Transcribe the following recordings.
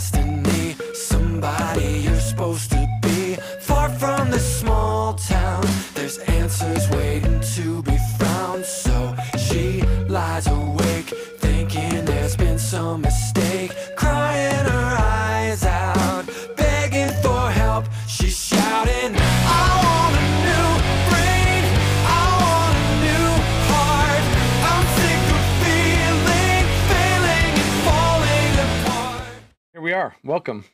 somebody are. Welcome.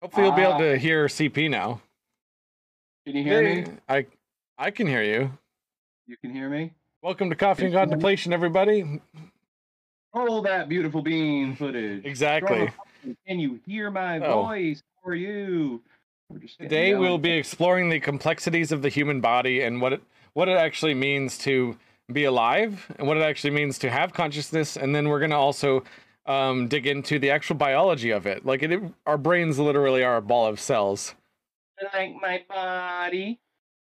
Hopefully, you'll be able uh, to hear CP now. Can you hear me? I I can hear you. You can hear me? Welcome to Coffee and? Contemplation, everybody. All that beautiful bean footage. Exactly. Can you hear my Oh. voice? How are you? We're just getting Today we'll be exploring the complexities of the human body and what it what it actually means to be alive and what it actually means to have consciousness and then we're going to also um, dig into the actual biology of it. Like it, our brains literally are a ball of cells. like my body.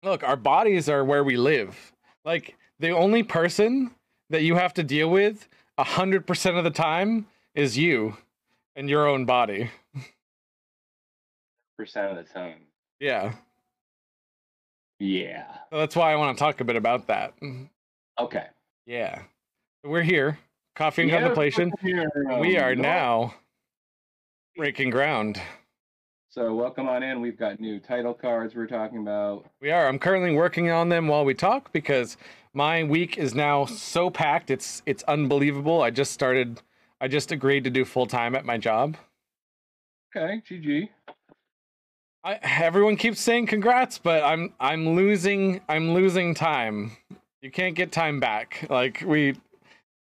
Look, our bodies are where we live. Like the only person that you have to deal with a hundred percent of the time is you and your own body. Percent of the time. Yeah. Yeah. So that's why I want to talk a bit about that. Okay. Yeah. We're here. Coffee and Yeah, contemplation. here, We um, are now breaking ground. So welcome on in. We've got new title cards we're talking about. We are. I'm currently working on them while we talk because my week is now so packed. It's it's unbelievable. I just started I just agreed to do full time at my job. Okay, GG. I, everyone keeps saying congrats, but I'm I'm losing I'm losing time. You can't get time back. Like we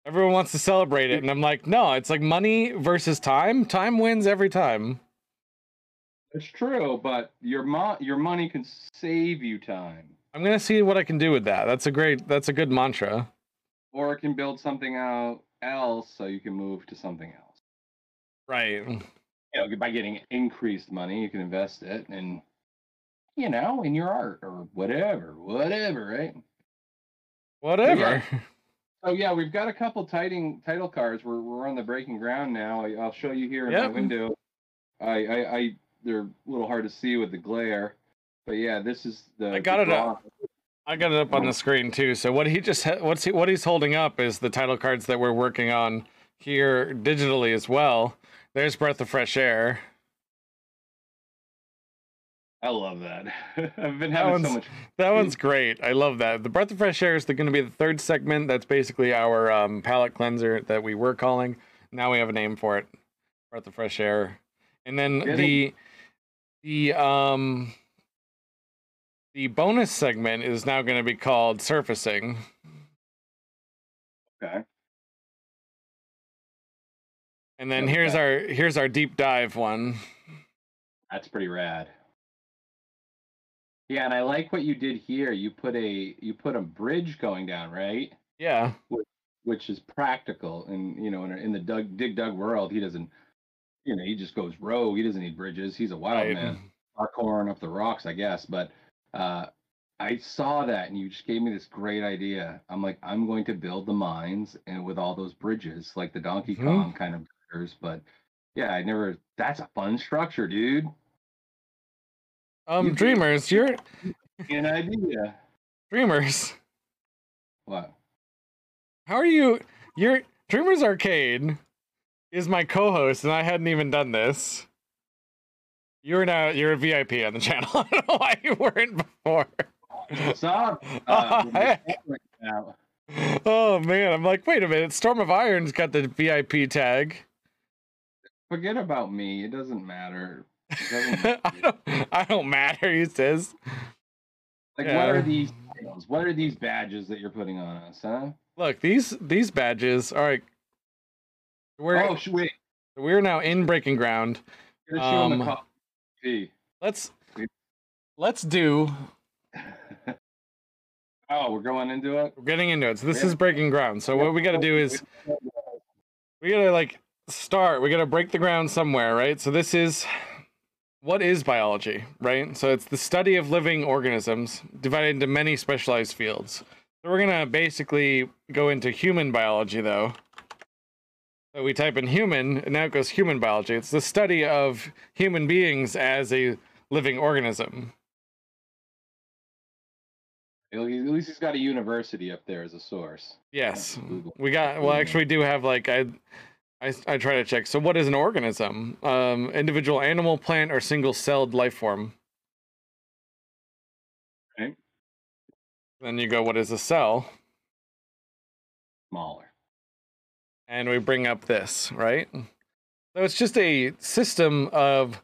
everyone wants to celebrate it and I'm like, "No, it's like money versus time. Time wins every time." It's true, but your mo- your money can save you time, I'm going to see what I can do with that. That's a great that's a good mantra. or it can build something out else so you can move to something else. Right. you know, by getting increased money, you can invest it in, you know, in your art or whatever, whatever, right? Whatever. So yeah, we've got a couple titing title cards. We're we're on the breaking ground now. I, I'll show you here in my Yep. window. I, I I they're a little hard to see with the glare, but yeah, this is the. I got the it up. I got it up on the screen too. So what he just ha- what's he, what he's holding up is the title cards that we're working on here digitally as well. There's Breath of Fresh Air. I love that. I've been That having so much. That one's great. I love that. The Breath of Fresh Air is going to be the third segment. That's basically our um, palate cleanser that we were calling. Now we have a name for it. Breath of Fresh Air. And then the the um the bonus segment is now going to be called surfacing. Okay. And then here's Okay. our here's our deep dive one. That's pretty rad. Yeah, and I like what you did here. You put a you put a bridge going down, right? Yeah. Which is practical, and you know, in, in the Doug Dig Dug world, he doesn't, you know, he just goes rogue. He doesn't need bridges. He's a wild Right. man, parkouring up the rocks, I guess. But uh, I saw that, and you just gave me this great idea. I'm like, I'm going to build the mines and with all those bridges, like the Donkey Mhm. Kong kind of. But yeah, I never. That's a fun structure, dude. Um You- dreamers, you're An idea. dreamers. What? How are you? You're Dreamers Arcade is my co-host, and I hadn't even done this. You're now you're a VIP on the channel. I don't know why you weren't before. What's up? Uh, heck. Oh man, I'm like, wait a minute. Storm of Iron's got the VIP tag. Forget about me. It doesn't matter. I don't. I don't matter. He says. like, Yeah. what are these? titles? What are these badges that you're putting on us, huh? Look, these these badges. All right. We're oh, wait. we're now in Breaking Ground. Gonna show 'em Um. Let's let's do. oh, we're going into it. We're getting into it. So this Yeah. is Breaking Ground. So what we got to do is we gotta like start we gotta break the ground somewhere right so this is what is biology right so it's the study of living organisms divided into many specialized fields so we're gonna basically go into human biology though So we type in human, and now it goes human biology. It's the study of human beings as a living organism. At least he's got a university up there as a source. Yes, we got. Well, actually, we do have like I, I, I try to check. So, what is an organism? Um, individual animal, plant, or single-celled life form. Okay. Then you go, what is a cell? Smaller. and we bring up this, right? So it's just a system of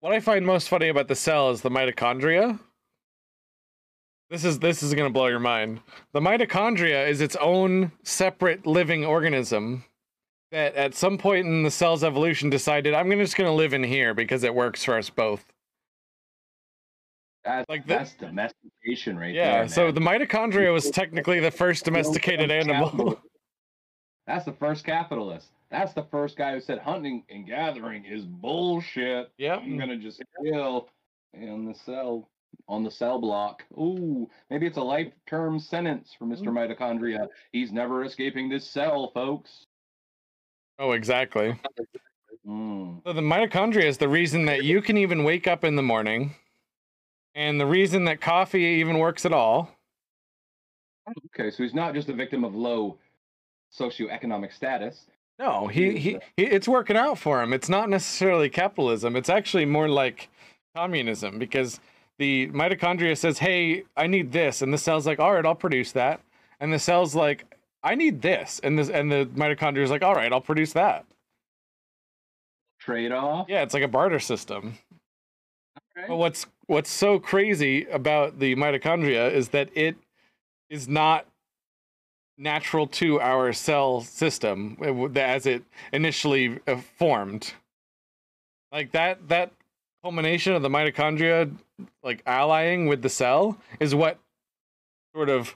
what I find most funny about the cell is the mitochondria. This is this is going to blow your mind. The mitochondria is its own separate living organism that at some point in the cell's evolution decided I'm gonna just going to live in here because it works for us both. That's Like the- that's domestication right Yeah, there. so the mitochondria was technically the first domesticated animal. That's the first capitalist. That's the first guy who said hunting and gathering is bullshit. Yep. I'm gonna just kill in the cell on the cell block. Ooh, maybe it's a life term sentence for Mr. Mitochondria. He's never escaping this cell, folks. Oh, exactly. Mm. So the mitochondria is the reason that you can even wake up in the morning, and the reason that coffee even works at all. Okay, so he's not just a victim of low socioeconomic status. No, he, he, he it's working out for him. It's not necessarily capitalism. It's actually more like communism because the mitochondria says, "Hey, I need this," and the cell's like, "All right, I'll produce that," and the cell's like, "I need this," and this and the mitochondria is like, "All right, I'll produce that." Trade off. Yeah, it's like a barter system. Okay. But what's what's so crazy about the mitochondria is that it is not natural to our cell system uh, as it initially uh, formed. Like that that culmination of the mitochondria like allying with the cell is what sort of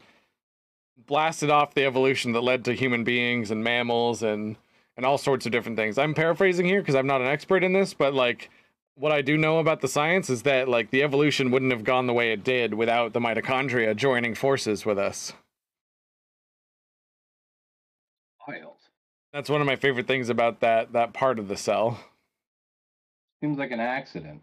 blasted off the evolution that led to human beings and mammals and and all sorts of different things. I'm paraphrasing here because I'm not an expert in this, but like what I do know about the science is that like the evolution wouldn't have gone the way it did without the mitochondria joining forces with us. Wild. That's one of my favorite things about that that part of the cell. Seems like an accident.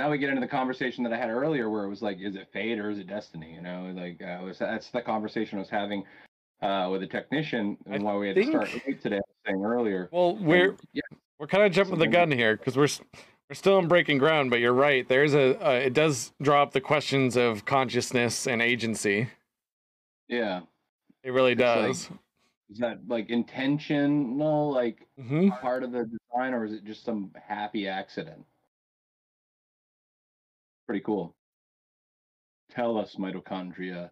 Now we get into the conversation that I had earlier, where it was like, is it fate or is it destiny? You know, like uh, was, that's the conversation I was having uh, with a technician, and I why we had to start think- late today. I was saying earlier. Well, we're And, yeah, we're kind of jumping the gun here because we're we're still on breaking ground, but you're right. There's a uh, it does draw up the questions of consciousness and agency. yeah. It really It's like- does. Is that like intentional, like hmm part of the design, or is it just some happy accident? Pretty cool. Tell us, mitochondria.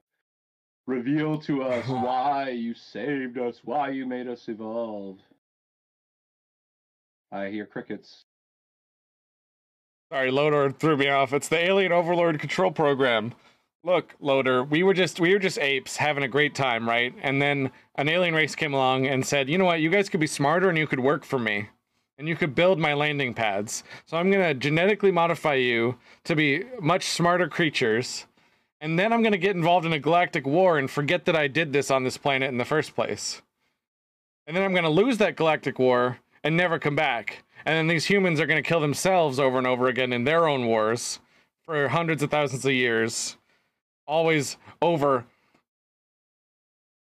Reveal to us why you saved us, why you made us evolve. I hear crickets. Sorry, Loader threw me off. It's the Alien Overlord Control Program. Look, Loader, we were just we were just apes having a great time, right? And then an alien race came along and said, "You know what? You guys could be smarter and you could work for me. And you could build my landing pads. So I'm going to genetically modify you to be much smarter creatures. And then I'm going to get involved in a galactic war and forget that I did this on this planet in the first place. And then I'm going to lose that galactic war and never come back. And then these humans are going to kill themselves over and over again in their own wars for hundreds of thousands of years, always over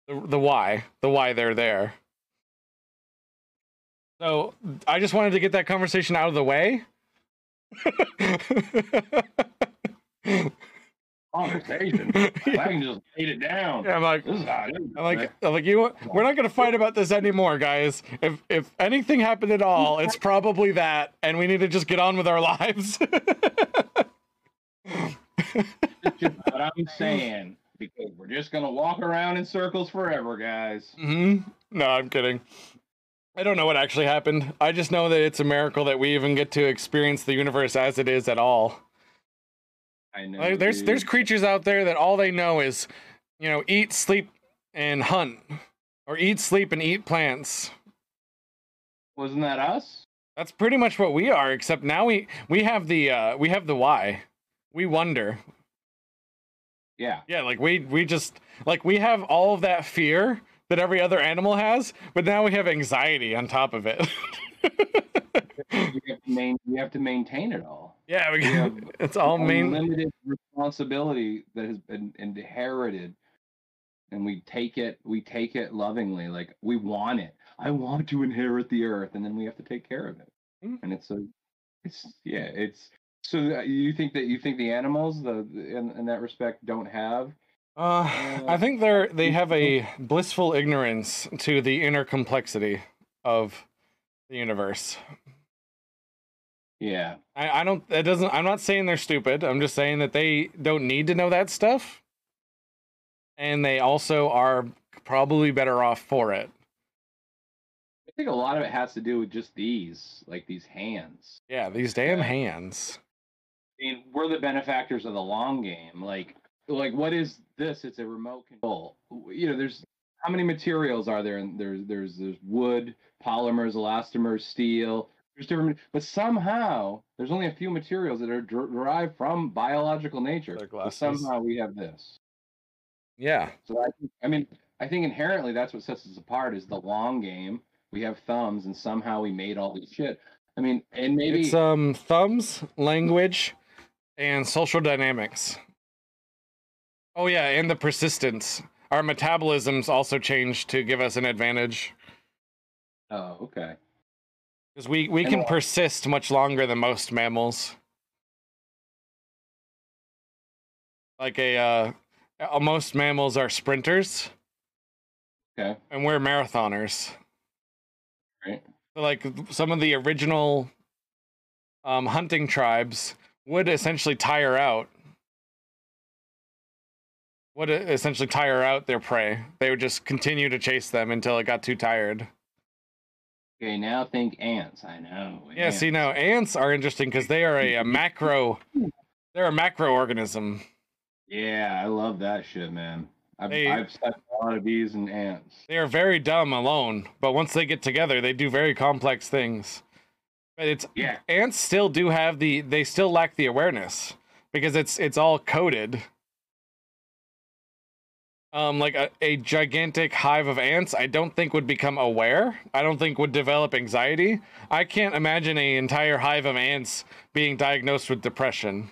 the, the why, the why they're there. So I just wanted to get that conversation out of the way. Conversation. I can just lay it down. Yeah, I'm like, This is how it is, I'm like. I'm like, you. We're not gonna fight about this anymore, guys. If if anything happened at all, it's probably that, and we need to just get on with our lives. That's what I'm saying. Because we're just gonna walk around in circles forever, guys. hmm No, I'm kidding. I don't know what actually happened. I just know that it's a miracle that we even get to experience the universe as it is at all. I know. Like, there's there's creatures out there that all they know is, you know, eat, sleep, and hunt, or eat, sleep, and eat plants. Wasn't that us? That's pretty much what we are, except now we we have the uh we have the why. We wonder. Yeah. Yeah, like we we just like we have all of that fear that every other animal has, but now we have anxiety on top of it. you, have to main, you have to maintain it all. yeah, we, it's all main. unlimited responsibility that has been inherited and we take it we take it lovingly like we want it i want to inherit the earth and then we have to take care of it Mm. and it's a it's yeah it's so uh, you think that you think the animals the the- in, in that respect don't have Uh, I think they're they have a blissful ignorance to the inner complexity of the universe. yeah I, I don't. It doesn't. I'm not saying they're stupid. I'm just saying that they don't need to know that stuff, and they also are probably better off for it. i think a lot of it has to do with just these like these hands Yeah, these damn Yeah. hands. I mean, we're the benefactors of the long game. Like, like what is this? It's a remote control. You know, there's how many materials are there? And there's there's there's wood, polymers, elastomers, steel. There's different, but somehow there's only a few materials that are der- derived from biological nature. Somehow we have this. Yeah, So I, I mean, I think inherently that's what sets us apart is the long game. We have thumbs, and somehow we made all this shit. I mean, and maybe it's um thumbs, language, and social dynamics. Oh yeah, and the persistence. Our metabolisms also changed to give us an advantage oh, okay. because we we can persist much longer than most mammals. Like a uh, uh, most mammals are sprinters, Okay. and we're marathoners. Right. So, like some of the original um, hunting tribes would essentially tire out. Would essentially tire out their prey. They would just continue to chase them until it got too tired. Okay, now think ants. I know. Yeah, see now ants are interesting because they are a, a macro. They're a macro organism. Yeah, I love that shit, man. I've, They- I've studied a lot of bees and ants. They are very dumb alone, but once they get together, they do very complex things. But it's Yeah. ants still do have the they still lack the awareness because it's it's all coded. Um, like a, a gigantic hive of ants, I don't think would become aware. I don't think would develop anxiety. I can't imagine a entire hive of ants being diagnosed with depression.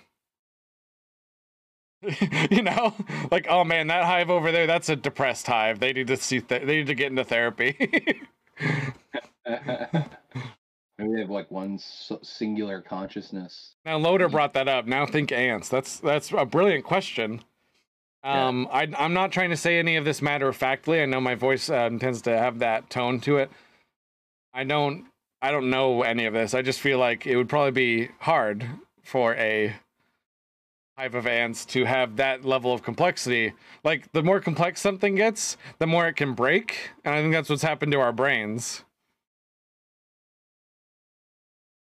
you know, like oh man, that hive over there, that's a depressed hive. They need to see, th- they need to get into therapy. Maybe they have like one singular consciousness. Now Loader brought that up. Now think ants. That's that's a brilliant question. Um, I, I'm not trying to say any of this matter of factly. I know my voice um, tends to have that tone to it. I don't I don't know any of this. I just feel like it would probably be hard for a hive of ants to have that level of complexity. Like the more complex something gets, the more it can break, and I think that's what's happened to our brains.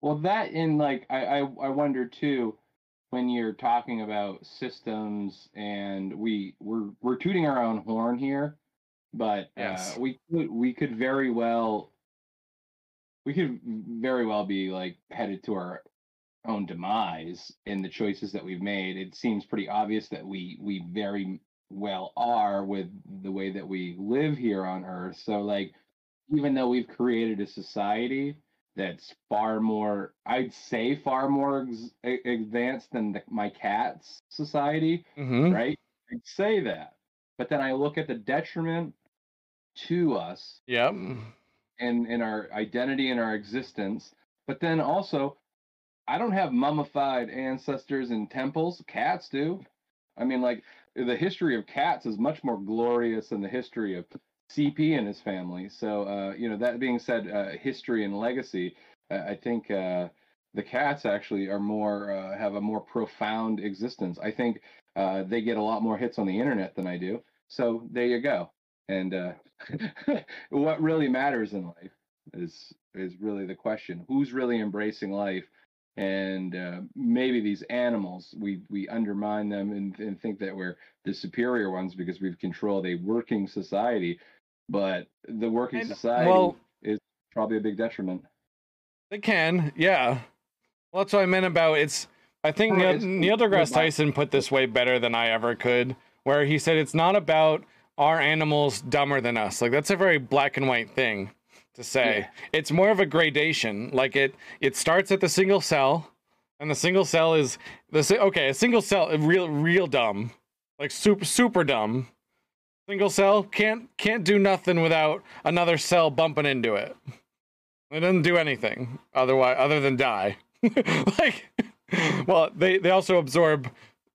Well, that in like I, I I wonder too when you're talking about systems and we we're we're tooting our own horn here, but Yes. uh, we could we could very well we could very well be like headed to our own demise in the choices that we've made. It seems pretty obvious that we we very well are with the way that we live here on Earth. So like even though we've created a society that's far more i'd say far more ex- advanced than the, my cat's society Mm-hmm. right? I'd say that. But then i look at the detriment to us Yep. and in our identity and our existence. But then also i don't have mummified ancestors in temples. Cats do. I mean like the history of cats is much more glorious than the history of CP and his family. So, uh, you know, that being said, uh, history and legacy, uh, I think uh, the cats actually are more uh, have a more profound existence. I think they get a lot more hits on the internet than I do. So there you go. And what really matters in life is is really the question: Who's really embracing life? And maybe these animals, we we undermine them and, and think that we're the superior ones because we've controlled a working society but the working And- uh, society well- is probably a big detriment. They can, yeah. Well, that's what I meant about it's. I think Neil, Neil deGrasse Tyson put this way better than I ever could, where he said it's not about are animals dumber than us? Like that's a very black and white thing to say. Yeah. It's more of a gradation. Like it it starts at the single cell, and the single cell is the okay. A single cell, real real dumb, like super super dumb. Single cell can't can't do nothing without another cell bumping into it. It doesn't do anything otherwise other than die. like, well, they they also absorb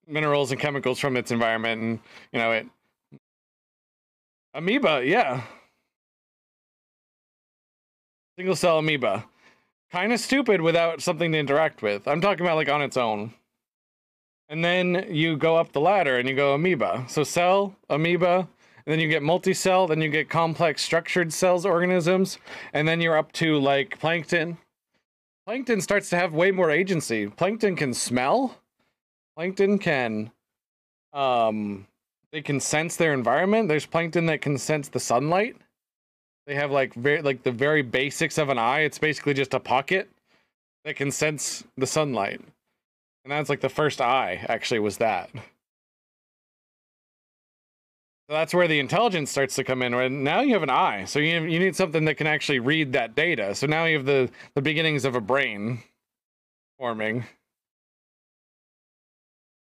minerals and chemicals from its environment, and you know it. Amoeba, yeah. Single cell amoeba. Kind of stupid without something to interact with. I'm talking about like on its own. And then you go up the ladder and you go amoeba. So cell, amoeba, and then you get multi-cell, then you get complex structured cells organisms, and then you're up to like plankton. Plankton starts to have way more agency. Plankton can smell. Plankton can um they can sense their environment. There's plankton that can sense the sunlight. They have like very like the very basics of an eye. It's basically just a pocket that can sense the sunlight. And that's like the first eye actually was that. That's where the intelligence starts to come in. Right now you have an eye, so you you need something that can actually read that data. So now you have the the beginnings of a brain forming,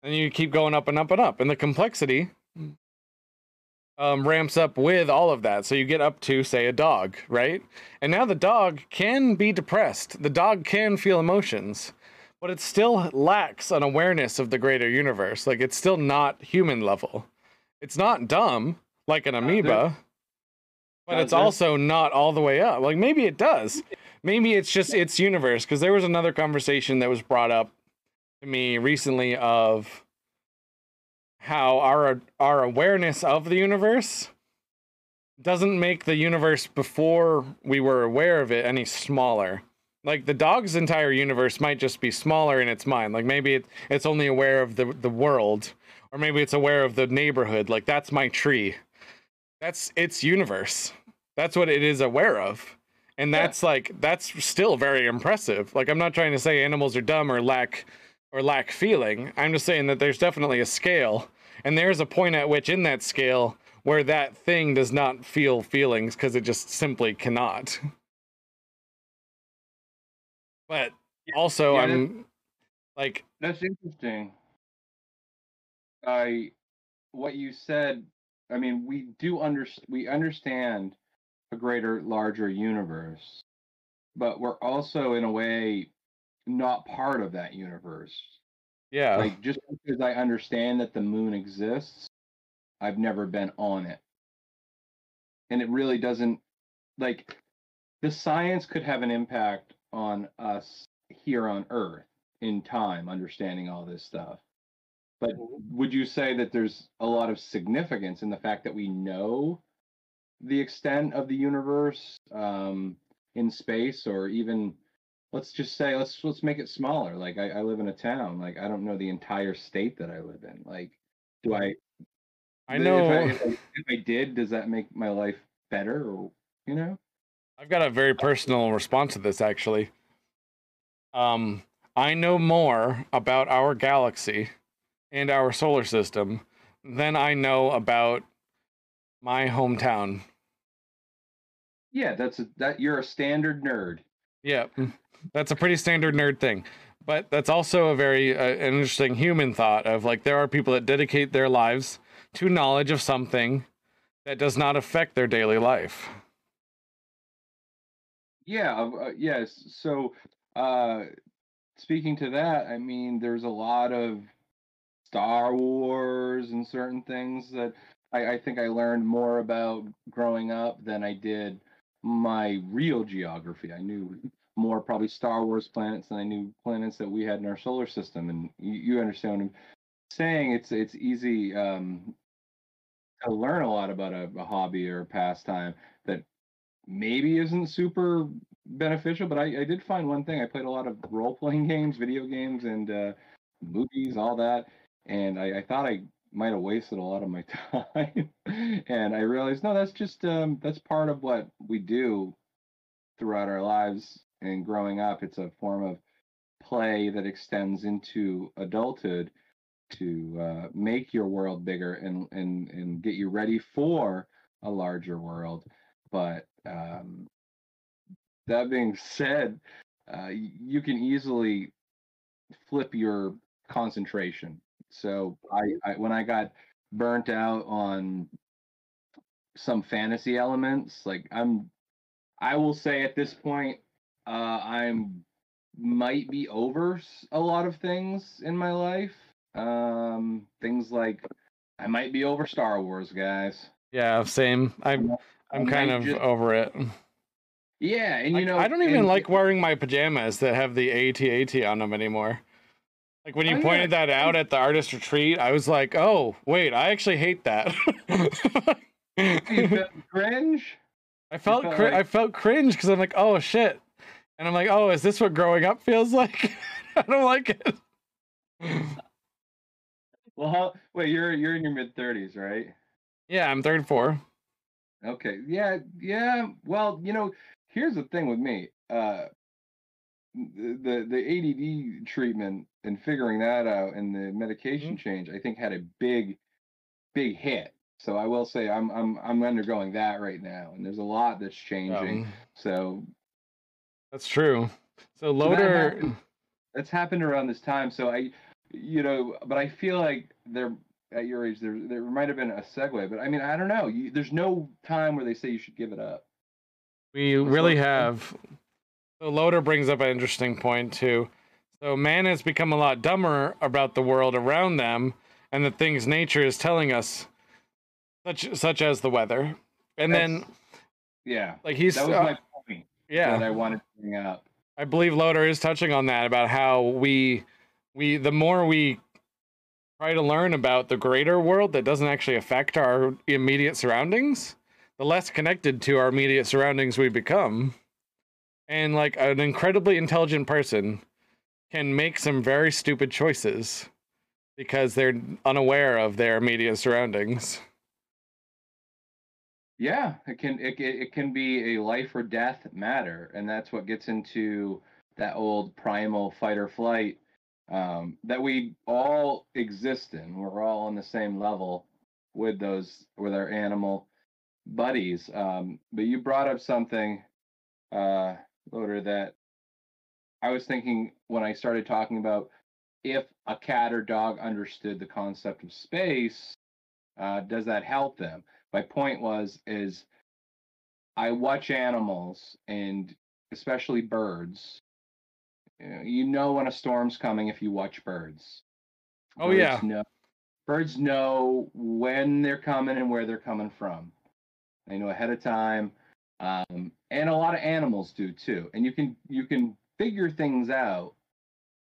and you keep going up and up and up, and the complexity um, ramps up with all of that. So you get up to say a dog, right? And now the dog can be depressed. The dog can feel emotions, but it still lacks an awareness of the greater universe. Like it's still not human level. It's not dumb like an amoeba, but it's also not all the way up. Like maybe it does. Maybe it's just its universe. Because there was another conversation that was brought up to me recently of how our our awareness of the universe doesn't make the universe before we were aware of it any smaller. Like the dog's entire universe might just be smaller in its mind. Like maybe it, it's only aware of the the world, or maybe it's aware of the neighborhood. Like that's my tree. That's its universe. That's what it is aware of. And Yeah. that's like that's still very impressive. Like I'm not trying to say animals are dumb or lack or lack feeling. I'm just saying that there's definitely a scale, and there's a point at which in that scale where that thing does not feel feelings because it just simply cannot. But also, yeah, I'm like, That's interesting. I what you said, I mean, we do under we understand a greater, larger universe, but we're also in a way not part of that universe. yeah, Like just because I understand that the moon exists, I've never been on it. And it really doesn't like the science could have an impact on us here on Earth in time, understanding all this stuff. But would you say that there's a lot of significance in the fact that we know the extent of the universe um, in space, or even let's just say let's let's make it smaller. Like I, I live in a town. Like I don't know the entire state that I live in. Like, do I? I if know. If I, if I did, does that make my life better, or you know? I've got a very personal response to this actually. Um, I know more about our galaxy and our solar system than I know about my hometown. Yeah, that's a, that. You're a standard nerd. Yeah, that's a pretty standard nerd thing. But that's also a very uh, an interesting human thought of like there are people that dedicate their lives to knowledge of something that does not affect their daily life. Yeah, uh, uh, yes. So, uh, speaking to that, I mean, there's a lot of Star Wars and certain things that I, I think I learned more about growing up than I did my real geography. I knew more probably Star Wars planets than I knew planets that we had in our solar system. And you, you understand what I'm saying? It's it's easy um, to learn a lot about a, a hobby or a pastime that maybe isn't super beneficial, but I, I did find one thing. I played a lot of role playing games, video games, and uh, movies, all that. And I, I thought I might have wasted a lot of my time. and I realized, no, that's just, um, that's part of what we do throughout our lives and growing up. It's a form of play that extends into adulthood to uh, make your world bigger and and and get you ready for a larger world. But um, that being said, uh, you can easily flip your concentration. So I, I when I got burnt out on some fantasy elements, like I'm I will say at this point, uh, I'm might be over a lot of things in my life. Um, things like I might be over Star Wars, guys. Yeah, same. I'm I'm kind of just, over it. Yeah, and you know, I don't even and, like wearing my pajamas that have the AT-AT on them anymore. Like when you oh, pointed yeah. that out at the artist retreat, I was like, "Oh, wait, I actually hate that." you felt cringe. I felt, felt cr- like... I felt cringe because I'm like, "Oh shit," and I'm like, "Oh, is this what growing up feels like?" I don't like it. well, how, wait, you're you're in your mid thirties, right? Yeah, I'm 34. Okay, yeah, yeah. Well, you know, here's the thing with me. Uh, the the ADD treatment and figuring that out and the medication mm-hmm. change, I think had a big, big hit. So I will say I'm I'm I'm undergoing that right now, and there's a lot that's changing. Um, so that's true. So loader, that happened, that's happened around this time. So I, you know, but I feel like there at your age there there might have been a segue, but I mean I don't know. You, there's no time where they say you should give it up. We really have. So loader brings up an interesting point too. So man has become a lot dumber about the world around them and the things nature is telling us such such as the weather. And That's, then yeah, like he's that was uh, my point. Yeah, that I wanted to bring up. I believe Loader is touching on that about how we we the more we try to learn about the greater world that doesn't actually affect our immediate surroundings, the less connected to our immediate surroundings we become. And like an incredibly intelligent person can make some very stupid choices because they're unaware of their immediate surroundings. Yeah, it can it, it can be a life or death matter, and that's what gets into that old primal fight or flight um, that we all exist in. We're all on the same level with those with our animal buddies. Um, but you brought up something, uh, Loader, that I was thinking when I started talking about if a cat or dog understood the concept of space, uh, does that help them? my point was is I watch animals and especially birds. You know when a storm's coming if you watch birds. Oh birds yeah. Know, birds know when they're coming and where they're coming from. They know ahead of time. Um, and a lot of animals do too. And you can you can figure things out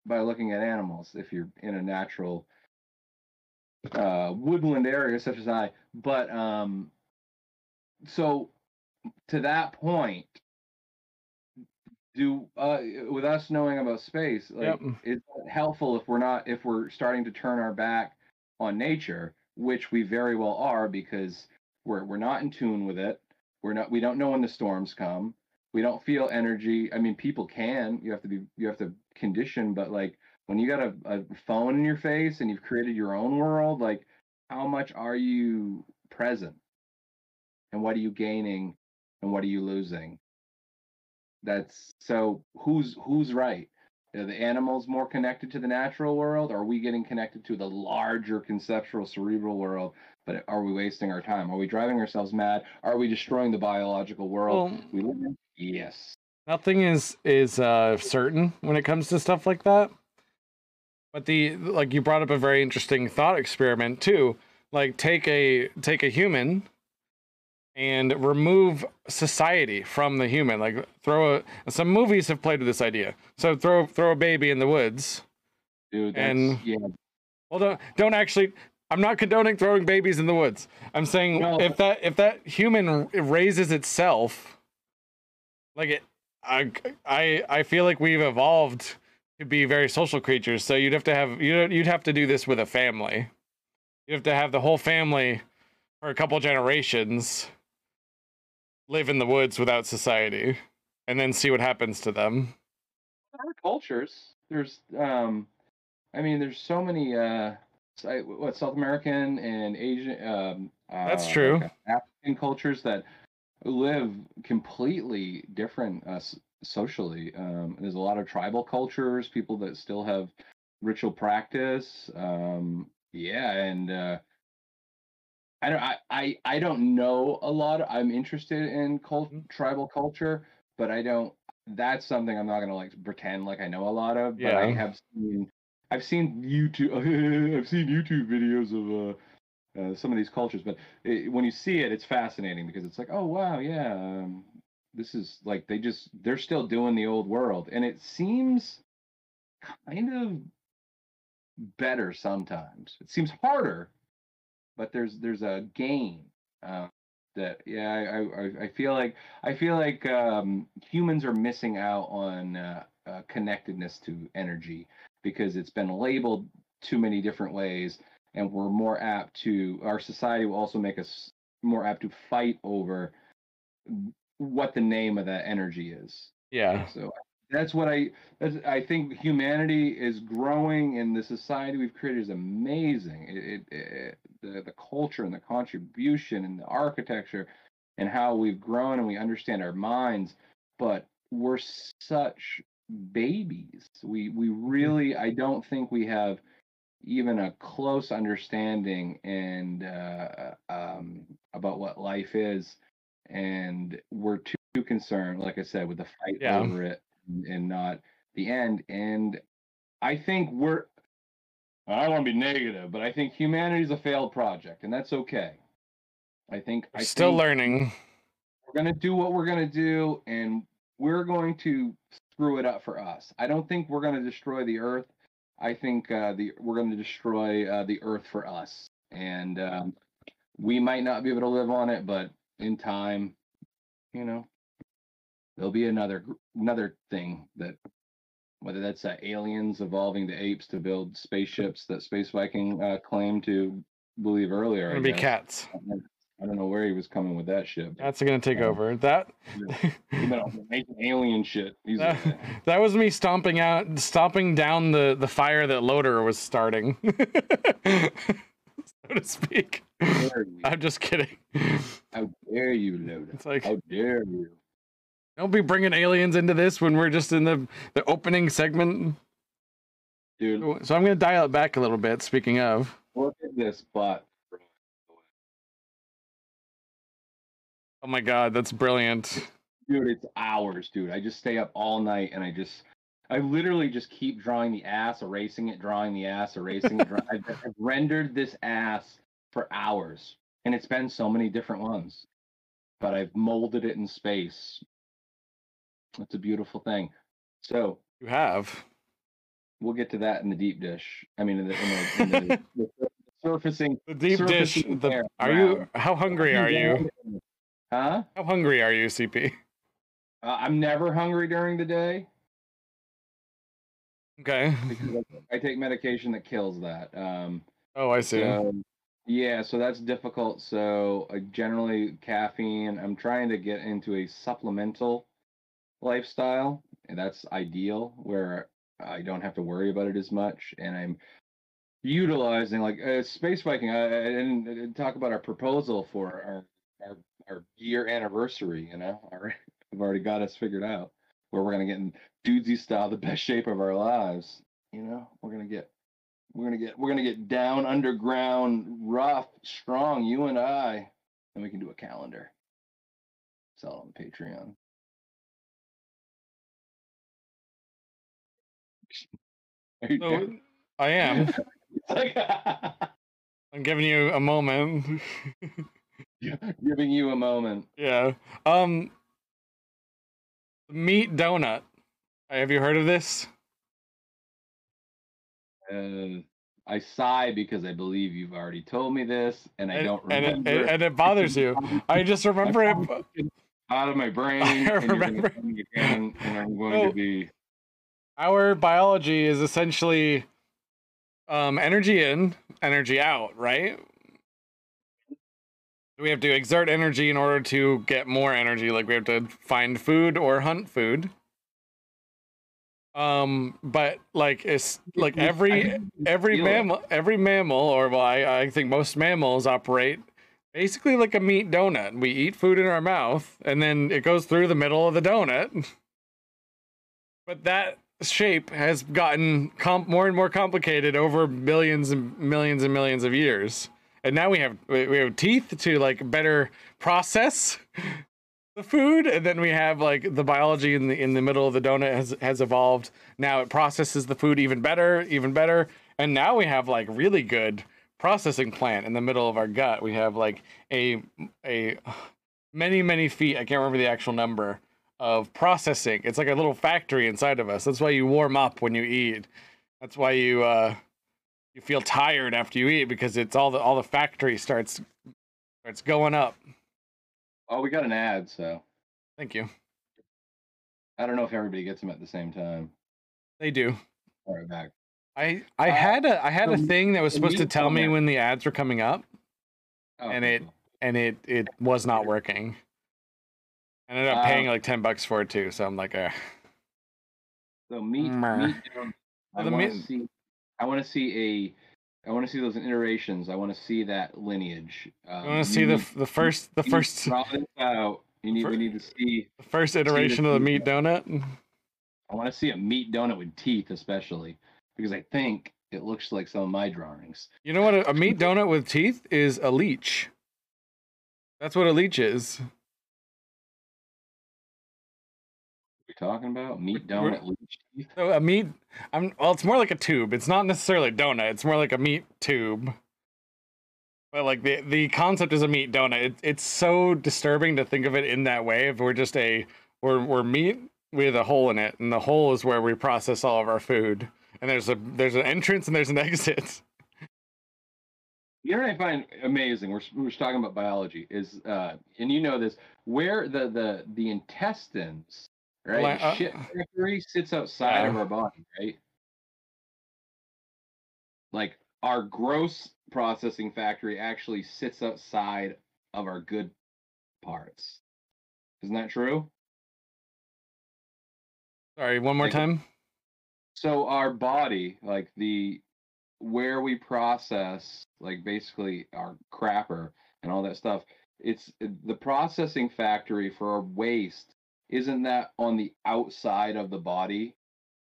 by looking at animals if you're in a natural uh, woodland area such as I. But um, so to that point, do uh, with us knowing about space, like yep. it's helpful if we're not if we're starting to turn our back on nature, which we very well are because we're we're not in tune with it. We're not we don't know when the storms come. We don't feel energy. I mean, people can. You have to be you have to condition, but like when you got a, a phone in your face and you've created your own world, like how much are you present? And what are you gaining and what are you losing? That's so who's who's right? Are the animals more connected to the natural world? Or are we getting connected to the larger conceptual cerebral world? But are we wasting our time? Are we driving ourselves mad? Are we destroying the biological world well, we live in? Yes. Nothing is is uh, certain when it comes to stuff like that. But the like you brought up a very interesting thought experiment too. Like take a take a human and remove society from the human. Like throw a some movies have played with this idea. So throw throw a baby in the woods. Dude, and yeah. Well don't don't actually I'm not condoning throwing babies in the woods. I'm saying no. if that if that human raises itself like it I I I feel like we've evolved to be very social creatures. So you'd have to have you you'd have to do this with a family. You have to have the whole family for a couple generations live in the woods without society and then see what happens to them. There are cultures. There's um I mean there's so many uh I- what South American and Asian. Um, That's uh, true. like, African cultures that live completely different uh, socially. Um, there's a lot of tribal cultures, people that still have ritual practice. Um, yeah, and uh, I don't. I, I I don't know a lot. I'm interested in cult, Mhm. tribal culture, but I don't. That's something I'm not gonna like pretend like I know a lot of. But I have seen. I've seen YouTube. I've seen YouTube videos of uh, uh, some of these cultures, but it, when you see it, it's fascinating because it's like, oh wow, yeah, um, this is like they just they're still doing the old world, and it seems kind of better sometimes. It seems harder, but there's there's a gain uh, that yeah I, I I- feel like I feel like um, humans are missing out on uh, uh, connectedness to energy because it's been labeled too many different ways, and we're more apt to our society will also make us more apt to fight over what the name of that energy is. Yeah. So that's what I that's, I think humanity is growing and the society we've created is amazing. It, it, it the the culture and the contribution and the architecture and how we've grown and we understand our minds, but we're such babies. We we really I don't think we have even a close understanding and uh, um, about what life is, and we're too, concerned, like I said, with the fight Yeah. over it and, and not the end. And I think we're. I don't want to be negative, but I think humanity is a failed project, and that's okay. I think I Still think learning. we're gonna do what we're gonna do, and we're going to screw it up for us. I don't think we're gonna destroy the Earth. I think uh, the we're gonna destroy uh, the Earth for us, and um, we might not be able to live on it, but in time, you know, there'll be another another thing that whether that's uh, aliens evolving the apes to build spaceships that Space Viking uh, claimed to believe earlier. I Gonna be cats. I don't know where he was coming with that shit. That's gonna take Yeah. over. That He's been on making alien shit. He's that, that was me stomping out stomping down the the fire that Loader was starting. so to speak. how dare you? I'm just kidding. How dare you, Loader? It's like How dare you? don't be bringing aliens into this when we're just in the the opening segment. Dude, So I'm gonna dial it back a little bit. Speaking of, look at this butt. Oh my god, that's brilliant. Dude, it's hours, dude. I just stay up all night and I just, I literally just keep drawing the ass, erasing it, drawing the ass, erasing it. Draw- I've, I've rendered this ass for hours, and it's been so many different ones, but I've molded it in space. It's a beautiful thing. So You have. we'll get to that in the deep dish. I mean, in the, in the, in the, the surfacing. The deep dish. The, are you? How hungry are you? Huh? How hungry are you, CP? Uh, I'm never hungry during the day Okay. because I take medication that kills that. Um, Oh, I see. so, yeah, so that's difficult. So uh, generally, caffeine. I'm trying to get into a supplemental lifestyle, and that's ideal where I don't have to worry about it as much, and I'm utilizing like uh, Space Viking. I, I didn't, I didn't talk about our proposal for our our, our year anniversary. You know, our, I've already got us figured out where we're gonna get in dudesy style the best shape of our lives. You know, we're gonna get we're gonna get we're gonna get down underground, rough, strong. You and I, and we can do a calendar. Sell it on Patreon. I am. I'm giving you a moment. giving you a moment. yeah. Um. Meat donut. Have you heard of this? Uh, I sigh because I believe you've already told me this, and I and, don't and remember. it, and it bothers you. I just remember it. out of my brain. I and remember- and I'm going Oh. to be. Our biology is essentially um, energy in, energy out, right? We have to exert energy in order to get more energy. Like we have to find food or hunt food. Um, but like it's like every every mammal every mammal or well I, I think most mammals operate basically like a meat donut. We eat food in our mouth and then it goes through the middle of the donut. But that shape has gotten more and more complicated over billions and millions and millions of years. And now we have we have teeth to like better process the food. And then we have like the biology in the in the middle of the donut has has evolved. Now it processes the food even better even better. And now we have like really good processing plant in the middle of our gut. We have like a a many many feet i can't remember the actual number of processing. It's like a little factory inside of us. That's why you warm up when you eat. That's why you uh you feel tired after you eat because it's all the all the factory starts starts going up Oh, we got an ad, so thank you I don't know if everybody gets them at the same time. they do All right, back. I I Uh, had a I had a thing that was supposed to tell me when the ads were coming up, Oh, And it- cool. and it it was not working. I ended up paying Uh, like ten bucks for it too, so I'm like, uh, So meat, meat. I The meat- see. I want to see a. I want to see those iterations. I want to see that lineage. Um, I want to see the the first the first out. You need. fir- we need to see. the first iteration of the meat donut. I want to see a meat donut with teeth, especially because I think it looks like some of my drawings. You know what? A, a meat donut with teeth is a leech. That's what a leech is. Talking about meat donut leech. So a meat, I'm well. It's more like a tube. It's not necessarily a donut. It's more like a meat tube. But like the the concept is a meat donut. It, it's so disturbing to think of it in that way. If we're just a we're we're meat with a hole in it, and the hole is where we process all of our food. And there's a there's an entrance and there's an exit. You know what I find amazing? We're we're just talking about biology. Is uh, and you know this where the the the intestines, right? Like, uh, shit factory sits outside of our body, right? Like our gross processing factory actually sits outside of our good parts. Isn't that true? Sorry, one more Like- time. So our body, like the where we process, like basically our crapper and all that stuff, it's the processing factory for our waste. Isn't that on the outside of the body?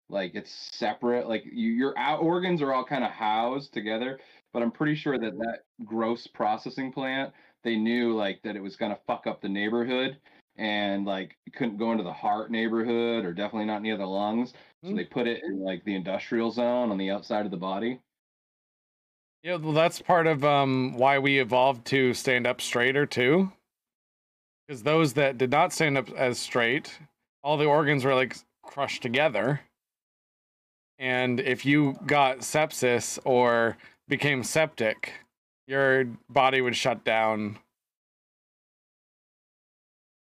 Like it's separate. Like you, your out organs are all kind of housed together. But I'm pretty sure that that gross processing plant, they knew like that it was gonna fuck up the neighborhood, and like couldn't go into the heart neighborhood or definitely not near the lungs. So Hmm. they put it in like the industrial zone on the outside of the body. Yeah, well, that's part of um why we evolved to stand up straighter too. Because those that did not stand up as straight, all the organs were like crushed together. And if you got sepsis or became septic, your body would shut down.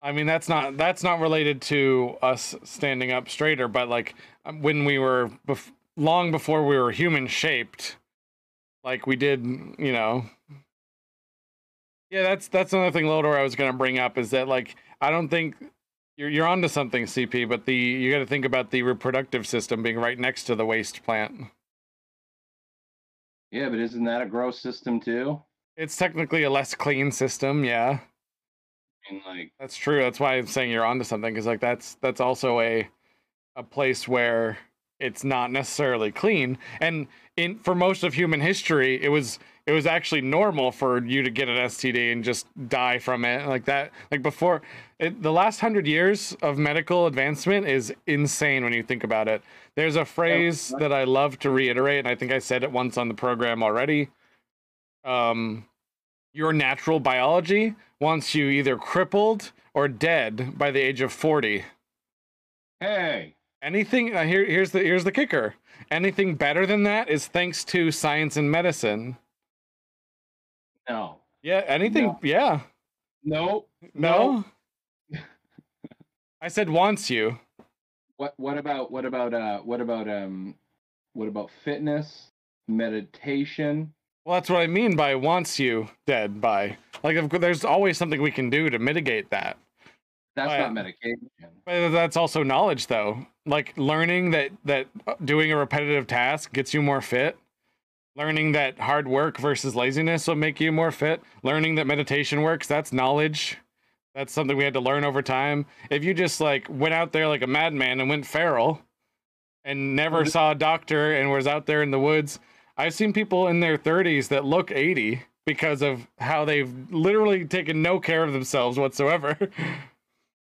I mean, that's not that's not related to us standing up straighter, but like um, when we were bef- long before we were human shaped, like we did, you know. Yeah, that's that's another thing, Loader, I was gonna bring up is that like I don't think you're you're onto something, CP, but the you got to think about the reproductive system being right next to the waste plant. Yeah, but isn't that a gross system too? It's technically a less clean system, yeah. I mean, like, That's true. That's why I'm saying you're onto something because like that's that's also a a place where it's not necessarily clean. And in for most of human history, it was it was actually normal for you to get an STD and just die from it like that. Like before, it, the last hundred years of medical advancement is insane when you think about it. There's a phrase that I love to reiterate, and I think I said it once on the program already. Um, your natural biology wants you either crippled or dead by the age of 40. hey, Anything uh, here here's the here's the kicker. Anything better than that is thanks to science and medicine. No, Yeah, anything No. yeah. no, No. I said wants you. What what about what about uh what about um what about fitness, meditation? Well, that's what I mean by wants you dead by. Like course, there's always something we can do to mitigate that. That's yeah. not medication. But that's also knowledge though. like learning that that uh, doing a repetitive task gets you more fit learning that hard work versus laziness will make you more fit. Learning that meditation works that's knowledge. That's something we had to learn over time. If you just like went out there like a madman and went feral and never Mhm. saw a doctor and was out there in the woods i've seen people in their 30s that look 80 because of how they've literally taken no care of themselves whatsoever.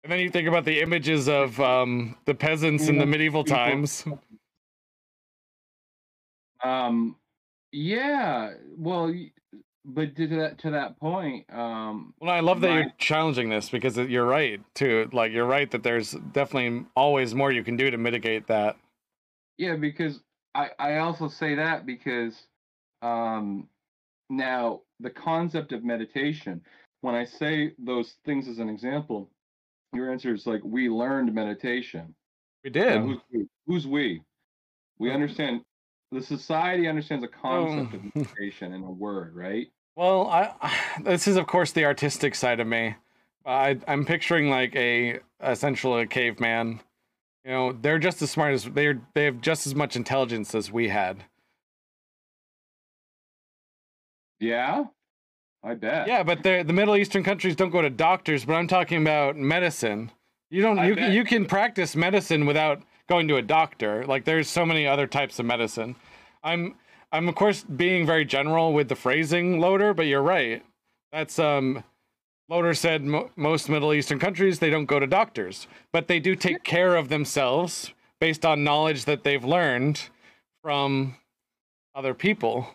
And then you think about the images of um, the peasants in the medieval times. Um, yeah. Well, but to that to that point, um, Well, I love that you're challenging this because you're right too. Like you're right that there's definitely always more you can do to mitigate that. yeah, because I I also say that because um, now the concept of meditation. When I say those things as an example, your answer is like we learned meditation. We did. who's we? Who's we? We understand. The society understands a concept Um, of creation in a word, right? Well, I this is of course the artistic side of me. I I'm picturing like a essentially a caveman. You know, they're just as smart as they're they have just as much intelligence as we had. Yeah, I bet. Yeah, but the the Middle Eastern countries don't go to doctors, but I'm talking about medicine. You don't I you bet. you can practice medicine without going to a doctor. Like there's so many other types of medicine. I'm I'm of course being very general with the phrasing, Loader, but you're right. That's um Loader said mo- most Middle Eastern countries they don't go to doctors, but they do take care of themselves based on knowledge that they've learned from other people.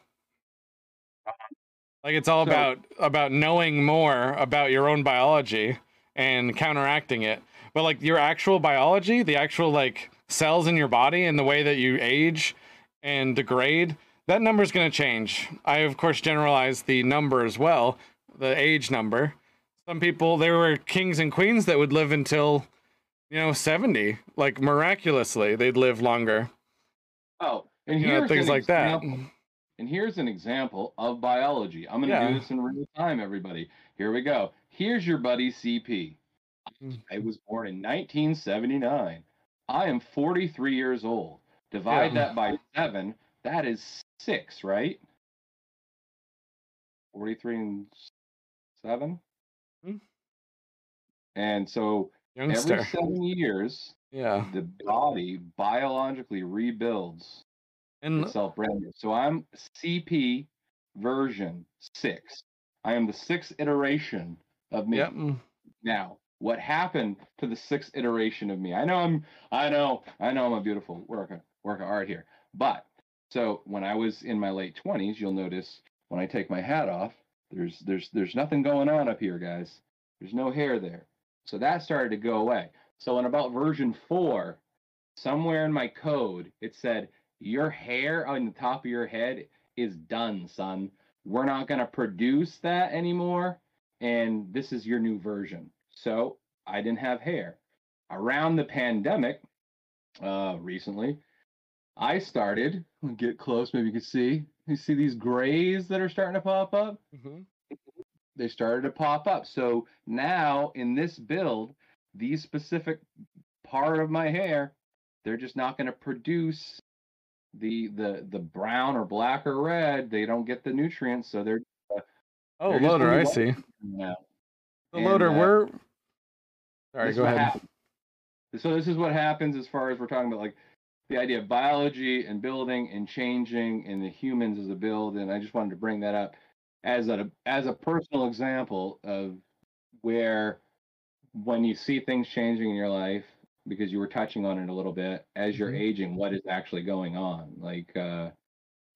Like it's all So- about about knowing more about your own biology and counteracting it. But like your actual biology, the actual like cells in your body and the way that you age and degrade, that number is going to change. I of course generalize the number as well, the age number. Some people there were kings and queens that would live until you know 70, like miraculously they'd live longer. Oh, and You know, here's things an like that. example- And here's an example of biology. I'm going to Yeah. do this in real time, everybody. Here we go. Here's your buddy CP. Mm. I was born in 1979. I am 43 years old. Divide Yeah. that by seven. That is six, right? 43 and seven. Hmm. And so Youngster. every seven years, Yeah. the body biologically rebuilds And itself brand new. So I'm CP version six. I am the sixth iteration of me. yep. Now, what happened to the sixth iteration of me? I know I'm I know, I know I'm a beautiful work of work of art here. But so when I was in my late twenties, you'll notice when I take my hat off, there's there's there's nothing going on up here, guys. There's no hair there. So that started to go away. So in about version four, somewhere in my code, it said your hair on the top of your head is done, son. We're not gonna produce that anymore and this is your new version. So I didn't have hair. Around the pandemic, uh, recently, I started get close. Maybe you can see. You see these grays that are starting to pop up. mhm. They started to pop up. So now in this build, these specific part of my hair, they're just not going to produce the the the brown or black or red. They don't get the nutrients, so they're Oh, They're loader, I see. now. The And, loader, uh, we're sorry. this Go ahead. happens. So this is what happens as far as we're talking about like the idea of biology and building and changing and the humans as a build. And I just wanted to bring that up as a as a personal example of where when you see things changing in your life, because you were touching on it a little bit, as you're Mhm. aging, what is actually going on? Like uh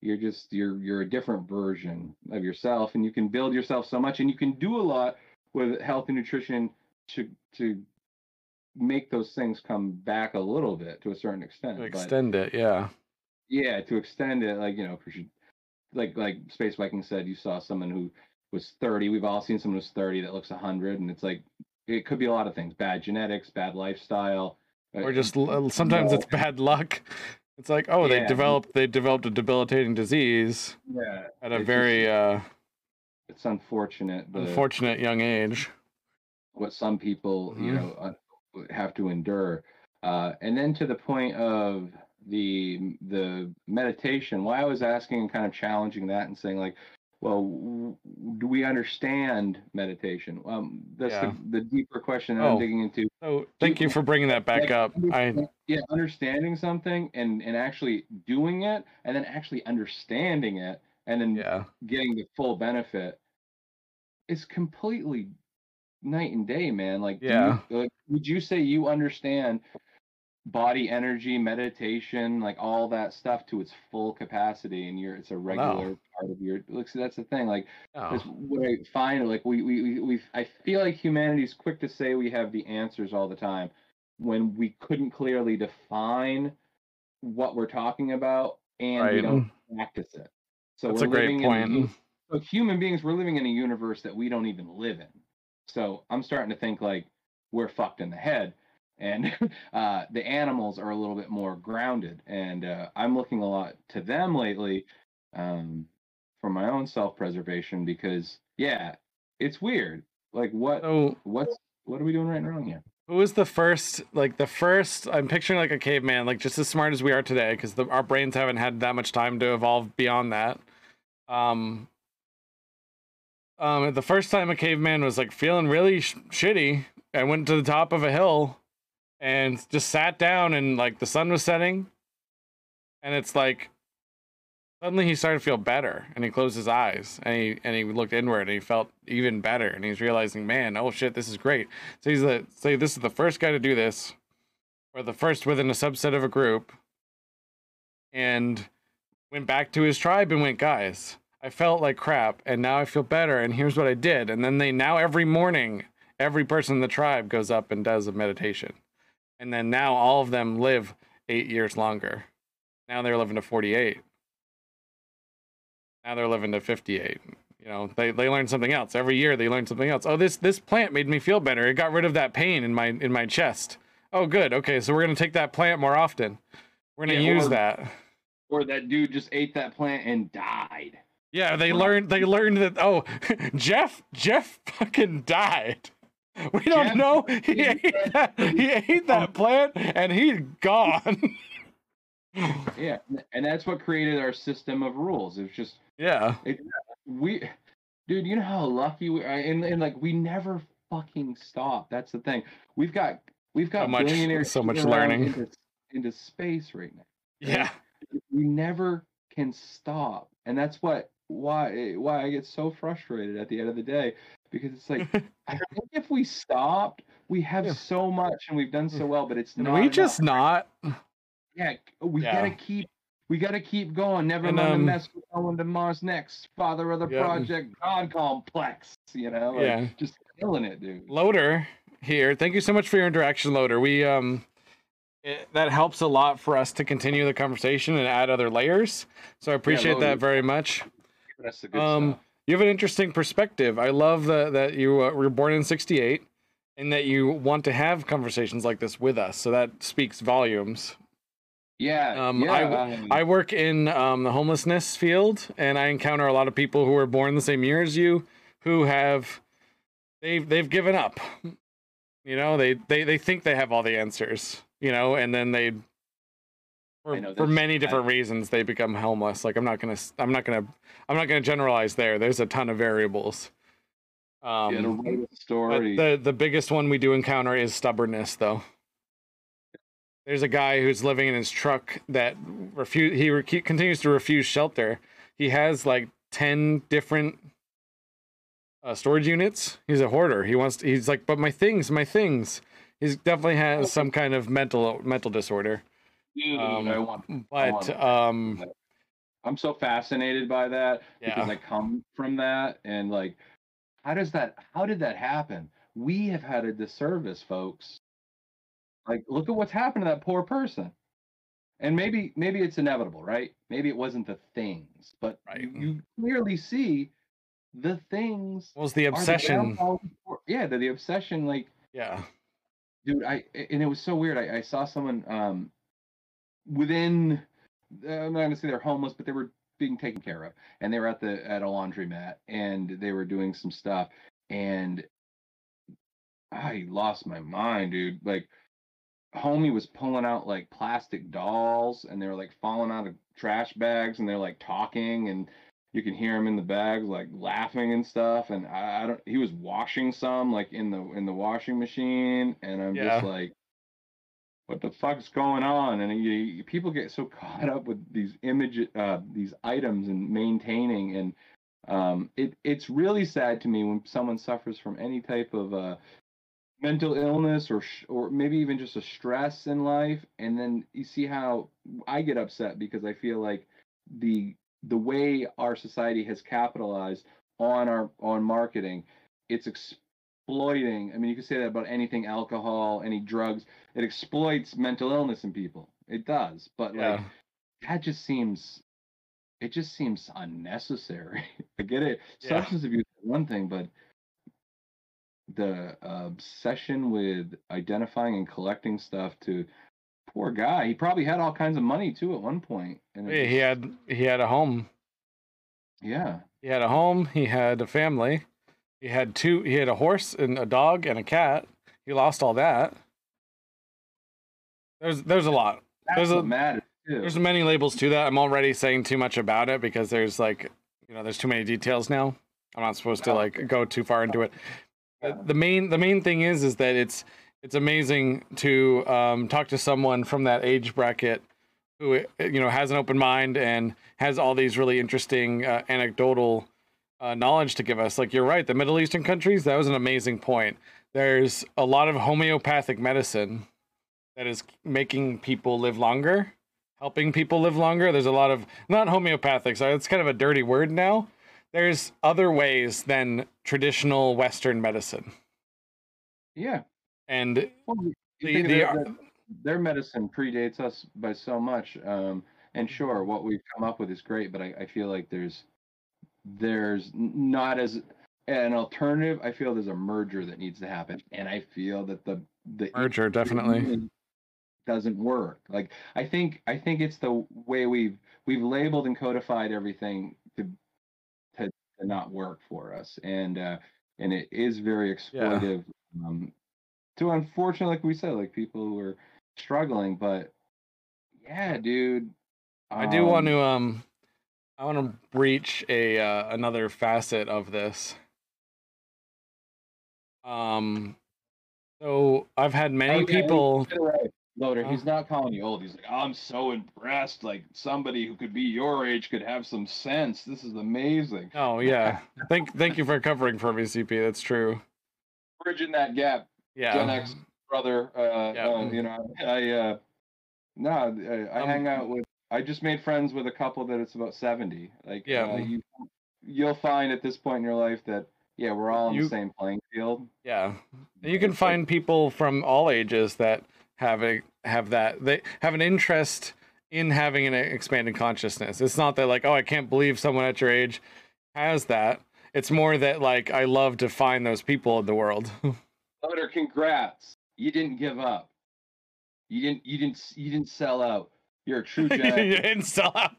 you're just you're you're a different version of yourself and you can build yourself so much and you can do a lot with health and nutrition to to make those things come back a little bit to a certain extent. To but extend it, yeah. yeah, to extend it, like you know, you- like like Space Viking said, you saw someone who was 30. We've all seen someone who's 30 that looks 100, and it's like it could be a lot of things: bad genetics, bad lifestyle, uh, Or just l- sometimes it's bad luck. It's like, oh, they developed they developed a debilitating disease yeah. at a it's very just- uh, it's unfortunate. The, unfortunate young age. What some people you Mhm. know uh, have to endure Uh, and then to the point of the the meditation, why I was asking and kind of challenging that and saying like, well, do we understand meditation? Um, that's Yeah. the, the deeper question that Oh. I'm digging into. So thank you for bringing that back Like, up. I yeah, understanding something and and actually doing it, and then actually understanding it, and then yeah. getting the full benefit is completely night and day, man. Like, do you- Yeah. like, would you say you understand body energy, meditation, like all that stuff to its full capacity, and you're it's a oh, regular part of your. Look, see, that's the thing. Like, No. that's what I find. Like, we we we we I feel like humanity's quick to say we have the answers all the time, when we couldn't clearly define what we're talking about, and we don't practice it. So That's we're a great living in a point. so human beings we're living in a universe that we don't even live in so i'm starting to think like we're fucked in the head and uh, the animals are a little bit more grounded and uh, i'm looking a lot to them lately um, for my own self-preservation because yeah it's weird. Like what So what's what are we doing right and wrong here? Who was the first like the first i'm picturing like a caveman like just as smart as we are today because our brains haven't had that much time to evolve beyond that. Um um the first time a caveman was like feeling really sh- shitty and went to the top of a hill and just sat down and like the sun was setting. And it's like suddenly he started to feel better and he closed his eyes and he and he looked inward and he felt even better and he's realizing man oh shit this is great. So he's the say this is the first guy to do this, or the first within a subset of a group, and went back to his tribe and went, guys, I felt like crap, and now I feel better, and here's what I did. And then they now every morning, every person in the tribe goes up and does a meditation, and then now all of them live eight years longer. Now they're living to forty-eight. Now they're living to fifty-eight. You know they, they learn something else. Every year they learn something else. Oh this this plant made me feel better. It got rid of that pain in my in my chest. Oh good. Okay so we're going to take that plant more often. We're going to Yeah, use or- that. or that dude just ate that plant and died yeah they learned they learned that oh jeff jeff fucking died. We don't Jeff- know. He ate that he ate that um, plant and he's gone. Yeah and that's what created our system of rules. It's just yeah. we dude you know how lucky we are and, and like we never fucking stop. That's the thing. We've got we've got much- billionaires so much learning. into, into space right now. Yeah. We never can stop. And that's what why why i get so frustrated at the end of the day because it's like i think if we stopped we have Yeah. so much and we've done so well but it's not we enough. just not yeah we Yeah. gotta keep we gotta keep going never mind um, the mess we're going to mars next father of the Yeah. project god complex you know like, Yeah. just killing it dude Loader here. Thank you so much for your interaction, Loader. We um it, that helps a lot for us to continue the conversation and add other layers. So I appreciate that very much. That's the good Um, stuff you have an interesting perspective. I love that that you uh, were born in '68 and that you want to have conversations like this with us. So that speaks volumes. yeah um, yeah I- um, I work in um, the homelessness field, and I encounter a lot of people who were born the same year as you, who have they've they've given up. You know, they they they think they have all the answers. You know, and then they for, for many I- different reasons they become homeless. Like I'm not gonna I'm not gonna I'm not gonna generalize there. There's a ton of variables. Um, yeah, a story the the biggest one we do encounter is stubbornness, though. There's a guy who's living in his truck that refuse he re- continues to refuse shelter. He has like ten different uh, storage units. He's a hoarder. He wants. To, he's like, but my things, my things. He's definitely has some kind of mental mental disorder. Dude, um, I want I But want- um, I'm so fascinated by that because I come from that and like how does that how did that happen? We have had a disservice, folks. Like look at what's happened to that poor person. And maybe maybe it's inevitable, right? Maybe it wasn't the things, but Right. you, clearly see the things what was the the obsession? downfall yeah, the, the obsession like Yeah, dude i and it was so weird i, I saw someone um within uh, i'm not gonna say they're homeless but they were being taken care of. And they were at the at a laundromat and they were doing some stuff. And i lost my mind dude. Like homie was pulling out like plastic dolls and they were like falling out of trash bags and they're like talking and you can hear him in the bags like laughing and stuff. And I, I don't he was washing some like in the in the washing machine. And i'm Yeah. just like what the fuck's going on? And you, you- people get so caught up with these image uh these items and maintaining and um it it's really sad to me when someone suffers from any type of uh mental illness or or maybe even just a stress in life. And then you see how I get upset because I feel like the the way our society has capitalized on our on marketing it's exploiting I mean you can say that about anything alcohol any drugs it exploits mental illness in people it does but like that just seems it just seems unnecessary I get it Yeah. substance abuse is one thing but the uh, obsession with identifying and collecting stuff to poor guy he probably had all kinds of money too at one point and Yeah, he had he had a home. yeah He had a home. He had a family. He had two. He had a horse and a dog and a cat. He lost all that. There's there's a lot. that's There's a- what matters too There's many labels to that. I'm already saying too much about it because there's like, you know, there's too many details now. I'm not supposed to Oh, like go too far into it. The main the main thing is is that it's it's amazing to um, talk to someone from that age bracket who you know has an open mind and has all these really interesting uh, anecdotal uh, knowledge to give us. Like you're right, the Middle Eastern countries. That was an amazing point. There's a lot of homeopathic medicine that is making people live longer, helping people live longer. There's a lot of not homeopathic, so it's kind of a dirty word now. There's other ways than traditional Western medicine, yeah and well, the, the their, their- their medicine predates us by so much um and sure what we've come up with is great but i, I feel like there's there's not as an alternative i feel there's a merger that needs to happen and i feel that the the merger definitely. doesn't work like i think i think it's the way we've we've labeled and codified everything to to, to not work for us and uh and it is very Yeah. exploitive um to unfortunately like we said like people who are struggling but yeah dude I do want um, to um, I want to breach a uh, another facet of this. Um, so I've had many Oh, yeah, he- people. right, Loader, he's not calling you old. He's like, I'm so impressed. Like somebody who could be your age could have some sense. This is amazing. Oh yeah, thank thank you for covering for me, CP. That's true. Bridging that gap. Yeah. Gen X brother. Uh, Yeah. uh, you know, I uh, no, I, I Um, hang out with. I just made friends with a couple that it's about seventy. Like, Yeah. uh, you you'll find at this point in your life that yeah, we're all on You- the same playing field. Yeah. You can find people from all ages that have a have that they have an interest in having an expanded consciousness. It's not that like, oh, I can't believe someone at your age has that. It's more that like I love to find those people in the world. Butter, congrats. You didn't give up. You didn't. You didn't. You didn't sell out. You're a true X. you didn't out.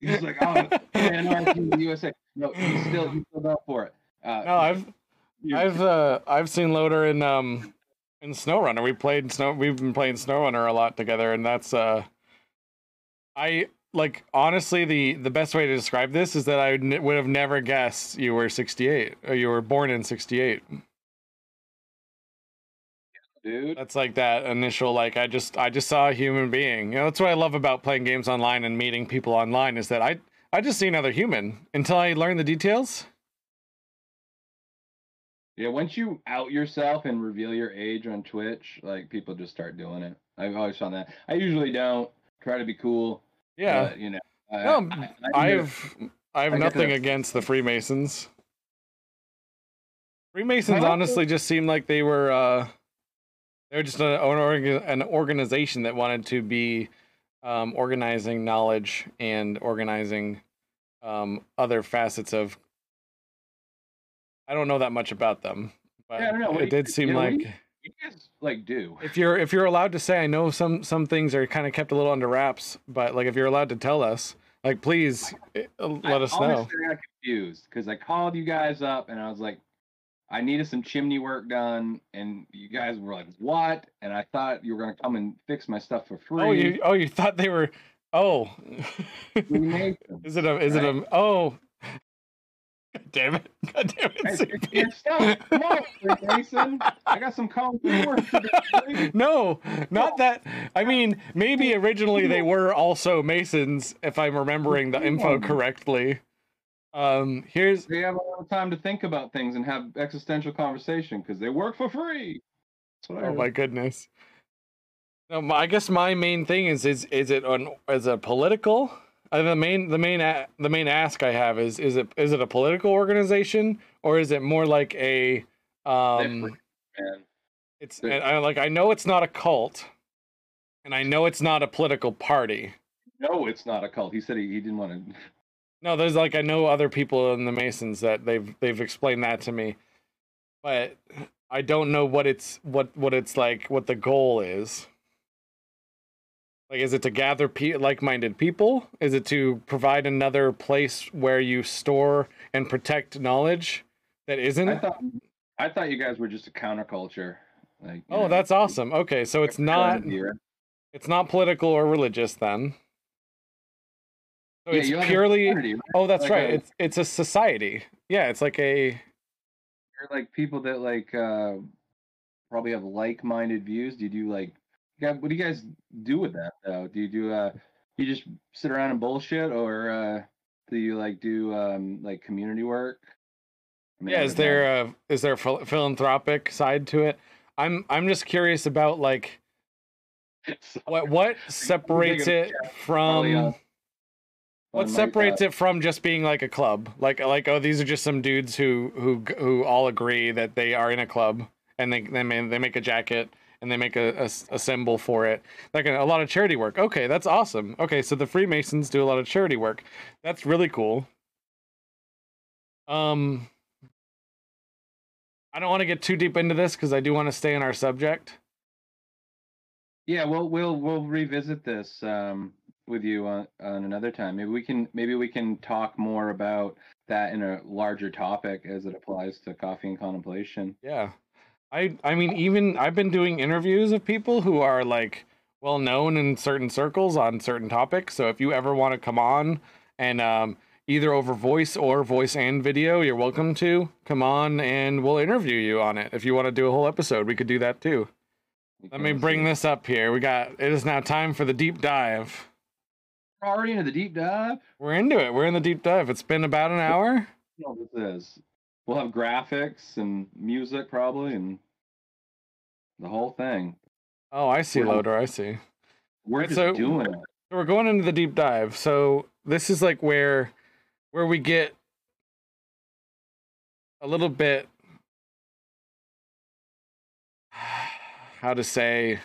He's like, oh, the USA. No, he still he still up for it. Uh, No, I've I've uh I've seen Loader in um in SnowRunner. We played snow we've been playing SnowRunner a lot together and that's uh I like honestly the the best way to describe this is that I would have never guessed you were 68 or you were born in 68. Dude. That's like that initial like I just I just saw a human being. You know, that's what I love about playing games online and meeting people online is that I I just see another human until I learn the details. Yeah, once you out yourself and reveal your age on Twitch, like people just start doing it. I've always found that. I usually don't try to be cool. Yeah. but, you know. I, No, I, I, I've I have I nothing against the Freemasons. Freemasons honestly just seemed like they were uh they were just an, an organization that wanted to be um, organizing knowledge and organizing um, other facets of. I don't know that much about them, but Yeah, I don't know. It did seem you know, like you guys like do. if you're if you're allowed to say, I know some some things are kind of kept a little under wraps, but like if you're allowed to tell us, like please eh, let us know. I got confused because I called you guys up and I was like, I needed some chimney work done, and you guys were like, "What?" And I thought you were gonna come and fix my stuff for free. Oh, you oh you thought they were oh. We made them. is it a is it a oh God damn it. God damn it. Your stuff. Come on, Mason. I got some concrete work. No, not that. I mean, maybe originally they were also Masons, if I'm remembering the info correctly. Um, here's They have a lot of time to think about things and have existential conversation because they work for free. That's what oh my goodness. No, I guess my main thing is is is it on is it political? Uh, the main the main a, the main ask I have is is it is it a political organization or is it more like a um it's and I like I know it's not a cult and I know it's not a political party. No, it's not a cult. He said he, he didn't want to. No, there's like I know other people in the Masons that they've they've explained that to me, but I don't know what it's what what it's like what the goal is. Like, is it to gather pe- like-minded people? Is it to provide another place where you store and protect knowledge that isn't? I thought I thought you guys were just a counterculture. Like, oh, know, that's awesome. Okay, so it's not here. it's not political or religious then. Yeah, it's a purely. right? Oh, that's like right. a- It's it's a society. Yeah, it's like a You're like people that like uh probably have like-minded views. Do you do like? What do you guys do with that though? Do you do uh? You just sit around and bullshit, or uh, do you like do um like community work? I mean, yeah is know. there a is there a phil- philanthropic side to it i'm i'm just curious about like what what separates it uh, from what separates it from just being like a club? Like like oh these are just some dudes who who who all agree that they are in a club and they they, ma- they make a jacket and they make a a symbol for it. Like a, a lot of charity work. Okay that's awesome. Okay so the freemasons do a lot of charity work. That's really cool. Um i don't want to get too deep into this because i do want to stay in our subject. Yeah, well, we'll we'll revisit this um, with you on, on another time. Maybe we can maybe we can talk more about that in a larger topic as it applies to coffee and contemplation. Yeah. I I mean even I've been doing interviews of people who are like well known in certain circles on certain topics. So if you ever want to come on and um either over voice or voice and video, you're welcome to come on and we'll interview you on it. If you want to do a whole episode, we could do that too. Let me bring this up here. We got it is now time for the deep dive. We're already into the deep dive. We're into it. We're in the deep dive. It's been about an hour. Know this is. We'll have graphics and music probably and the whole thing. Oh, I see. Loader. I see. We're Right, just so- doing it. So we're going into the deep dive. So this is like where where we get a little bit how to say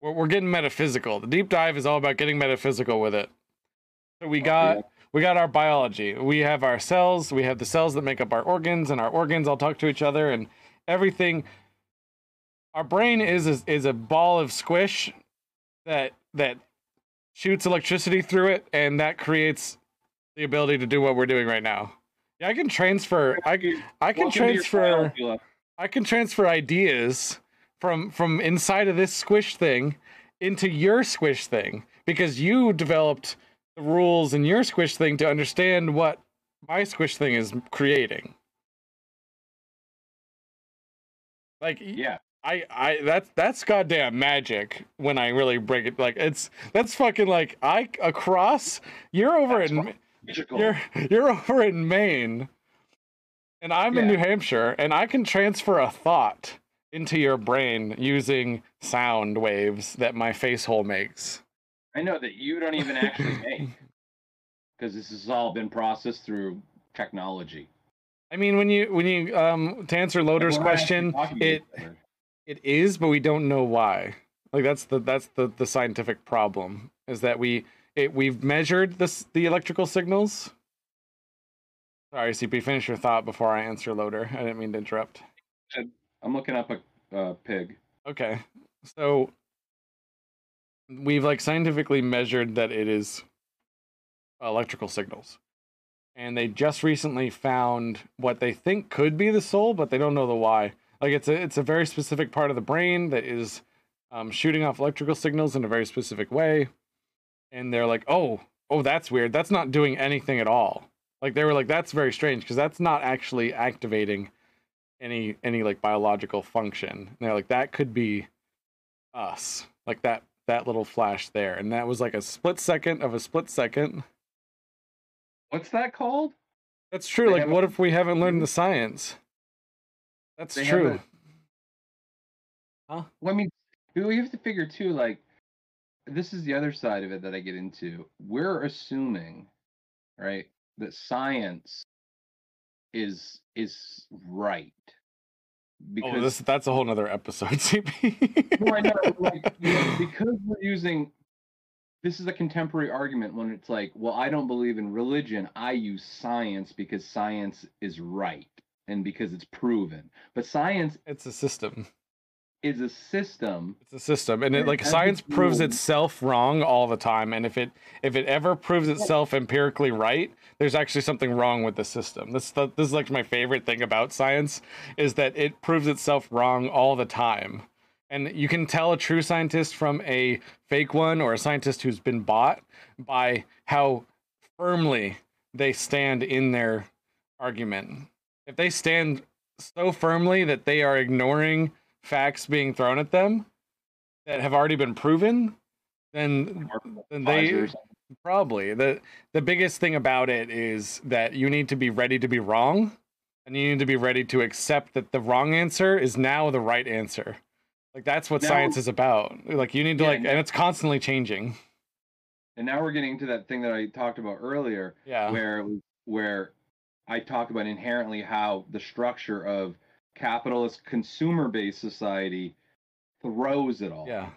we're, we're getting metaphysical. The deep dive is all about getting metaphysical with it. We got we got our biology. We have our cells, we have the cells that make up our organs and our organs all talk to each other and everything our brain is is, is a ball of squish that that shoots electricity through it, and that creates the ability to do what we're doing right now. Yeah, I can transfer. I I can Welcome transfer. trial, I can transfer ideas from from inside of this squish thing into your squish thing because you developed the rules in your squish thing to understand what my squish thing is creating. Like Yeah. I I that's that's goddamn magic when I really break it like it's that's fucking like I across you're over That's in Magical. you're you're over in Maine and I'm in New Hampshire and I can transfer a thought into your brain using sound waves that my face hole makes. I know that you don't even actually make because this has all been processed through technology. I mean when you when you um to answer Loader's We're not actually question, it. It is, but we don't know why. Like that's the that's the the scientific problem is that we it we've measured this the electrical signals. Sorry, CP, finish your thought before I answer loader. I didn't mean to interrupt. I'm looking up a uh, pig. Okay. So we've like scientifically measured that it is electrical signals. and they just recently found what they think could be the soul, but they don't know the why. Like it's a it's a very specific part of the brain that is um, shooting off electrical signals in a very specific way, and they're like, oh, oh, that's weird. That's not doing anything at all. Like they were like, that's very strange because that's not actually activating any any like biological function. And they're like, that could be us. Like that that little flash there, and that was like a split second of a split second. What's that called? That's true. They like, haven't- what if we haven't learned the mm-hmm. science? That's They true. haven't- Well, I mean, we have to figure too. Like, this is the other side of it that I get into. We're assuming, right, that science is is right Oh, because Oh, this that's a whole nother episode, CP. No, I know, like, you know, because we're using this is a contemporary argument when it's like, well, I don't believe in religion. I use science because science is right and because it's proven. But science it's a system. Is a system. It's a system, and it like science it's proves itself wrong all the time. And if it if it ever proves itself empirically right, there's actually something wrong with the system. This the, this is like my favorite thing about science is that it proves itself wrong all the time. And you can tell a true scientist from a fake one or a scientist who's been bought by how firmly they stand in their argument. If they stand so firmly that they are ignoring facts being thrown at them that have already been proven, then then they Pfizer or something. probably the the biggest thing about it is that you need to be ready to be wrong and you need to be ready to accept that the wrong answer is now the right answer. Like that's what Now- science is about. Like you need to Yeah, like and it's constantly changing. And now we're getting to that thing that I talked about earlier, Yeah. where where I talk about inherently how the structure of capitalist consumer-based society throws it all. Yeah.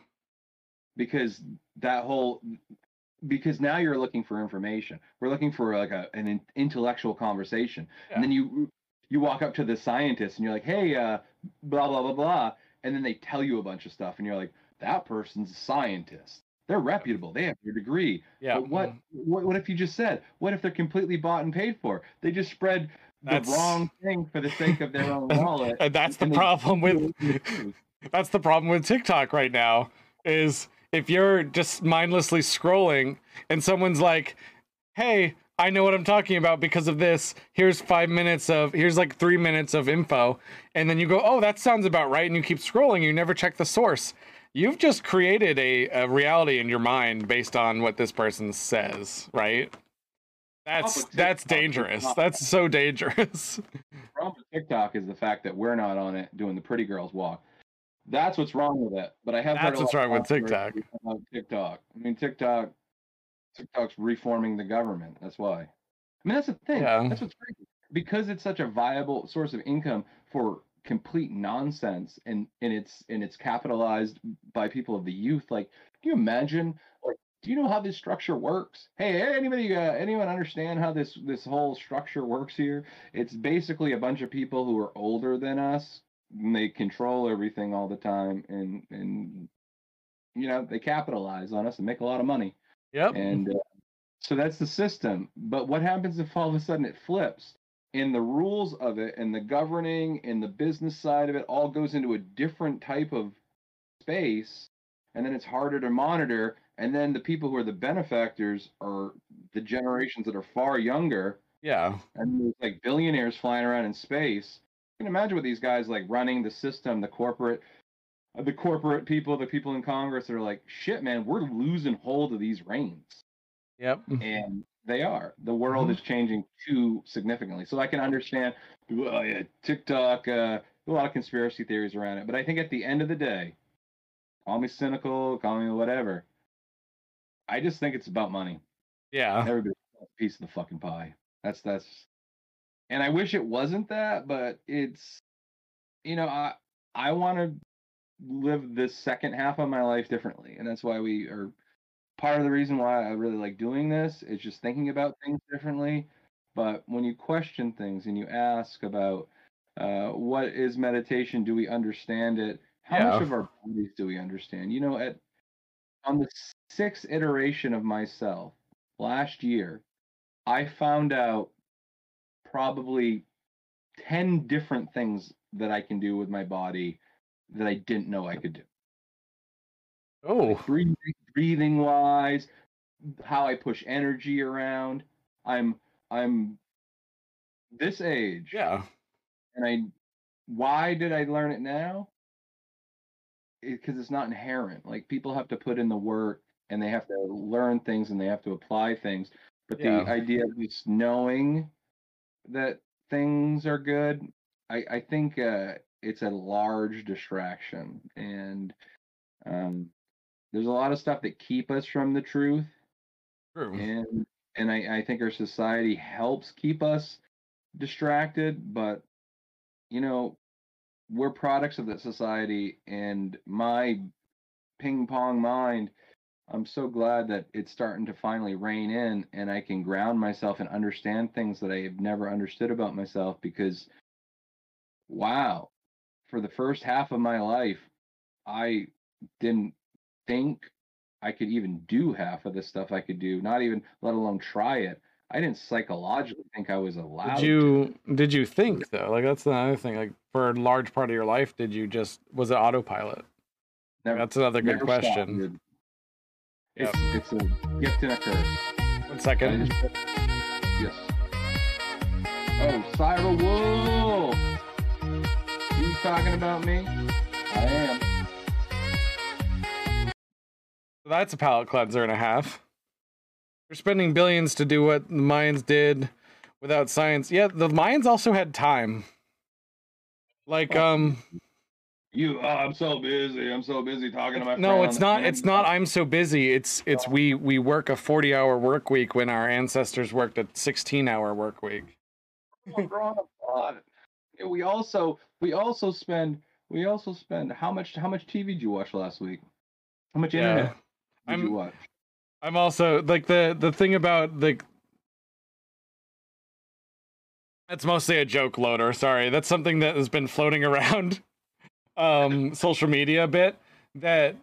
because that whole because now you're looking for information. We're looking for like a, an intellectual conversation. And then you you walk up to the scientist and you're like hey uh blah blah blah blah. And then they tell you a bunch of stuff and you're like that person's a scientist. They're reputable. They have their degree. Yeah. but what, what what if you just said what if they're completely bought and paid for? They just spread the That's- wrong thing for the sake of their own wallet And that's the and they- problem with that's the problem with TikTok right now is if you're just mindlessly scrolling and someone's like, "Hey, I know what I'm talking about because of this. Here's 5 minutes of here's like 3 minutes of info." And then you go, "Oh, that sounds about right." And you keep scrolling, you never check the source. You've just created a, a reality in your mind based on what this person says, right? That's that's dangerous. That's so dangerous. problem with TikTok is the fact that we're not on it doing the pretty girls walk. That's what's wrong with it. But I have heard That's a what's lot wrong with TikTok. About TikTok. I mean, TikTok. TikTok's reforming the government. That's why. I mean, that's the thing. Yeah. That's what's crazy. Because it's such a viable source of income for complete nonsense, and and it's and it's capitalized by people of the youth. Like, can you imagine? Like, do you know how this structure works? Hey, anybody, uh, anyone understand how this this whole structure works here? It's basically a bunch of people who are older than us. And they control everything all the time, and and you know they capitalize on us and make a lot of money. Yep. And uh, so that's the system. But what happens if all of a sudden it flips? And the rules of it, and the governing, and the business side of it all goes into a different type of space, and then it's harder to monitor. And then the people who are the benefactors are the generations that are far younger, yeah. and there's like billionaires flying around in space. You can imagine what these guys like running the system, the corporate, uh, the corporate people, the people in Congress that are like, shit, man, we're losing hold of these reins, Yep. and they are. The world is changing too significantly. So I can understand, oh yeah, TikTok, uh, a lot of conspiracy theories around it, but I think at the end of the day, call me cynical, call me whatever. I just think it's about money. Yeah. Everybody wants a piece of the fucking pie. That's that's and I wish it wasn't that, but it's you know, I I want to live this second half of my life differently. And that's why we are part of the reason why I really like doing this is just thinking about things differently. But when you question things and you ask about uh, what is meditation, do we understand it? How much of our bodies do we understand? You know, at on the sixth iteration of myself last year, I found out probably 10 different things that I can do with my body that I didn't know I could do. Oh, breathing, breathing wise, how I push energy around. I'm I'm this age, yeah. and I why did I learn it now? Because it's not inherent. Like people have to put in the work and they have to learn things and they have to apply things. But Yeah. the idea of just knowing that things are good, I, I think uh, it's a large distraction. And um, there's a lot of stuff that keep us from the truth True. and and I, I think our society helps keep us distracted but you know we're products of that society and my ping pong mind i'm so glad that it's starting to finally rein in and i can ground myself and understand things that i have never understood about myself because wow for the first half of my life i didn't think I could even do half of the stuff I could do, not even let alone try it. I didn't psychologically think I was allowed. Did you did you think though? Like that's another thing. Like for a large part of your life, did you just was it autopilot? Never, That's another good question. dude. It's, it's a gift and a curse. One second. Just- yes. Oh, Cyber Wolf! You talking about me? I am. That's a palate cleanser and a half. We're spending billions to do what the Mayans did without science. Yeah, the Mayans also had time. Like, um, You, oh, I'm so busy. I'm so busy talking to my no, it's not. It's not. I'm so busy. It's it's we we work a 40 hour work week when our ancestors worked a 16 hour work week. We're on a pod. Yeah, We also we also spend we also spend how much how much TV did you watch last week? How much Yeah. internet did I'm- you watch? I'm also like the the thing about the That's mostly a joke loader. Sorry. That's something that has been floating around um social media a bit that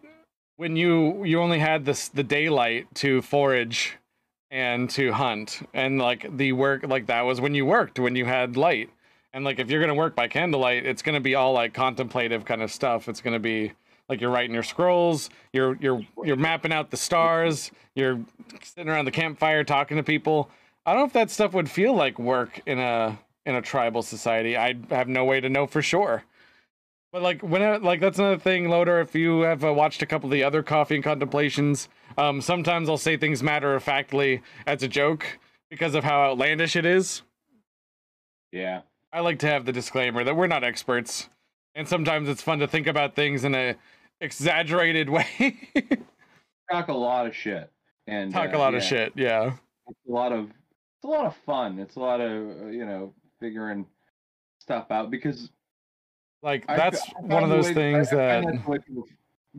when you you only had this the daylight to forage and to hunt and like the work like that was when you worked when you had light and like if you're to work by candlelight it's to be all like contemplative kind of stuff it's to be like you're writing your scrolls you're you're you're mapping out the stars you're sitting around the campfire talking to people. I don't know if that stuff would feel like work in a in a tribal society. I have no way to know for sure. But like when I, like that's another thing loader if you have uh, watched a couple of the other coffee and contemplations um sometimes i'll say things matter of factly as a joke because of how outlandish it is. Yeah. I like to have the disclaimer that we're not experts, and sometimes it's fun to think about things in a exaggerated way. Talk a lot of shit. And Talk uh, a lot of shit. Yeah. It's a lot of it's a lot of fun. It's a lot of uh, you know figuring stuff out because Like I that's one of those way- things I, I that that's people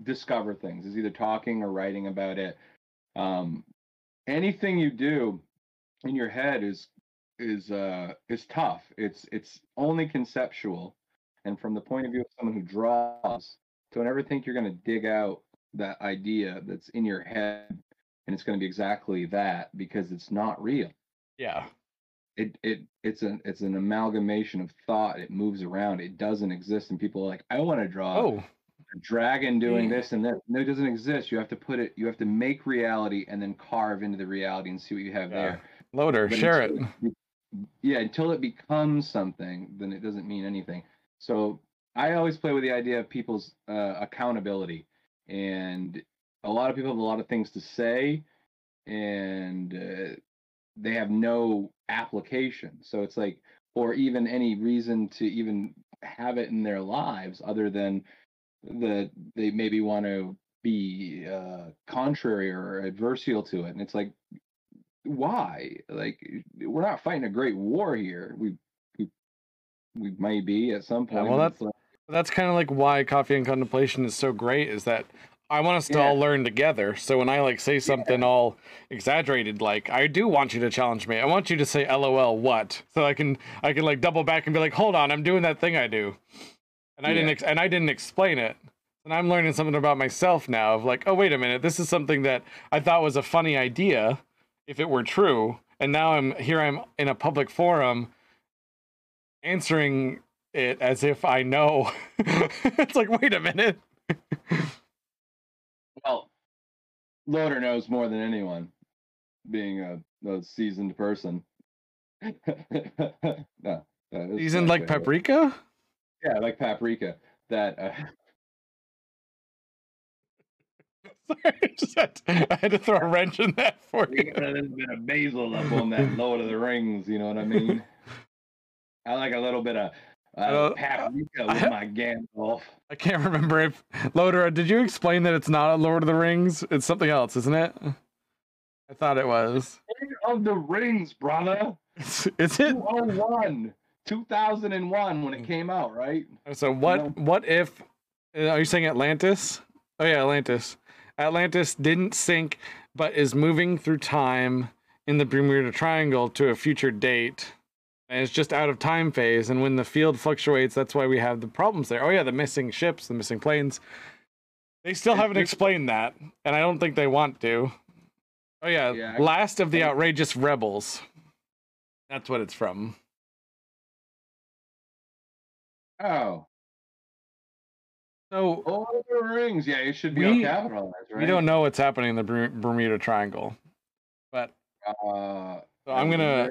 discover things is either talking or writing about it. Um, anything you do in your head is is uh is tough. It's it's only conceptual, and from the point of view of someone who draws, don't ever think you're going to dig out that idea that's in your head and it's going to be exactly that because it's not real yeah. it it it's an it's an amalgamation of thought it moves around it doesn't exist and people are like i want to draw Oh, a dragon doing Yeah. this and that no it doesn't exist you have to put it you have to make reality and then carve into the reality and see what you have Yeah. there loader, But share it. yeah until it becomes something then it doesn't mean anything so i always play with the idea of people's uh, accountability and a lot of people have a lot of things to say and uh, they have no application. So it's like or even any reason to even have it in their lives other than that they maybe want to be uh, contrary or adversarial to it. And it's like why? Like we're not fighting a great war here. We we, may be at some Yeah, point well, that's- like- That's kind of like why coffee and contemplation is so great is that I want us to Yeah. all learn together. So when I like say something all exaggerated, like I do want you to challenge me. I want you to say LOL what? So I can I can like double back and be like, hold on, I'm doing that thing I do. And I didn't ex- and I didn't explain it. And I'm learning something about myself now of like, oh wait a minute, this is something that I thought was a funny idea if it were true. And now I'm here I'm in a public forum answering it as if I know. it's like, wait a minute. Well, Loader knows more than anyone, being a, a seasoned person. no, Seasoned like fair. paprika? Yeah, like paprika. That uh, Sorry, I just had to, I had to throw a wrench in that for you There's been a little bit of basil up on that Lord of the Rings. You know what I mean? I like a little bit of uh, paprika with I- my Gandalf. I can't remember if Loader. Did you explain that it's not a Lord of the Rings? It's something else, isn't it? I thought it was. King of the Rings, brother. Is, is it? 201, 2001 when it came out, right? So what? No. What if? uh, Are you saying Atlantis? Oh yeah, Atlantis. Atlantis didn't sink, but is moving through time in the Bermuda Triangle to a future date. And it's just out of time phase, and when the field fluctuates, that's why we have the problems there. Oh yeah, the missing ships, the missing planes. They still haven't explained that, and I don't think they want to. Oh yeah, Yeah, last of the outrageous rebels. That's what it's from. Oh, So of the Rings. Yeah, it should be We- all capitalized, right? we don't know what's happening in the Bermuda Triangle, but Uh, so I'm gonna.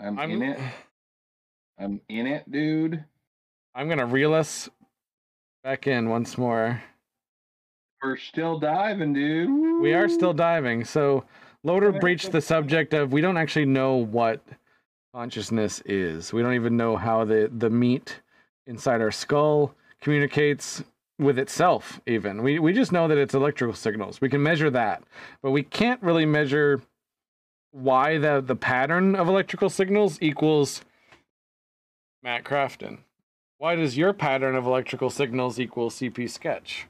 I'm, I'm in it. I'm in it, dude. I'm gonna reel us back in once more. We're still diving, dude. We are still diving. So Loader breached the subject of we don't actually know what consciousness is. We don't even know how the the meat inside our skull communicates with itself even. We we just know that it's electrical signals. We can measure that. But we can't really measure why the the pattern of electrical signals equals Matt Crafton. Why does your pattern of electrical signals equal CP sketch?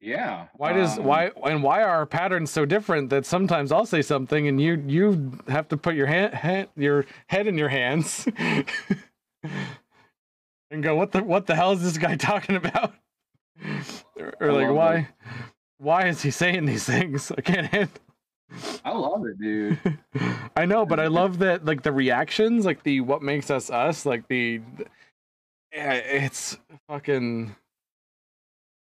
Yeah. Why does um, why and why are our patterns so different that sometimes I'll say something and you you have to put your hand, hand your head in your hands and go what the what the hell is this guy talking about? Or, or like why why is he saying these things? I can't hand, I love it, dude. I know, but I love that like the reactions, like the what makes us us, like the yeah, it's fucking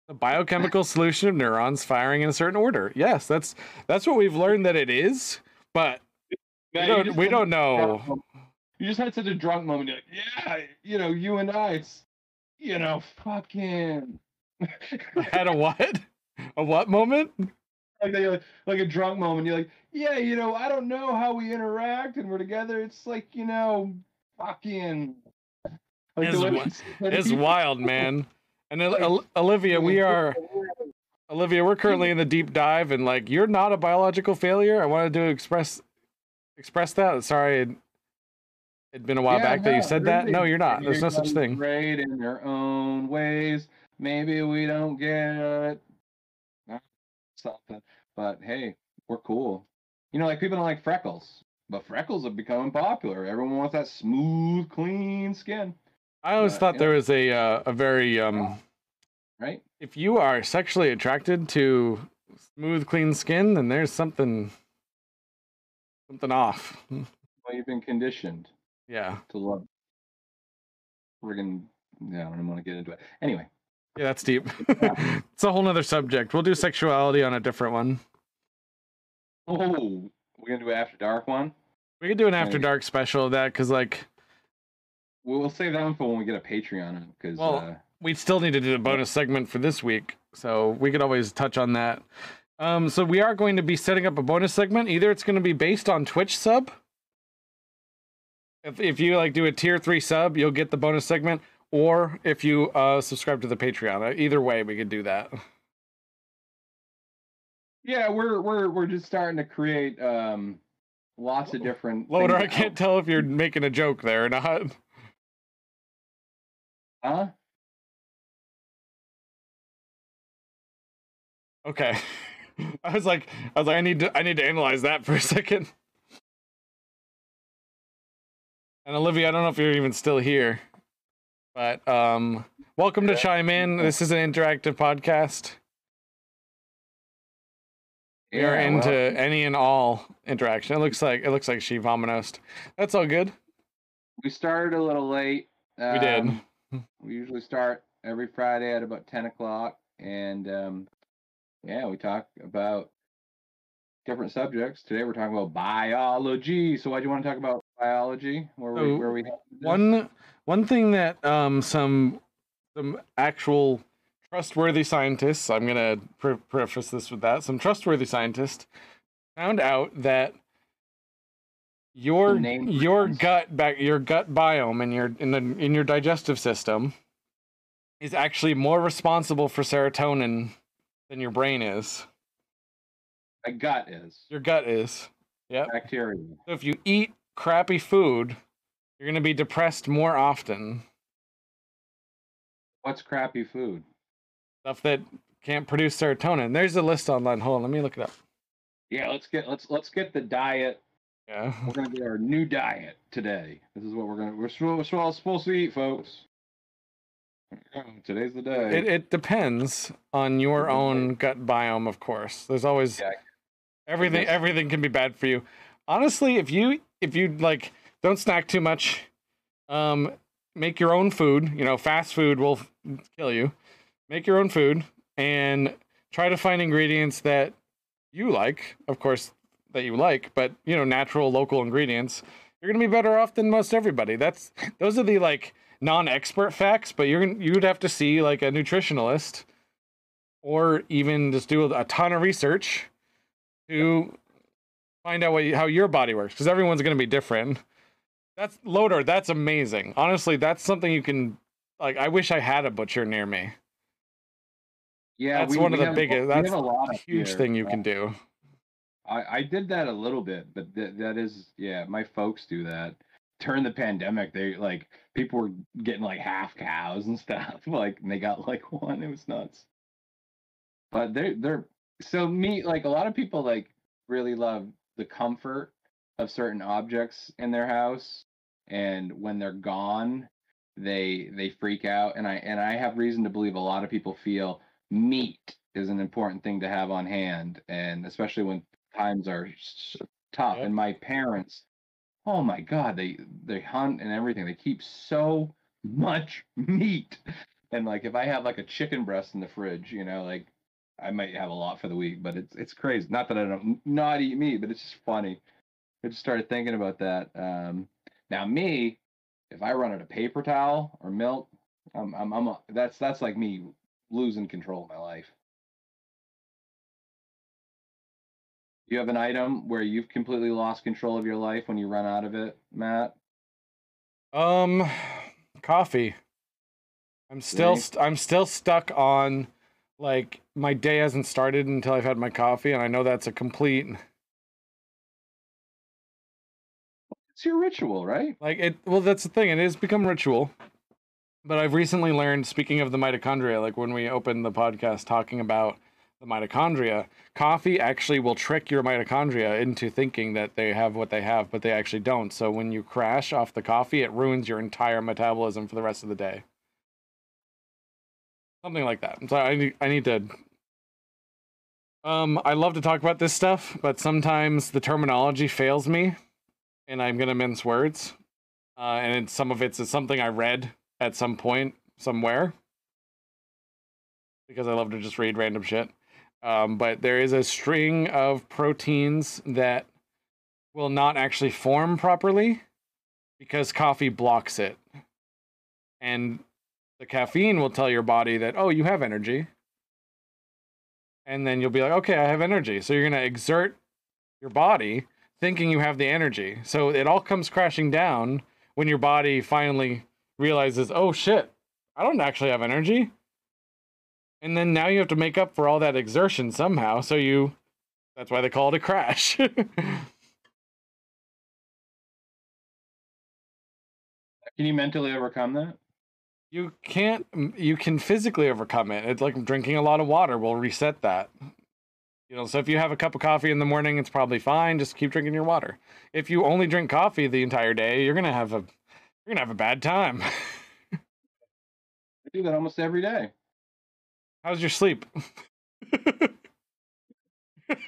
the biochemical solution of neurons firing in a certain order. Yes, that's that's what we've learned that it is, but we don't we don't such a drunk know. You just had such a drunk moment. You're like, yeah, you know, you and I, it's, you know, fucking. Had a what? A what moment? Like, like like a drunk moment. You're like, yeah, you know, I don't know how we interact and we're together. It's like, you know, fucking. Like It's the way wi- you said It's wild, man. And Like, Olivia, we are Olivia, we're currently in the deep dive, and like you're not a biological failure. I wanted to express express that. Sorry, it, it'd been a while Yeah, back that you no, said that. No, you're not. There's no such thing. Great in their own ways. Maybe we don't get it. Something, but hey, we're cool. You know, like people don't like freckles, but freckles are becoming popular. Everyone wants that smooth, clean skin, I always Uh, thought there was a uh, a very um. right? If you are sexually attracted to smooth, clean skin, then there's something something off. Well, you've been conditioned Yeah, to love. Friggin' yeah, I don't want to get into it. Anyway, yeah, that's deep. it's a whole nother subject. We'll do sexuality on a different one. Oh, we're gonna do an after dark one. We could do an after dark special of that because like We'll, we'll save that one for when we get a Patreon because Well, uh, we still need to do a bonus segment for this week, so we could always touch on that. Um, so we are going to be setting up a bonus segment. Either it's going to be based on Twitch sub. If if you like do a tier three sub, you'll get the bonus segment. Or if you uh, subscribe to the Patreon, Uh, either way, we could do that. Yeah, we're we're we're just starting to create um lots of different Loader, I can't tell if you're making a joke there or not. Huh? Okay. I was like, I was like, I need to, I need to analyze that for a second. And Olivia, I don't know if you're even still here, but um, welcome to Chime In. This is an interactive podcast. Yeah, into well, any and all interaction. It looks like it looks like she vominosed. That's all good. We started a little late. We did. Um, We usually start every Friday at about ten o'clock, and um, yeah, we talk about different subjects. Today we're talking about biology. So why do you want to talk about biology? Where we where we headed with this? One one thing that um some some actual trustworthy scientists, I'm gonna pre- preface this with that, some trustworthy scientists found out that your your gut back your gut biome in your in the in your digestive system is actually more responsible for serotonin than your brain is. a gut is Your gut is. Yep. bacteria. So if you eat crappy food, you're gonna be depressed more often. What's crappy food? Stuff that can't produce serotonin. There's a list online. Hold on, let me look it up. Yeah, let's get let's let's get the diet. Yeah. We're gonna get our new diet today. This is what we're gonna we're supposed, we're supposed to eat, folks. Today's the day. It it depends on your own gut biome, of course. There's always Yeah, everything everything can be bad for you. Honestly, if you if you like don't snack too much, um make your own food, you know, fast food will kill you. Make your own food and try to find ingredients that you like, of course, that you like, but you know, natural local ingredients. You're going to be better off than most everybody. That's those are the like non-expert facts, but you're gonna- you'd have to see like a nutritionalist or even just do a ton of research to find out what you, how your body works because everyone's going to be different. That's Loader. That's amazing. Honestly, that's something you can like. I wish I had a butcher near me. Yeah. That's we- one of the biggest. we That's a huge here. thing you can do. I, I did that a little bit, but th- that is yeah, my folks do that. During the pandemic, they like people were getting like half cows and stuff. Like and they got like one. It was nuts. But they're they're so me like a lot of people like really love the comfort of certain objects in their house, and when they're gone, they they freak out. And I and I have reason to believe a lot of people feel meat is an important thing to have on hand, and especially when times are tough. Yep. And my parents, oh my god, they they hunt and everything. They keep so much meat. And like if I have like a chicken breast in the fridge, you know, like I might have a lot for the week, but it's it's crazy. Not that I don't not eat meat, but it's just funny. I just started thinking about that. Um, now me, if I run out of paper towel or milk, I'm I'm, I'm a, that's that's like me losing control of my life. You have an item where you've completely lost control of your life when you run out of it, Matt? Um, coffee. I'm still st- I'm still stuck on like my day hasn't started until I've had my coffee, and I know that's a complete It's your ritual, right? like it. Well, that's the thing. It has become ritual. But I've recently learned, speaking of the mitochondria, like when we opened the podcast talking about the mitochondria, coffee actually will trick your mitochondria into thinking that they have what they have, but they actually don't. So when you crash off the coffee, it ruins your entire metabolism for the rest of the day. Something like that. So I need, I need to. Um, I love to talk about this stuff, but sometimes the terminology fails me, and I'm gonna mince words. Uh, and some of it's something I read at some point somewhere because I love to just read random shit. Um, but there is a string of proteins that will not actually form properly because coffee blocks it. And the caffeine will tell your body that, oh, you have energy. And then you'll be like, okay, I have energy. So you're going to exert your body thinking you have the energy. So it all comes crashing down when your body finally realizes, oh shit, I don't actually have energy. And then now you have to make up for all that exertion somehow. So you, that's why they call it a crash. Can you mentally overcome that? you can't, you can physically overcome it. It's like drinking a lot of water will reset that. You know, so if you have a cup of coffee in the morning, it's probably fine. Just keep drinking your water. If you only drink coffee the entire day, you're gonna have a, you're gonna have a bad time. I do that almost every day. How's your sleep?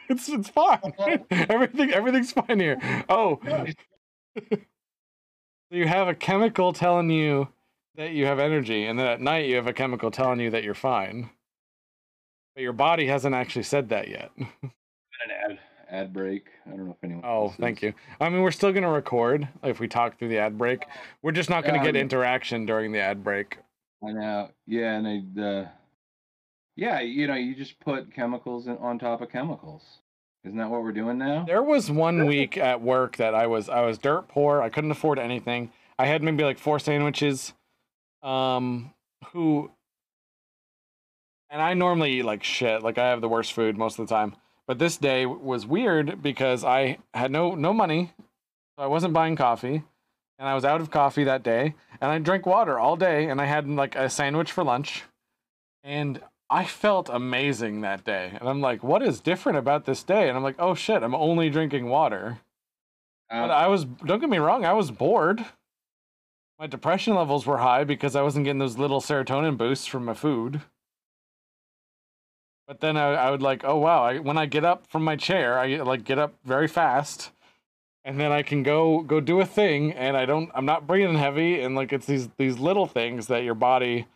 it's it's fine. everything everything's fine here. Oh, you have a chemical telling you that you have energy, and then at night you have a chemical telling you that you're fine. But your body hasn't actually said that yet. Ad break. I don't know if anyone. Oh, thank you. I mean, we're still gonna record if we talk through the ad break. We're just not gonna Yeah, get I'm- interaction during the ad break. I know. Yeah, and I, uh, yeah, you know, you just put chemicals in, on top of chemicals. Isn't that what we're doing now? There was one week at work that I was I was dirt poor. I couldn't afford anything. I had maybe like four sandwiches. Um, who and I normally eat like shit. Like I have the worst food most of the time. But this day was weird because I had no no money. So I wasn't buying coffee. And I was out of coffee that day. And I drank water all day and I had like a sandwich for lunch. And I felt amazing that day. And I'm like, what is different about this day? And I'm like, oh shit, I'm only drinking water. But Uh, I was don't get me wrong, I was bored. My depression levels were high because I wasn't getting those little serotonin boosts from my food. But then I, I would like, oh wow, I, when I get up from my chair, I like get up very fast, and then I can go go do a thing, and I don't, I'm not breathing heavy, and like it's these these little things that your body,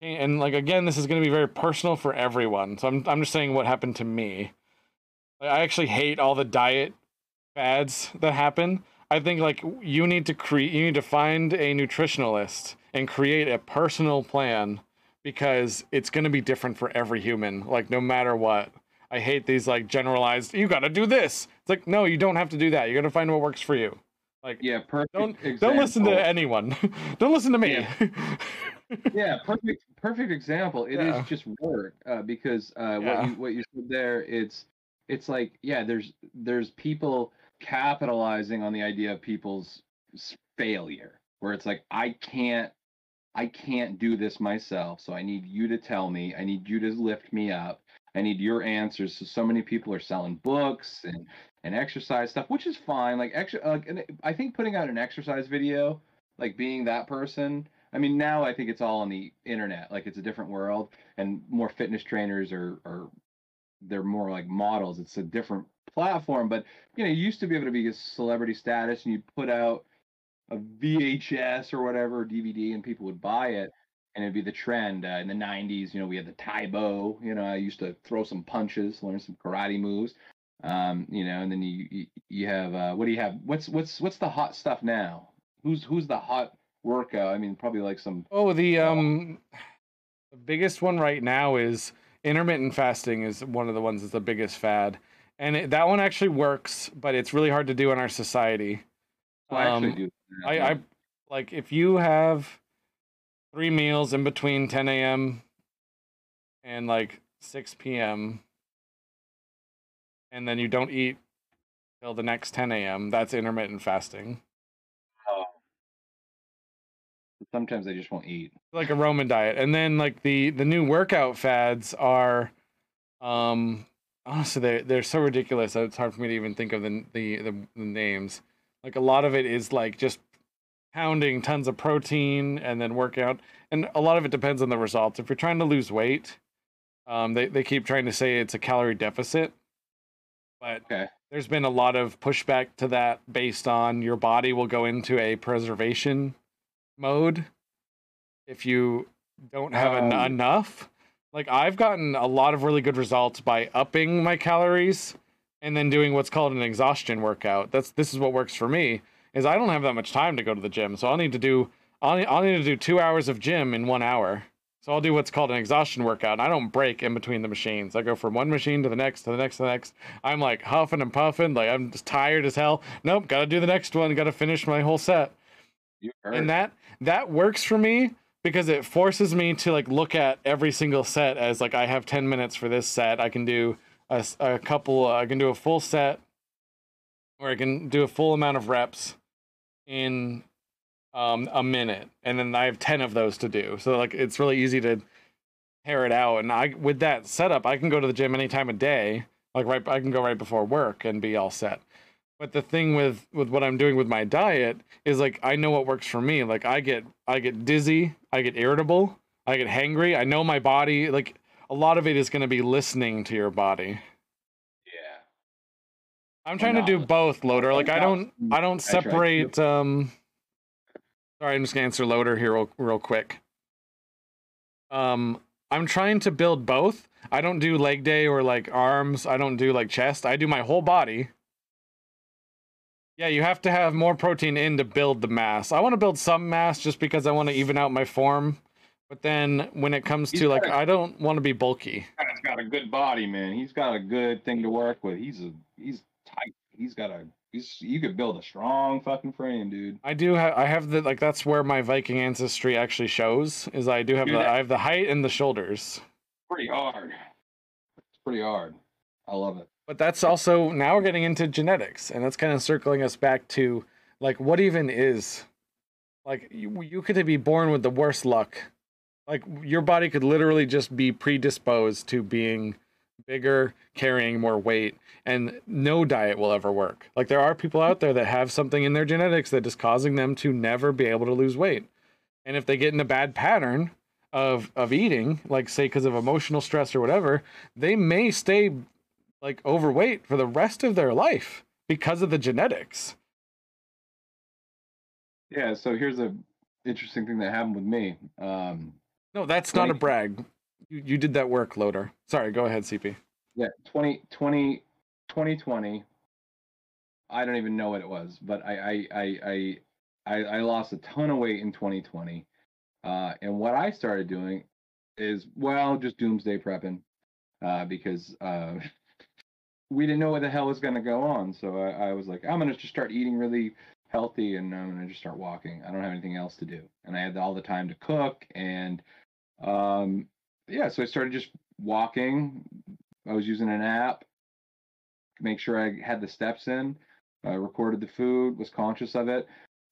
and like again, this is going to be very personal for everyone. So I'm I'm just saying what happened to me. I actually hate all the diet fads that happen. I think like you need to create you need to find a nutritionalist and create a personal plan because it's going to be different for every human like no matter what. I hate these like generalized you got to do this. It's like no, you don't have to do that. You're going to find what works for you. Like yeah, perfect. don't don't listen to anyone. don't listen to me. yeah, perfect, perfect example. It is Yeah. just work uh, because uh, what you what you said there, it's it's like yeah, there's there's people capitalizing on the idea of people's failure, where it's like I can't I can't do this myself, so I need you to tell me. I need you to lift me up. I need your answers. So so many people are selling books and and exercise stuff, which is fine. Like extra, like and I think putting out an exercise video, like being that person. I mean, now I think it's all on the internet. Like it's a different world, and more fitness trainers are are they're more like models. It's a different platform, but you know, you used to be able to be a celebrity status, and you'd put out a VHS or whatever DVD, and people would buy it, and it'd be the trend. Uh, in the '90s, you know, we had the Tae Bo. You know, I used to throw some punches, learn some karate moves. Um, you know, and then you you, you have uh, what do you have? What's what's what's the hot stuff now? Who's who's the hot workout? I mean, probably like some Oh, the um, the biggest one right now is intermittent fasting. Is one of the ones that's the biggest fad, and it, that one actually works, but it's really hard to do in our society. Well, I actually Um, do. I. I like if you have three meals in between 10 a.m. and like 6 p.m. and then you don't eat till the next 10 a.m. That's intermittent fasting, Oh. Sometimes I just won't eat. like a Roman diet. And then like the the new workout fads are, um, honestly they they're so ridiculous. It's hard for me to even think of the the the, the names. Like a lot of it is like just pounding tons of protein and then workout and a lot of it depends on the results if you're trying to lose weight um, they, they keep trying to say it's a calorie deficit but Okay. there's been a lot of pushback to that based on your body will go into a preservation mode if you don't have en- Oh. enough like i've gotten a lot of really good results by upping my calories and then doing what's called an exhaustion workout that's this is what works for me is I don't have that much time to go to the gym, so I'll need to do I'll, I'll need to do two hours of gym in one hour. So I'll do what's called an exhaustion workout. And I don't break in between the machines. I go from one machine to the next, to the next, to the next. I'm like huffing and puffing, like I'm just tired as hell. Nope, gotta do the next one. Gotta finish my whole set. And that that works for me because it forces me to like look at every single set as like I have 10 minutes for this set. I can do a, a couple. I can do a full set, or I can do a full amount of reps in um, a minute, and then I have 10 of those to do. So like it's really easy to tear it out. And I with that setup, I can go to the gym any time of day. Like right, I can go right before work and be all set. But the thing with with what I'm doing with my diet is like I know what works for me. Like I get I get dizzy, I get irritable, I get hangry. I know my body. Like a lot of it is going to be listening to your body. yeah. I'm trying to do both, loader. Like I don't I don't I try to. separate um Sorry, I'm just gonna answer loader here real, real quick. Um, I'm trying to build both. I don't do leg day or like arms. I don't do like chest. I do my whole body. Yeah, you have to have more protein in to build the mass. I want to build some mass just because I want to even out my form. But then when it comes He's to like, I don't want to be bulky. He's got a good body, man. He's got a good thing to work with. He's a he's tight. He's got a he's you could build a strong fucking frame, dude. I do have. I have the like. That's where my Viking ancestry actually shows. Is I do have Dude, the. I have the height and the shoulders. Pretty hard. It's pretty hard. I love it. But that's also now we're getting into genetics, and that's kind of circling us back to like what even is like you, you could be born with the worst luck. Like your body could literally just be predisposed to being bigger, carrying more weight, and no diet will ever work. Like there are people out there that have something in their genetics that is causing them to never be able to lose weight. And if they get in a bad pattern of of eating, like say because of emotional stress or whatever, they may stay like overweight for the rest of their life because of the genetics. Yeah, so here's a interesting thing that happened with me. Um No, that's not a brag. You, you did that work, Loader. Sorry, go ahead, CP. yeah, 20, 20, 2020. I don't even know what it was, but I I I I, I, I lost a ton of weight in 2020. Uh, and what I started doing is well, just doomsday prepping, uh, because uh, we didn't know what the hell was going to go on. So I, I was like, I'm going to just start eating really healthy, and I'm going to just start walking. I don't have anything else to do, and I had all the time to cook, and um, yeah, so I started just walking. I was using an app, make sure I had the steps in. I recorded the food, was conscious of it,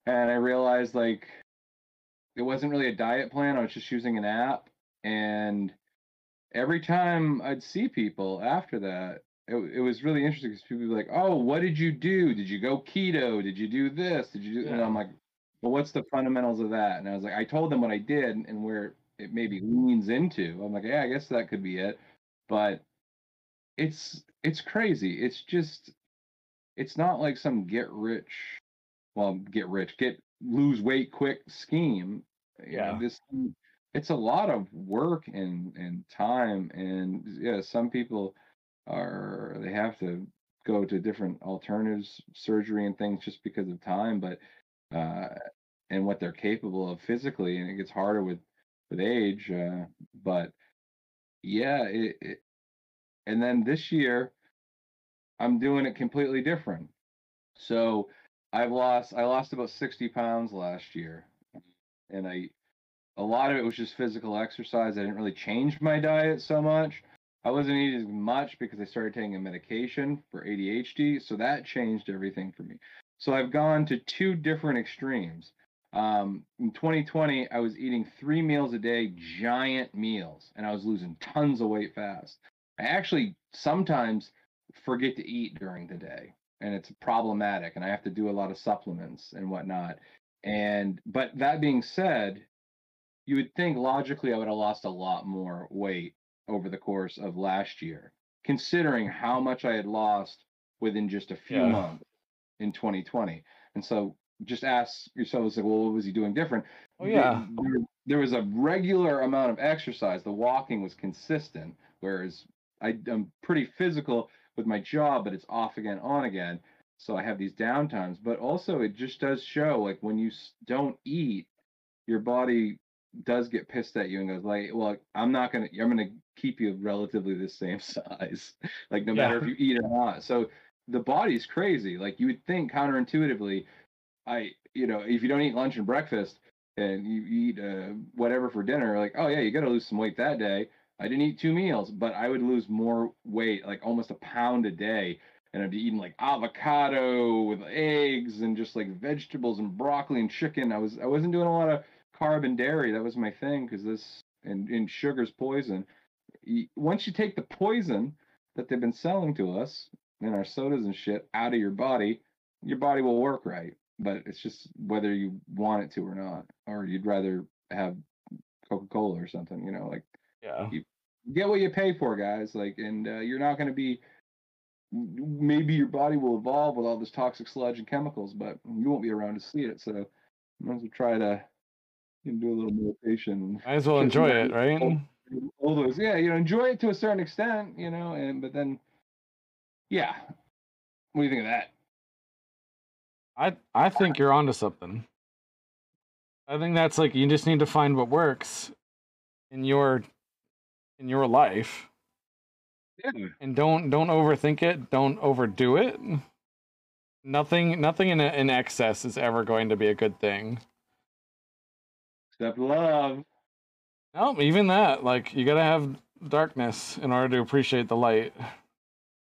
and I realized like it wasn't really a diet plan. I was just using an app, and every time I'd see people after that, it, it was really interesting because people would be like, "Oh, what did you do? Did you go keto? Did you do this? Did you do?" And I'm like, "Well, what's the fundamentals of that?" And I was like, I told them what I did and where it maybe leans into. I'm like, "Yeah, I guess that could be it," but it's it's crazy. It's just it's not like some get rich, well, get rich, get lose weight quick scheme. You know, Yeah. this it's a lot of work and and time and yeah, some people are they have to go to different alternatives, surgery and things just because of time, but uh and what they're capable of physically and it gets harder with with age uh but yeah it, it and then this year i'm doing it completely different. So i've lost i lost about 60 pounds last year and i a lot of it was just physical exercise. I didn't really change my diet so much. I wasn't eating much because i started taking a medication for adhd so that changed everything for me. So i've gone to two different extremes um, in 2020 i was eating three meals a day giant meals and i was losing tons of weight fast. I actually sometimes forget to eat during the day and it's problematic and i have to do a lot of supplements and whatnot. And but that being said you would think logically i would have lost a lot more weight over the course of last year considering how much i had lost within just a few Yeah. months in 2020 and so just ask yourselves like well what was he doing different Oh yeah. there, there was a regular amount of exercise. The walking was consistent, whereas I, I'm pretty physical with my job, but it's off again, on again. So I have these downtimes. But also, it just does show like when you don't eat, your body does get pissed at you and goes like, "Well, I'm not gonna. I'm gonna keep you relatively the same size, like no matter if you eat or not." So the body's crazy. Like you would think counterintuitively, I, you know, if you don't eat lunch and breakfast and you eat uh, whatever for dinner, like, oh yeah, you got to lose some weight that day. I didn't eat two meals, but I would lose more weight, like almost a pound a day, and I'd be eating like avocado with eggs and just like vegetables and broccoli and chicken. I was I wasn't doing a lot of carb and dairy. That was my thing because this and, and sugar's poison. Once you take the poison that they've been selling to us in our sodas and shit out of your body, your body will work right. But it's just whether you want it to or not, or you'd rather have Coca Cola or something. You know, like Yeah. get what you pay for, guys. Like, and uh, you're not going to be. Maybe your body will evolve with all this toxic sludge and chemicals, but you won't be around to see it. So I'm gonna try to you know, do a little meditation. Might as well enjoy it, right? All those, yeah, you know, enjoy it to a certain extent, you know, and but then, yeah. What do you think of that? I I think you're onto something. I think that's like you just need to find what works in your in your life Yeah. and don't don't overthink it, don't overdo it. Nothing nothing in in excess is ever going to be a good thing. Except love. No, even that, like you got to have darkness in order to appreciate the light.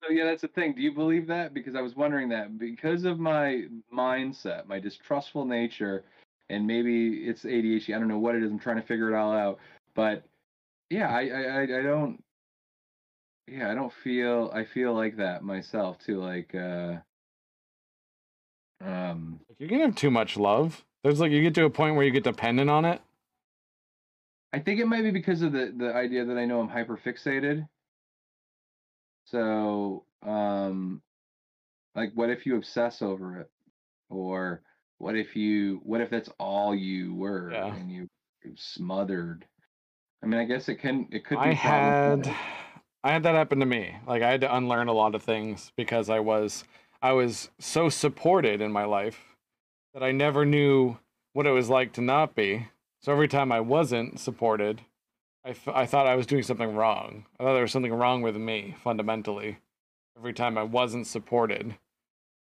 So yeah, that's the thing. Do you believe that? Because I was wondering that because of my mindset, my distrustful nature, and maybe it's ADHD. I don't know what it is. I'm trying to figure it all out. But yeah, I I I, don't. Yeah, I don't feel. I feel like that myself too. Like uh. Um. Like you can have too much love. There's like you get to a point where you get dependent on it. I think it might be because of the the idea that I know I'm hyper fixated. So, um, like, what if you obsess over it, or what if you, what if that's all you were Yeah. and you smothered? I mean, I guess it can, it could. Be I had. I had that happen to me. Like I had to unlearn a lot of things because I was I was so supported in my life that I never knew what it was like to not be. So every time I wasn't supported, I, I thought I was doing something wrong. I thought there was something wrong with me fundamentally. Every time I wasn't supported.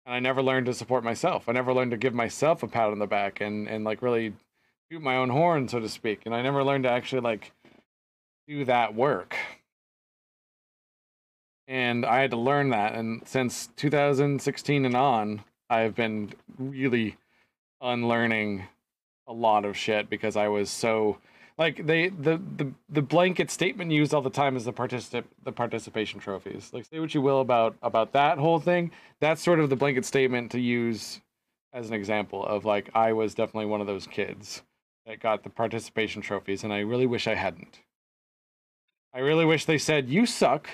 And I never learned to support myself. I never learned to give myself a pat on the back and, and like really toot my own horn, so to speak. And I never learned to actually like do that work. And I had to learn that. And since 2016 and on, I've been really unlearning a lot of shit because I was so like they the the, the blanket statement used all the time is the particip the participation trophies. Like say what you will about about that whole thing. That's sort of the blanket statement to use as an example of like I was definitely one of those kids that got the participation trophies and I really wish I hadn't. I really wish they said you suck.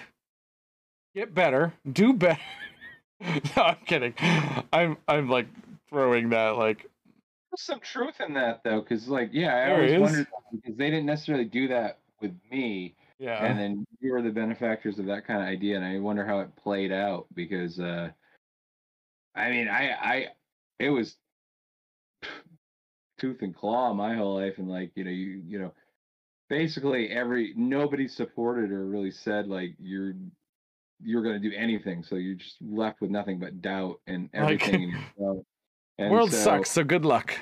Get better. Do better. no, I'm kidding. I'm I'm like throwing that like some truth in that though, because like, yeah, I There always is. wondered because they didn't necessarily do that with me. yeah. and then you were the benefactors of that kind of idea and i wonder how it played out because uh i mean i i it was tooth and claw my whole life and like you know you you know basically every nobody supported or really said like you're you're going to do anything so you're just left with nothing but doubt and Like- everything in yourself and World so, sucks, so good luck.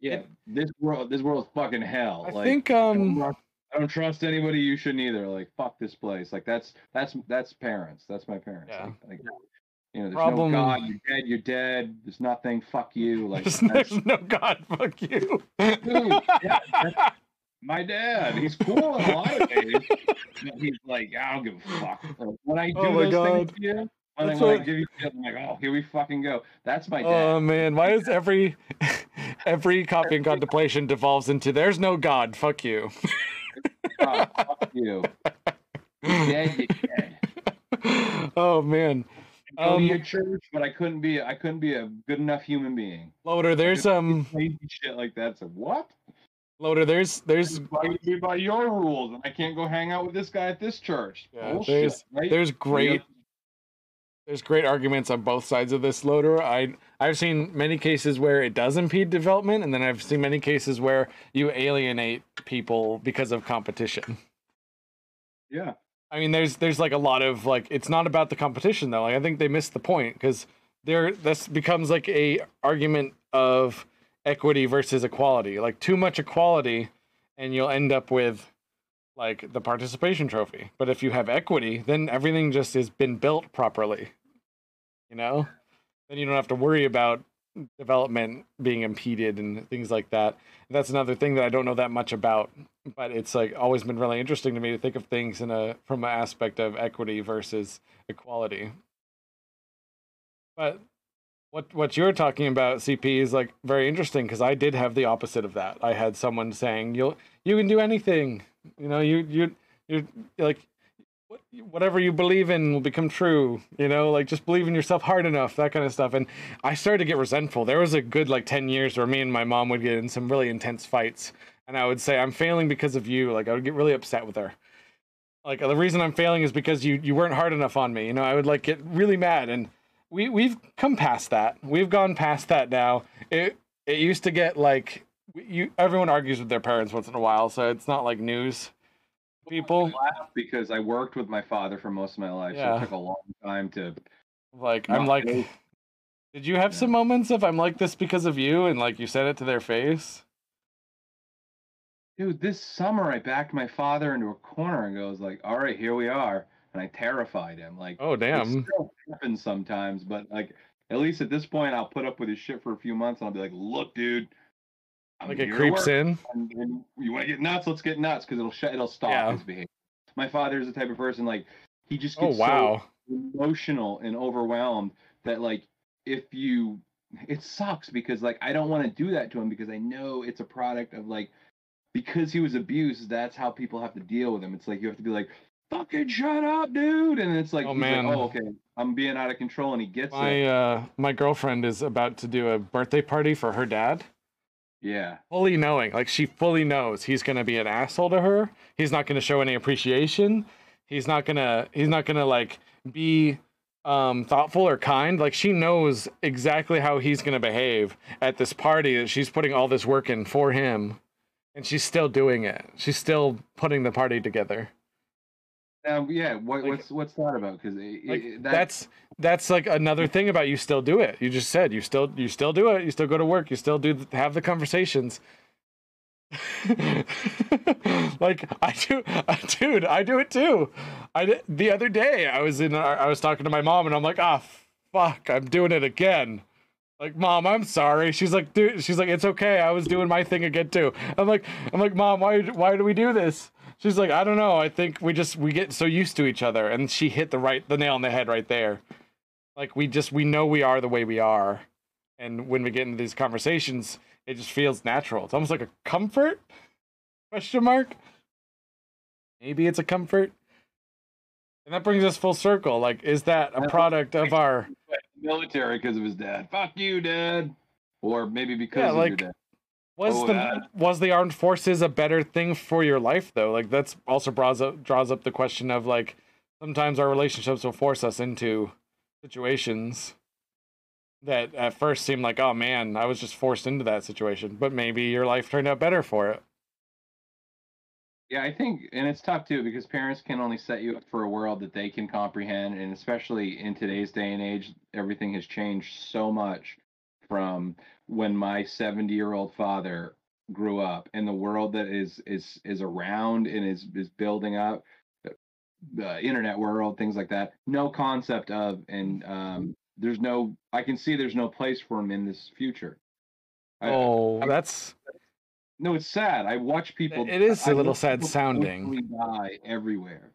yeah this world this world's fucking hell I like think I don't um trust- I don't trust anybody. You shouldn't either. Like fuck this place. Like that's that's that's parents. That's my parents. Yeah. Like, like, you know, there's Problem- no God. You're dead. You're dead. There's nothing. Fuck you. Like there's, there's no god fuck you. Dude, yeah, my dad. He's cool in a lot of ways. But he's like, I don't give a fuck. Like, when I do Oh my those things to you, when, That's when I give you shit, I'm like, oh, here we fucking go. That's my dad. Oh man, why is every every coffee and contemplation devolves into there's no god, fuck you. God, fuck you. You're dead. You're dead. oh man. Go to Um, your church, but I couldn't be. I couldn't be a good enough human being. Loader, there's um crazy shit like that. So what? Loader, there's there's would by your rules, and I can't go hang out with this guy at this church? Yeah, Bullshit, there's- right? there's great there's great arguments on both sides of this loader. I I've seen many cases where it does impede development, and then I've seen many cases where you alienate people because of competition. Yeah, I mean, there's there's like a lot of like it's not about the competition though. Like I think they missed the point because there this becomes like a argument of equity versus equality. Like too much equality, and you'll end up with like the participation trophy. But if you have equity, then everything just has been built properly. You know, then you don't have to worry about development being impeded and things like that. That's another thing that I don't know that much about but it's like always been really interesting to me to think of things in a from an aspect of equity versus equality. But what what you're talking about, CP, is like very interesting because I did have the opposite of that. I had someone saying you'll you can do anything, you know, you you you're like whatever you believe in will become true. You know, like just believe in yourself hard enough, that kind of stuff. And I started to get resentful. There was a good like ten years where me and my mom would get in some really intense fights, and I would say, "I'm failing because of you." Like I would get really upset with her. Like the reason I'm failing is because you you weren't hard enough on me. You know, I would like get really mad, and we we've come past that. We've gone past that now. It it used to get like you everyone argues with their parents once in a while, so it's not like news. People laugh because I worked with my father for most of my life, so Yeah. it took a long time to. like I'm like, did you have Yeah. some moments of I'm like this because of you, and like you said it to their face? Dude, this summer I backed my father into a corner and goes like, "All right, here we are," and I terrified him. Like, Oh damn, it still happens sometimes, but like at least at this point, I'll put up with his shit for a few months, and I'll be like, "Look, dude." Like it creeps in. and, and you want to get nuts? Let's get nuts because it'll shut. It'll stop Yeah. his behavior. My father's the type of person like he just Oh gets wow! so emotional and overwhelmed that like if you it sucks because like I don't want to do that to him because I know it's a product of like because he was abused, that's how people have to deal with him. It's like you have to be like, fucking shut up, dude. And it's like, Oh, he's like, man. oh, okay, I'm being out of control and he gets My it. uh my girlfriend is about to do a birthday party for her dad. Yeah. fully knowing, like she fully knows he's gonna be an asshole to her. He's not gonna show any appreciation. He's not gonna he's not gonna like be um thoughtful or kind. Like she knows exactly how he's gonna behave at this party that she's putting all this work in for him. And she's still doing it. She's still putting the party together. Um, yeah. What, Like- what's what's that about? Because Like that, that's that's like another thing about you still do it. You just said you still you still do it. You still go to work. You still do have the conversations. like I do, I, dude. I do it too. I did, the other day I was in. I was talking to my mom and I'm like, ah, fuck, I'm doing it again. Like, mom, I'm sorry. She's like, dude. She's like, it's okay. I was doing my thing again too. I'm like, I'm like, mom, why why do we do this? She's like, I don't know. I think we just we get so used to each other, and she hit the right the nail on the head right there. Like we just we know we are the way we are, and when we get into these conversations, it just feels natural. It's almost like a comfort question mark. Maybe it's a comfort, and that brings us full circle. Like, is that a product of our? military because of his dad. Fuck you, dad. Or maybe because Yeah, of like- your dad. Was Oh, the that- was the armed forces a better thing for your life though? Like that's also draws up draws up the question of like sometimes our relationships will force us into situations that at first seem like oh man I was just forced into that situation, but maybe your life turned out better for it. Yeah, I think, and it's tough too because parents can only set you up for a world that they can comprehend, and especially in today's day and age, everything has changed so much from when my 70-year-old father grew up, and the world that is is is around and is is building up, the internet world, things like that. No concept of, and um, there's no, I can see there's no place for him in this future. I- Oh, I- that's no, it's sad. I watch people. It is a a little sad sounding. Die everywhere.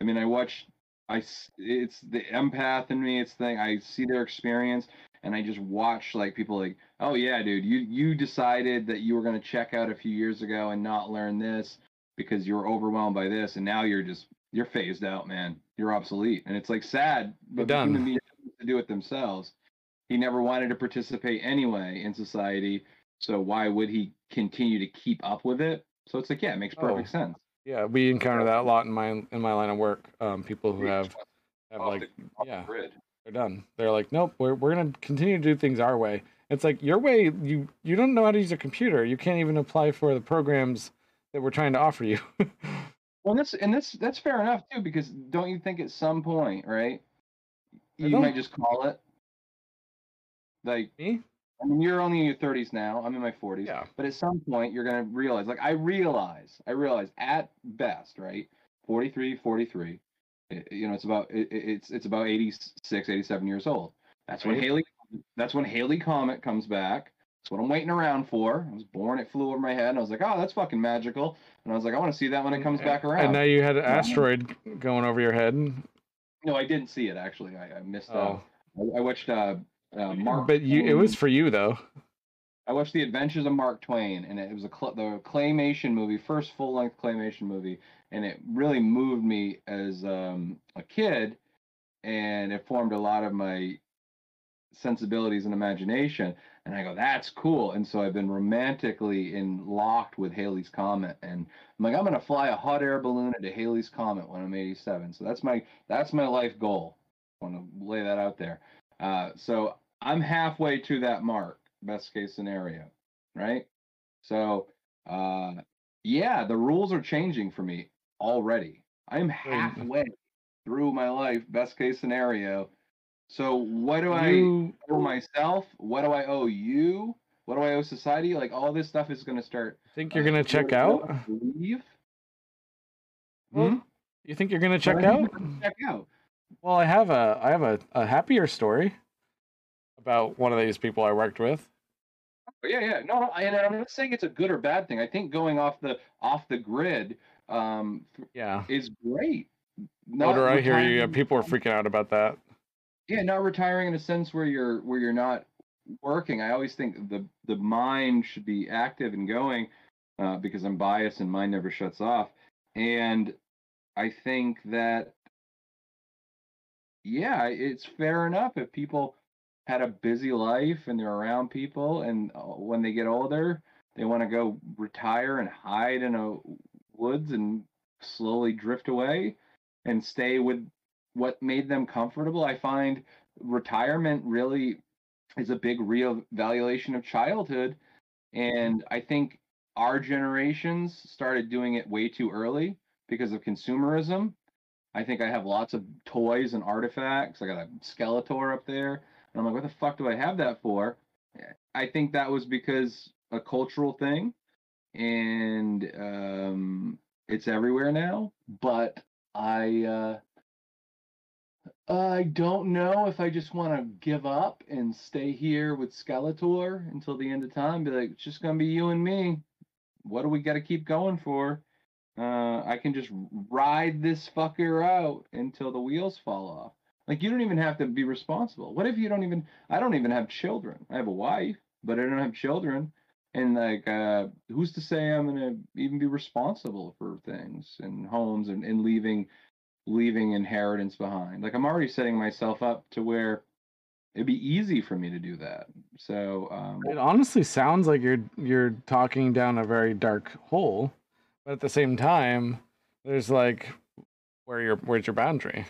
I mean, I watch. i It's the empath in me. It's thing. I see their experience, and I just watch like people like, oh yeah, dude, you you decided that you were gonna check out a few years ago and not learn this because you were overwhelmed by this, and now you're just you're phased out, man. You're obsolete, and it's like sad, but done. human beings to do it themselves. He never wanted to participate anyway in society. So why would he continue to keep up with it? So it's like, yeah, it makes perfect Oh. sense. yeah. We encounter that a lot in my in my line of work. Um, people who have have Off like the yeah. They're done. They're like, nope, we're we're gonna continue to do things our way. It's like your way. You you don't know how to use a computer. You can't even apply for the programs that we're trying to offer you. Well, that's and that's that's fair enough too, because don't you think at some point, right? You might just call it. Like, Me? I mean, you're only in your 30s now. I'm in my 40s. Yeah. But at some point, you're gonna realize. Like, I realize, I realize at best, right? 43, 43. You know, it's about it, it- it's it's about 86, 87 years old. That's when Right. Halley. That's when Halley Comet comes back. That's what I'm waiting around for. I was born, it flew over my head, and I was like, oh, that's fucking magical. And I was like, I want to see that when it comes back around. And now you had an asteroid going over your head. No, I didn't see it actually. I, I missed. Oh, Uh, I, I watched uh, uh, Mark. but you it was for you though. I watched The Adventures of Mark Twain, and it was a cl- the claymation movie, first full length claymation movie, and it really moved me as um, a kid, and it formed a lot of my sensibilities and imagination. And I go, that's cool. And so I've been romantically in locked with Halley's Comet, and I'm like, I'm gonna fly a hot air balloon into Halley's Comet when I'm 87. So that's my that's my life goal. I want to lay that out there. Uh, so I'm halfway to that mark, best case scenario, right? So uh, yeah, the rules are changing for me already. I'm halfway through my life, best case scenario. So what do I You, owe myself? What do I owe you? What do I owe society? Like all this stuff is going to start. think you're uh, gonna check out? Leave. Hmm? You think you're gonna check What do you out? Check out. Well, I have a I have a, a happier story about one of these people I worked with. Oh, Yeah, yeah. No, I- and I'm not saying it's a good or bad thing. I think going off the off the grid um, Yeah. is great. Not Motor, I hear you. Yeah, people are freaking out about that. yeah not retiring in a sense where you're where you're not working i always think the the mind should be active and going uh, because i'm biased and mine never shuts off and i think that yeah it's fair enough if people had a busy life and they're around people and uh, when they get older they want to go retire and hide in a woods and slowly drift away and stay with what made them comfortable. I find retirement really is a big real evaluation of childhood. And I think our generations started doing it way too early because of consumerism. I think I have lots of toys and artifacts. I got a Skeletor up there. And I'm like, what the fuck do I have that for? I think that was because a cultural thing and um, it's everywhere now. But I uh, I don't know if I just want to give up and stay here with Skeletor until the end of time. Be like, it's just gonna be you and me. What do we got to keep going for? Uh, I can just ride this fucker out until the wheels fall off. Like you don't even have to be responsible. What if you don't even? I don't even have children. I have a wife, but I don't have children. And like, uh, who's to say I'm gonna even be responsible for things and homes and, and leaving leaving inheritance behind. Like I'm already setting myself up to where it'd be easy for me to do that. So um, It honestly sounds like you're you're talking down a very dark hole, but at the same time, there's like where your where's your boundary?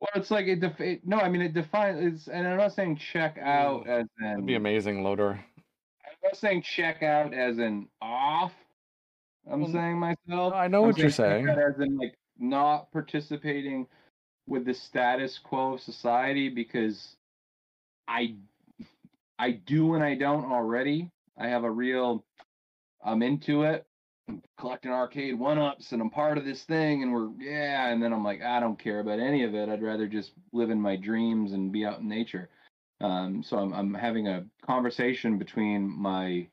Well, it's like it, def- it. No, I mean it defines. And I'm not saying check hmm. out as in. That'd be amazing, Loader. I'm not saying check out as in off. I'm Well, saying myself. I know I'm what you're saying. As in like not participating with the status quo of society because I I do and I don't already. I have a real I'm into it. Collecting arcade one ups and I'm part of this thing and we're yeah and then I'm like I don't care about any of it. I'd rather just live in my dreams and be out in nature. Um, so I'm I'm having a conversation between my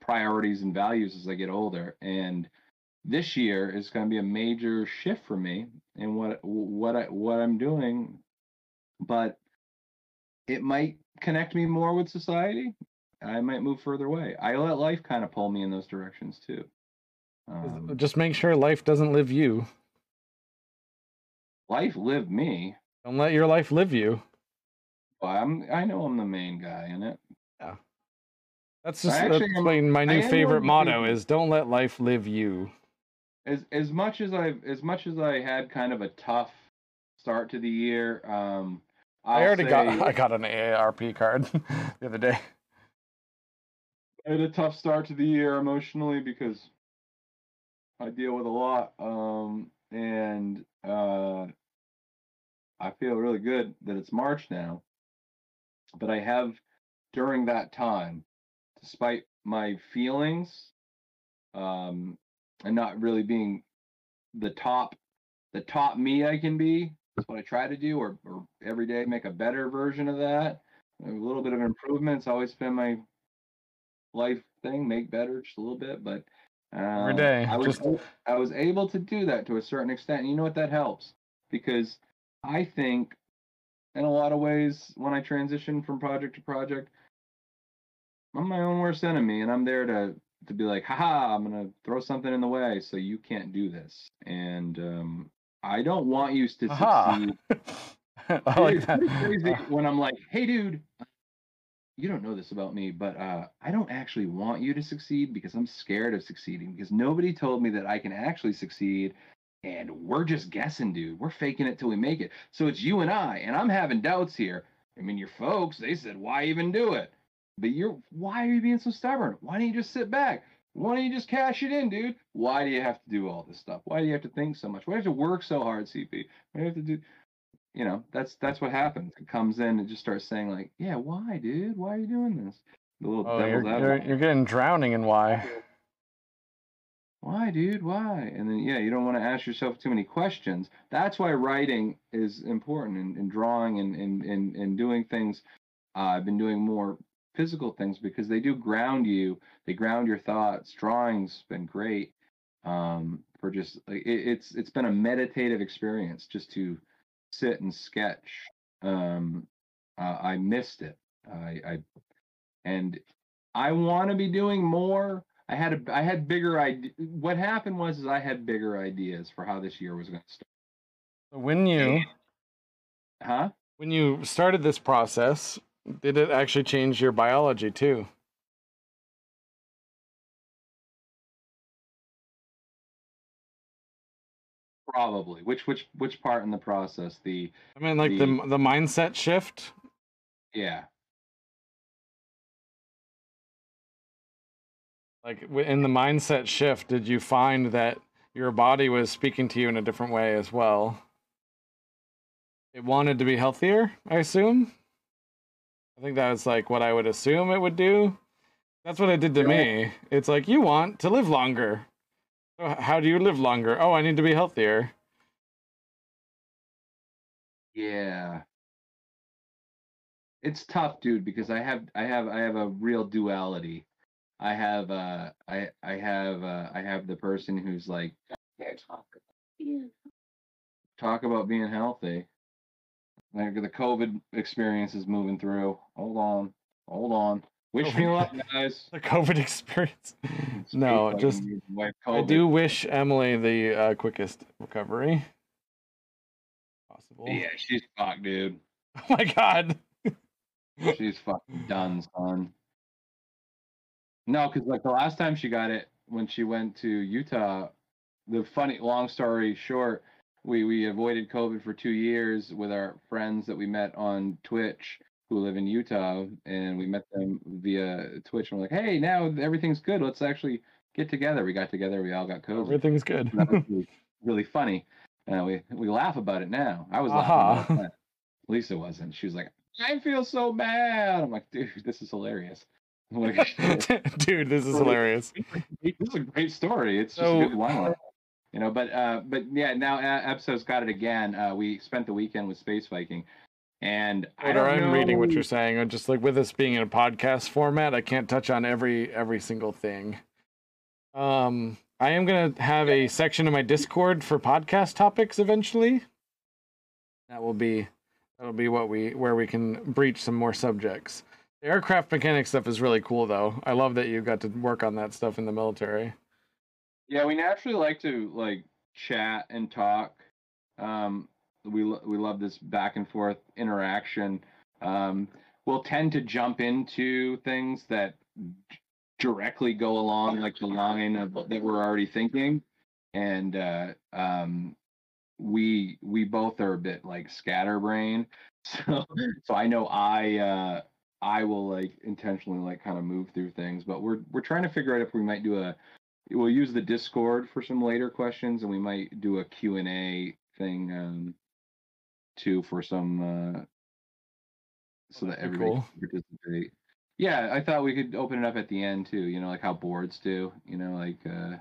priorities and values as I get older and this year is going to be a major shift for me in what what I what I'm doing but it might connect me more with society I might move further away I let life kind of pull me in those directions too um, Just make sure life doesn't live you. life lived me Don't let your life live you. well, I'm I know I'm the main guy in it Yeah. That's I just actually that's am- my, my new favorite motto is don't let life live you. as as much as I've as much as I had kind of a tough start to the year um i I'll already got I got an AARP card the other day. I had a tough start to the year emotionally because I deal with a lot. Um, and uh, I feel really good that it's March now. But I have, during that time, despite my feelings um, and not really being the top, the top me I can be, that's what I try to do, or, or every day make a better version of that. A little bit of improvements. It's always been my life thing, make better just a little bit, but uh, day, I was just- I was able to do that to a certain extent. And you know what? That helps because I think, in a lot of ways, when I transition from project to project, I'm my own worst enemy, and I'm there to to be like, haha, I'm gonna throw something in the way so you can't do this. And um, I don't want you to Aha. succeed. I like It's that. pretty crazy when I'm like, hey, dude, you don't know this about me, but uh, I don't actually want you to succeed because I'm scared of succeeding because nobody told me that I can actually succeed. And we're just guessing, dude. We're faking it till we make it. So it's you and I, and I'm having doubts here. I mean, your folks, they said, why even do it? But you're, why are you being so stubborn? Why don't you just sit back? Why don't you just cash it in, dude? Why do you have to do all this stuff? Why do you have to think so much? Why do you have to work so hard, CP? Why do you have to do? You know, that's that's what happens. It comes in and just starts saying like, "Yeah, why, dude? Why are you doing this?" The little Oh, devil's you're, you're, you're getting drowning in why. Why, dude? Why? And then yeah, you don't want to ask yourself too many questions. That's why writing is important and, and drawing and, and and and doing things. Uh, I've been doing more physical things because they do ground you. They ground your thoughts. Drawing's been great um, for just like it, it's it's been a meditative experience just to sit and sketch. Um, uh, I missed it. I, I and I want to be doing more. I had a I had bigger idea. What happened was is I had bigger ideas for how this year was going to start. When you Huh? when you started this process, did it actually change your biology too? Probably. Which which which part in the process? The I mean, like the The- the mindset shift. yeah. Like in the mindset shift, did you find that your body was speaking to you in a different way as well? It wanted to be healthier, I assume. I think that was like what I would assume it would do. That's what it did to me. It's like you want to live longer. So h- how do you live longer? Oh, I need to be healthier. Yeah. It's tough, dude, because I have I have I have a real duality. I have uh I I have uh I have the person who's like talk about being healthy. Like the COVID experience is moving through. Hold on. Hold on. Wish me luck, guys. The COVID experience. no, just I do wish Emily the uh, quickest recovery possible. Yeah, she's fucked, dude. Oh my god. She's fucking done, son. No, because like the last time she got it when she went to Utah, the funny long story short, we we avoided COVID for two years with our friends that we met on Twitch who live in Utah, and we met them via Twitch. And we're like, hey, now everything's good. Let's actually get together. We got together. We all got COVID. Everything's good. really, really funny. Uh, we we laugh about it now. I was laughing Aha. about. Lisa wasn't. She was like, "I feel so bad." I'm like, "Dude, this is hilarious." I'm like, "Shit, Dude, this is hilarious. this is a great story. It's just So- a good one. You know, but uh, but yeah, now uh, episode's got it again. Uh, we spent the weekend with Space Viking, and I don't i'm reading what you're saying. I'm Just like with this being in a podcast format, I can't touch on every every single thing. Um, I am gonna have a section in my Discord for podcast topics eventually. That will be that'll be what we where we can breach some more subjects. The aircraft mechanic stuff is really cool though. I love that you got to work on that stuff in the military. Yeah, we naturally like to like chat and talk. Um, we we love this back and forth interaction. Um, we'll tend to jump into things that directly go along like the line of that we're already thinking, and uh, um, we we both are a bit like scatterbrain. So so I know I uh, I will like intentionally like kind of move through things, but we're we're trying to figure out if we might do a we'll use the discord for some later questions and we might do a q&a thing um too for some uh so that everybody cool. can participate yeah i thought we could open it up at the end too you know like how boards do you know like uh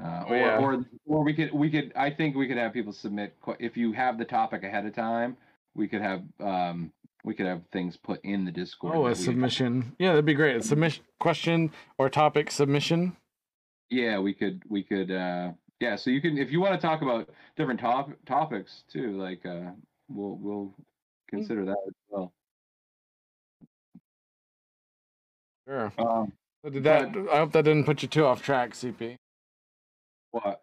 uh, Oh, or, yeah. or or we could we could I think we could have people submit if you have the topic ahead of time we could have um we could have things put in the Discord. Oh, a submission. Yeah, that'd be great. A submission question or topic submission. Yeah, we could we could uh yeah, so you can if you want to talk about different top topics too, like uh we'll we'll consider that as well. Sure. Um, So did that? I hope that didn't put you too off track, CP. what?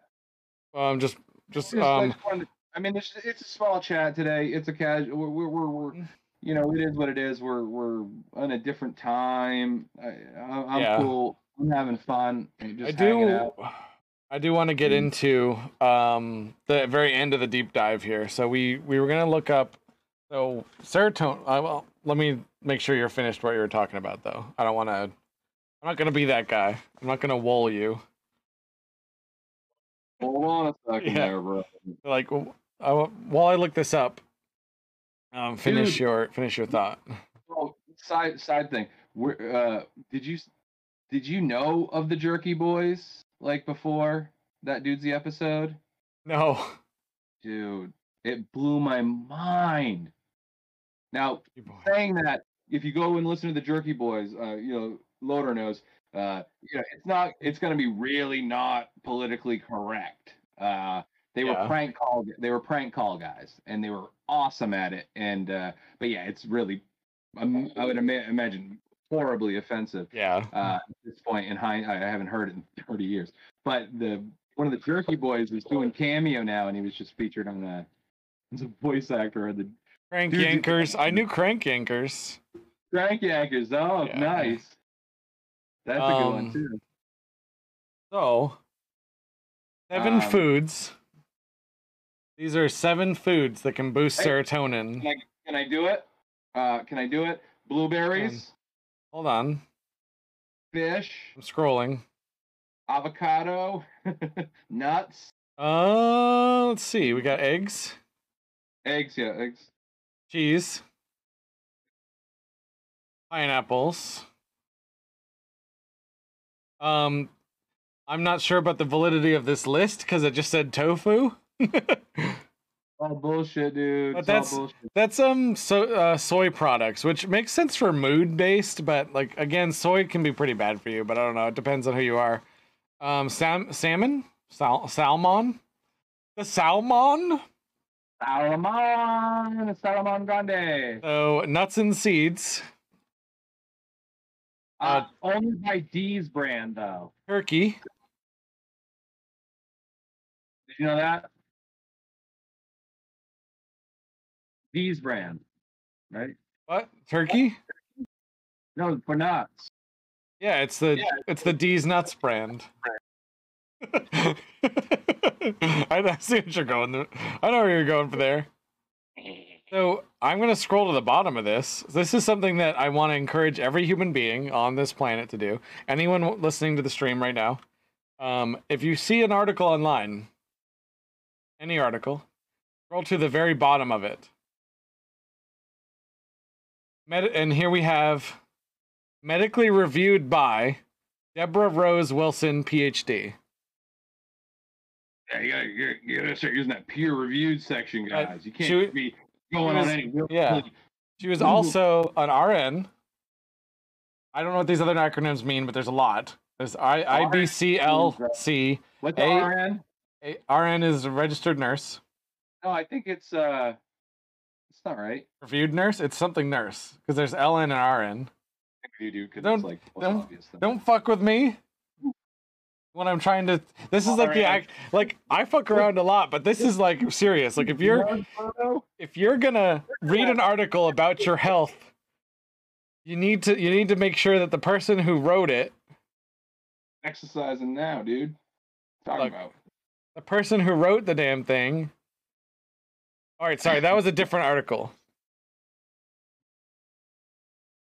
Um, just, just Just, I um, just wanted to- I mean, it's, it's a small chat today. It's a casual. We're, we're, we're, we're Mm. you know, it is what it is. We're, we're on a different time. I, I, I'm Yeah. cool. I'm having fun. and I Just hanging do. out. I do want to get Mm. into um the very end of the deep dive here. So we we were gonna look up. So serotonin. Uh, well, let me make sure you're finished what you were talking about, though. I don't want to. I'm not gonna be that guy. I'm not gonna wool you. Hold on a second Yeah. there, bro. Like, I, while I look this up, um, finish Dude. your finish your thought. Oh, side side thing. Uh, did you did you know of the Jerky Boys like before that dude's the episode? No. Dude, it blew my mind. Now, saying that, if you go and listen to the Jerky Boys, uh, you know, Loader knows, uh, you know, it's not, it's going to be really not politically correct. Uh, they Yeah. were prank call, they were prank call guys, and they were awesome at it. And, uh, but yeah, it's really, um, I would ima- imagine, horribly offensive Yeah. uh, at this point in high, I haven't heard it in 30 years. But the one of the Jerky Boys is doing cameo now, and he was just featured on the as a voice actor of the Crank Dude, Yankers. I knew Crank Yankers. Crank Yankers. Oh, Yeah. nice. That's a good Um, one too. So, seven Um, foods. These are seven foods that can boost serotonin. Can I, can I do it? Uh, can I do it? Blueberries, Hold on, fish, I'm scrolling. avocado, nuts, Uh, let's see. We got eggs, eggs. Yeah, eggs. cheese, pineapples. Um, I'm not sure about the validity of this list because it just said tofu. All bullshit, dude. But It's all that's- bullshit. That's um so uh, soy products, which makes sense for mood based, but like again, soy can be pretty bad for you. But I don't know. It depends on who you are. Um, sam- salmon, Sal- salmon, the salmon. Salmon, Salmon Grande. So nuts and seeds, Uh, only by D's brand though. turkey, Did you know that? D's brand, right? what turkey? No, for nuts. Yeah, it's the Yeah. it's the D's nuts brand. I I see what you're going. there. I know where you're going for there. So I'm going to scroll to the bottom of this. This is something that I want to encourage every human being on this planet to do. Anyone listening to the stream right now, um, if you see an article online, any article, scroll to the very bottom of it. Med- and here we have medically reviewed by Debra Rose Wilson, PhD. Yeah, you gotta, you gotta- start using that peer-reviewed section, Uh, guys. You can't be going was- on any. yeah. She was also an RN. I don't know what these other acronyms mean, but there's a lot. There's I, IBCLC. What's A- RN? A- RN is a registered nurse. No, I think it's uh, it's not right. Reviewed nurse? It's something nurse. Because there's LN and RN. You do because Don't- it's like don't- obvious. thing. Don't fuck with me. When I'm trying to this is like the act like I fuck around a lot, but this is like serious. Like if you're if you're gonna read an article about your health, you need to you need to make sure that the person who wrote it exercising now, dude. Talking Look. about. the person who wrote the damn thing. All right, sorry, that was a different article.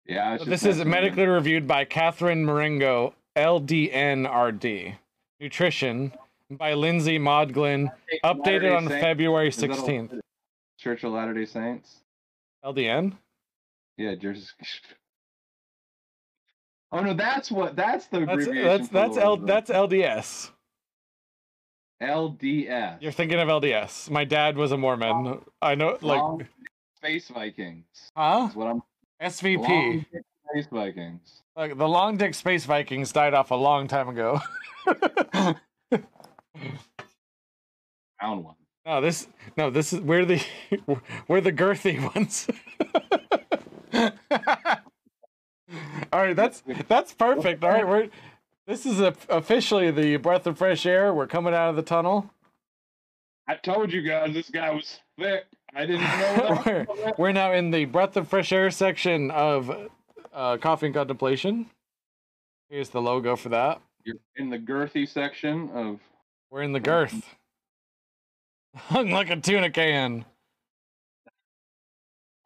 Yeah, This is medically reviewed by Katherine Marengo, LDNRD. Nutrition by Lindsay Modglin, updated on Saints? February Is that a- 16th. Church of Latter Day Saints. LDN? Yeah, Jersey. Oh no, that's what. That's the That's abbreviation. that's that's L that's LDS. LDS. You're thinking of LDS. My dad was a Mormon. I know like Long Space Vikings. huh? That's what I'm. SVP. Long Space Vikings. Like the long dick space Vikings died off a long time ago. Found one. no, this no, this is we're the we're the girthy ones. All right, that's that's perfect. All right, we're this is a, officially the breath of fresh air. We're coming out of the tunnel. I told you guys this guy was thick. I didn't know. we're, we're now in the breath of fresh air section of uh, coffee and contemplation. Here's the logo for that. You're in the girthy section of. We're in the girth. Hung like a tuna can.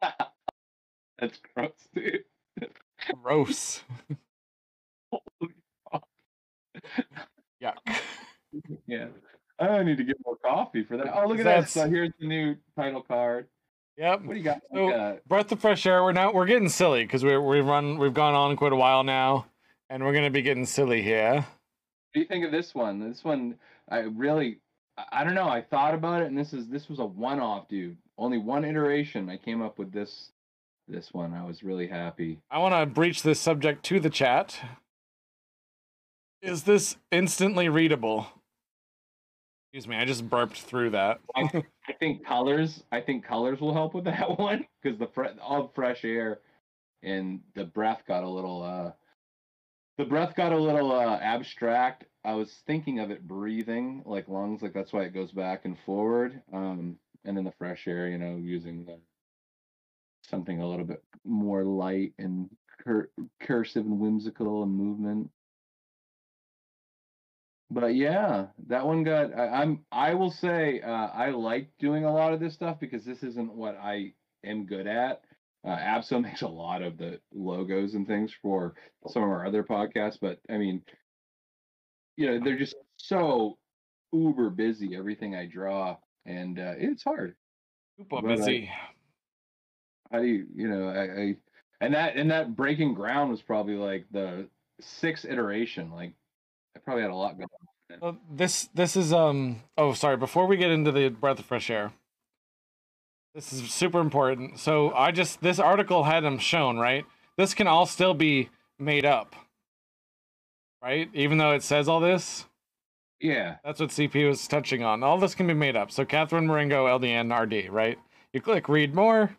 That's gross, dude. Gross. Holy. Yuck. Yeah. I need to get more coffee for that. Oh, look at that. So here's the new title card. Yep. What do you got? So- uh, breath of fresh air. We're now we're getting silly because we're we've run we've gone on quite a while now, and we're gonna be getting silly here. What do you think of this one? This one, I really, I- I don't know. I thought about it, and this is this was a one-off, dude. Only one iteration. I came up with this, this one. I was really happy. I want to breach this subject to the chat. Is this instantly readable? Excuse me, I just burped through that. I think colors. I think colors will help with that one because the fre- all fresh air, and the breath got a little. uh The breath got a little uh abstract. I was thinking of it breathing like lungs, like that's why it goes back and forward. Um, and then the fresh air, you know, using the, something a little bit more light and cur- cursive and whimsical and movement. But yeah, that one got. I, I'm. I will say uh, I like doing a lot of this stuff because this isn't what I am good at. Uh, Abso makes a lot of the logos and things for some of our other podcasts, but I mean, you know, they're just so uber busy. Everything I draw, and uh, it's hard. Super But I- busy. How do you, you know, I, I, and that and that breaking ground was probably like the sixth iteration. Like, I probably had a lot going. on. Well, this this is um oh sorry before we get into the breath of fresh air this is super important. So i just this article had them shown right? This can all still be made up right? Even though it says all this? Yeah, that's what cp was touching on. All this can be made up. So katherine marengo ldn rd right? You click read more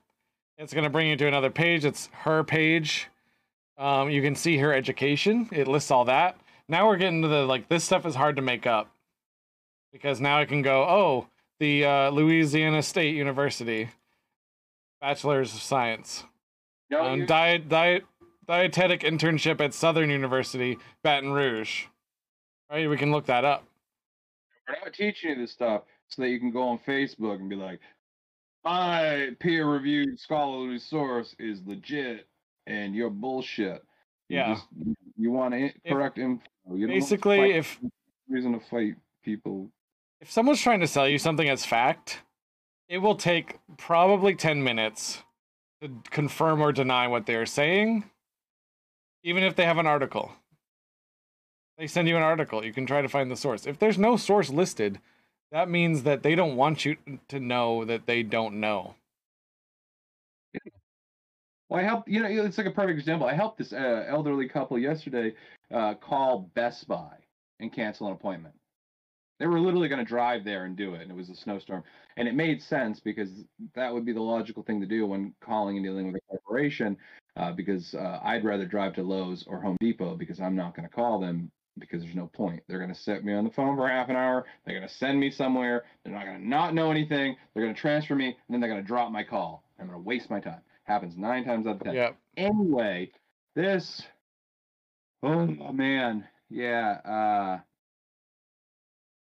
it's going to bring you to another page. It's her page. Um, you can see her education. It lists all that now we're getting to the like this stuff is hard to make up because now I can go oh the uh, Louisiana State University bachelor's of science no, um, diet diet dietetic internship at Southern University Baton Rouge right we can look that up we're not teaching you this stuff so that you can go on Facebook and be like, my peer-reviewed scholarly source is legit, and you're bullshit. You Yeah. just- you want to correct info. You basically if reason to fight people. if someone's trying to sell you something as fact, it will take probably 10 minutes to confirm or deny what they're saying, even if they have an article. They send you an article, you can try to find the source. If there's no source listed, that means that they don't want you to know that they don't know. Well, I helped. You know, it's like a perfect example. I helped this uh, elderly couple yesterday uh, call Best Buy and cancel an appointment. They were literally going to drive there and do it, and it was a snowstorm. And it made sense because that would be the logical thing to do when calling and dealing with a corporation. Uh, because uh, I'd rather drive to Lowe's or Home Depot because I'm not going to call them because there's no point. They're going to set me on the phone for half an hour. They're going to send me somewhere. They're not going to not know anything. They're going to transfer me, and then they're going to drop my call. I'm going to waste my time. Happens nine times out of ten. Yeah. Anyway, this. Oh man, yeah.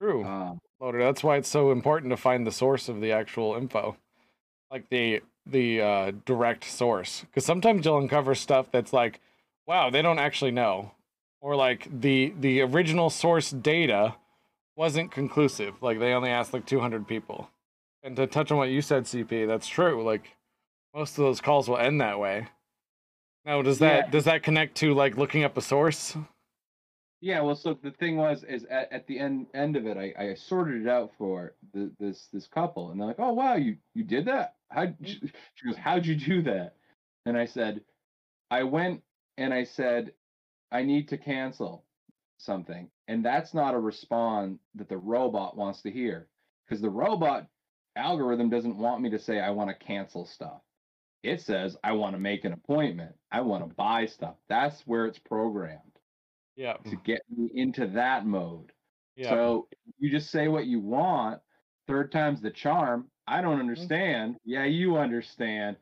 True. Uh, um, Loader. That's why it's so important to find the source of the actual info, like the the uh, direct source. Because sometimes you'll uncover stuff that's like, wow, they don't actually know, or like the the original source data wasn't conclusive. Like they only asked like 200 people. And to touch on what you said, CP, that's true. Like most of those calls will end that way. Now, does that Yeah. does that connect to like looking up a source? Yeah, well, so the thing was, is at, at the end end of it, I, I sorted it out for the, this this couple, and they're like, "Oh wow, you you did that? How?" Mm. She goes, "How'd you do that?" And I said, "I went and I said, I need to cancel something, and that's not a response that the robot wants to hear, because the robot algorithm doesn't want me to say I want to cancel stuff. It says, I want to make an appointment. I want to buy stuff. That's where it's programmed Yeah. to get me into that mode. Yeah. So you just say what you want. Third time's the charm. I don't understand. Yeah, you understand.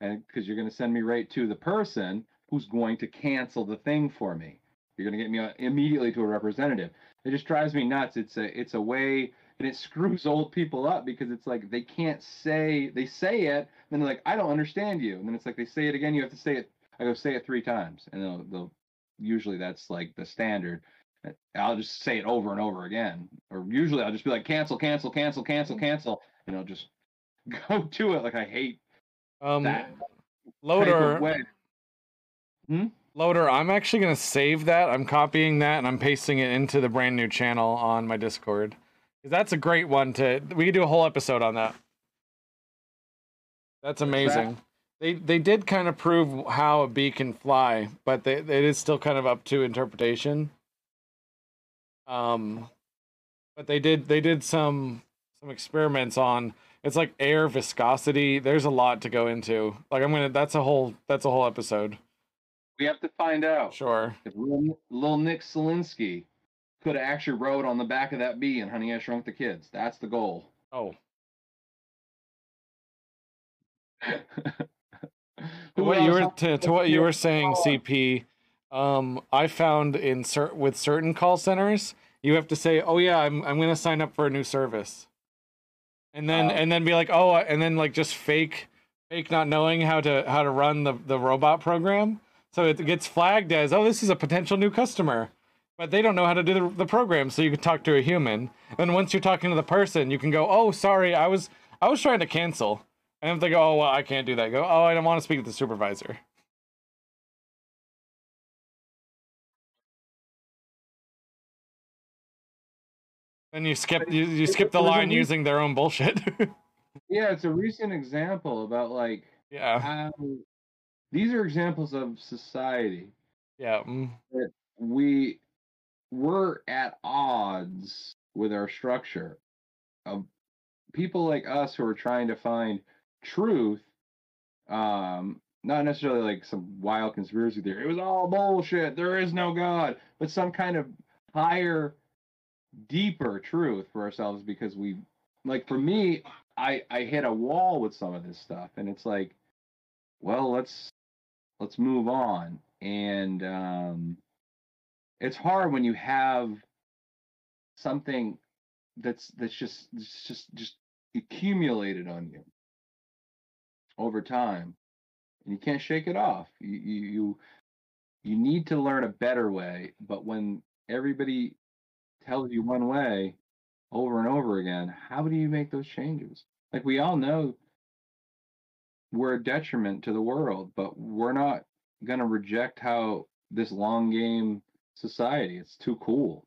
And because you're going to send me right to the person who's going to cancel the thing for me. You're going to get me uh, immediately to a representative. It just drives me nuts. It's a it's a way and it screws old people up because it's like they can't say they say it, then they're like, I don't understand you. And then it's like they say it again, you have to say it. I go say it three times, and they'll, they'll usually that's like the standard. I'll just say it over and over again. Or usually I'll just be like, cancel, cancel, cancel, cancel, cancel. And I'll just go to it. Like I hate Um, that Loader, way. Loader. I'm actually gonna save that. I'm copying that and I'm pasting it into the brand new channel on my Discord. 'Cause That's a great one to. We could do a whole episode on that. That's amazing. They they did kind of prove how a bee can fly, but they, it is still kind of up to interpretation. Um, but they did they did some some experiments on it's like air viscosity. There's a lot to go into. Like I'm gonna that's a whole that's a whole episode. We have to find out Sure. little, little Nick Szalinski could have actually rode on the back of that bee and Honey I Shrunk the Kids. That's the goal. Oh, Who what you were to, to what you were saying, power? CP. Um, I found in cer- with certain call centers, you have to say, "Oh yeah, I'm I'm gonna sign up for a new service," and then Oh. and then be like, "Oh," and then like just fake fake not knowing how to how to run the the robot program, so it gets flagged as, "Oh, this is a potential new customer." But they don't know how to do the, the program, so you can talk to a human. And once you're talking to the person, you can go, "Oh, sorry, I was I was trying to cancel." And if they go, "Oh, well, I can't do that," go, "Oh, I don't want to speak to the supervisor." Then you skip you, you skip the line using their own bullshit. Yeah, it's a recent example about like yeah, how these are examples of society. yeah, mm, We we're at odds with our structure. Of people like us who are trying to find truth, um, not necessarily like some wild conspiracy theory. It was all bullshit. There is no God, but some kind of higher, deeper truth for ourselves because we, like, for me, I I hit a wall with some of this stuff, and it's like, well, let's let's move on. And um, it's hard when you have something that's that's just it's just just accumulated on you over time and you can't shake it off. You you, you need to learn a better way but when everybody tells you one way over and over again how do you make those changes? Like we all know we're a detriment to the world but we're not going to reject how this long game society it's too cool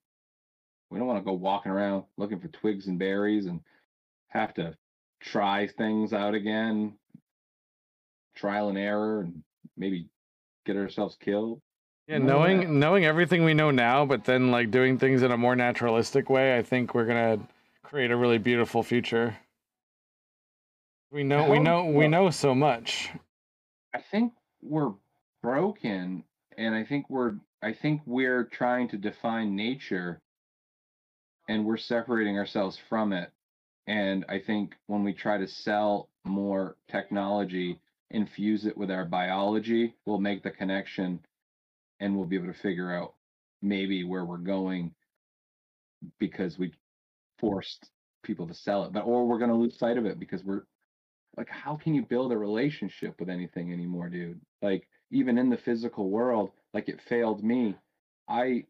we don't want to go walking around looking for twigs and berries and have to try things out again, trial and error, and maybe get ourselves killed. yeah. Knowing yeah. knowing everything we know now, but then like doing things in a more naturalistic way, I think we're gonna create a really beautiful future. We know we know we know so much. I think we're broken, and I think we're I think we're trying to define nature, and we're separating ourselves from it. And I think when we try to sell more technology, infuse it with our biology, we'll make the connection, and we'll be able to figure out maybe where we're going because we forced people to sell it, but or we're going to lose sight of it because we're like how can you build a relationship with anything anymore dude like even in the physical world like it failed me. I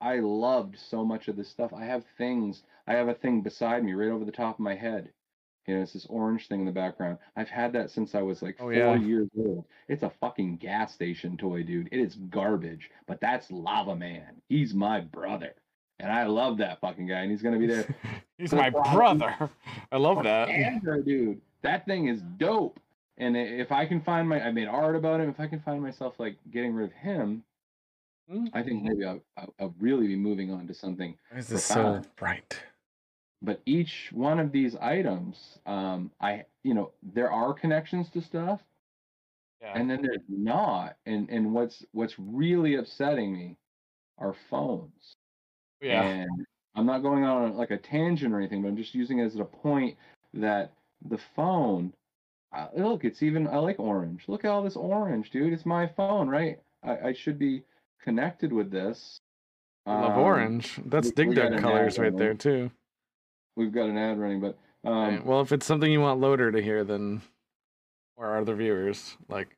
i loved so much of this stuff. I have things i have a thing beside me right over the top of my head. You know it's this orange thing in the background. I've had that since i was like Oh, four yeah. years old. It's a fucking gas station toy dude. It is garbage but that's lava man. He's my brother. And i love that fucking guy and he's gonna be there He's my brother. I love that. Andrew, dude, that thing is dope. And if I can find my, I made art about him. If I can find myself like getting rid of him, Hmm. I think maybe I'll, I'll, I'll really be moving on to something. Why is this so bright? But each one of these items, um, I, you know, there are connections to stuff, Yeah. and then there's not. And and what's what's really upsetting me are phones. yeah. And I'm not going on like a tangent or anything, but I'm just using it as a point that the phone. Look, it's even. I like orange. Look at all this orange, dude. It's my phone, right? I, I should be connected with this. I love Um, orange. That's Dig Dug colors right on there too. We've got an ad running, but um, Right, Well, if it's something you want Loader to hear, then or our other viewers, like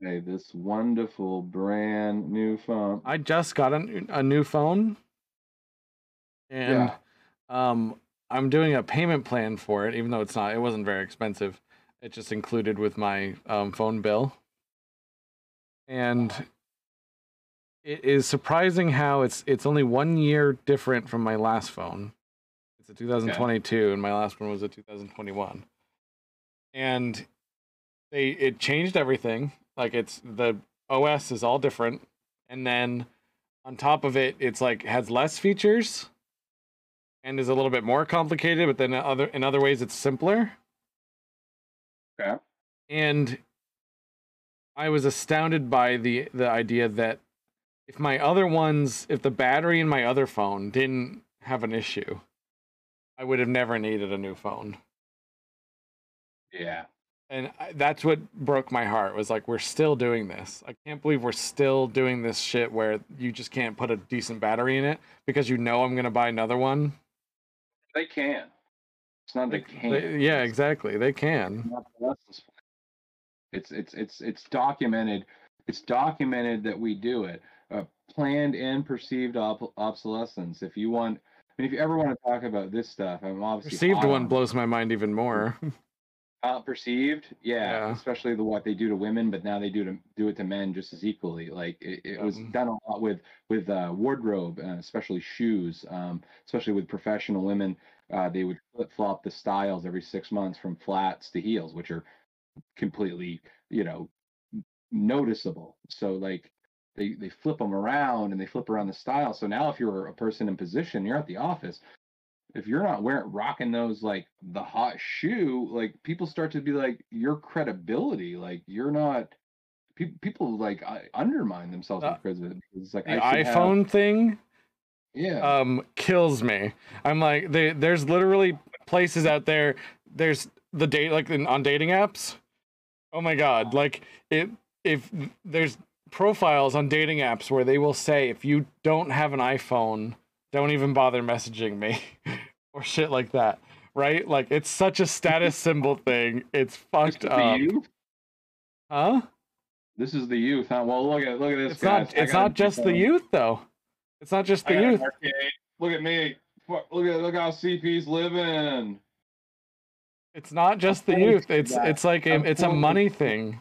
hey, this wonderful brand new phone. I just got a, a new phone, and yeah, um, I'm doing a payment plan for it, even though it's not. It wasn't very expensive. It just included with my um, phone bill, and it is surprising how it's it's only one year different from my last phone. It's a 2022, and my last one was a 2021, and they it changed everything. Like it's the OS is all different, and then on top of it, it's like has less features and is a little bit more complicated, but then in other in other ways it's simpler. Okay. And I was astounded by the the idea that if my other ones, if the battery in my other phone didn't have an issue, I would have never needed a new phone. yeah. And I- that's what broke my heart was like we're still doing this. I can't believe we're still doing this shit where you just can't put a decent battery in it because you know I'm going to buy another one. They can. It's not they can't. they- yeah, exactly. They can. not the lessons plan. It's it's it's it's documented. It's documented that we do it. Uh, planned and perceived ob- obsolescence. If you want, I mean, if you ever want to talk about this stuff, I'm obviously Received hot one blows my mind even more. Uh, perceived, yeah, Yeah. especially the what they do to women, but now they do to do it to men just as equally. Like it, it was Um, done a lot with with uh, wardrobe, uh, especially shoes, um, especially with professional women. Uh, they would flip flop the styles every six months from flats to heels, which are completely, you know, noticeable. So like they they flip them around and they flip around the style. So now if you're a person in position, you're at the office. If you're not wearing rocking those like the hot shoe, like people start to be like your credibility, like you're not. People people like I, undermine themselves Uh, because of it. It's like the I should have- iPhone thing yeah. um kills me. I'm like they, there's literally places out there there's the date like in, on dating apps. Oh my god, like it if there's profiles on dating apps where they will say if you don't have an iPhone, don't even bother messaging me or shit like that. Right? Like it's such a status symbol thing. It's This fucked is the up. youth. Huh? This is the youth. Huh? Well, look at look at this. It's guys. not it's a not just the youth though. It's not just the youth. Look at me. Look at look how CP's living. It's not just the youth. It's that. it's like a, it's a money thing.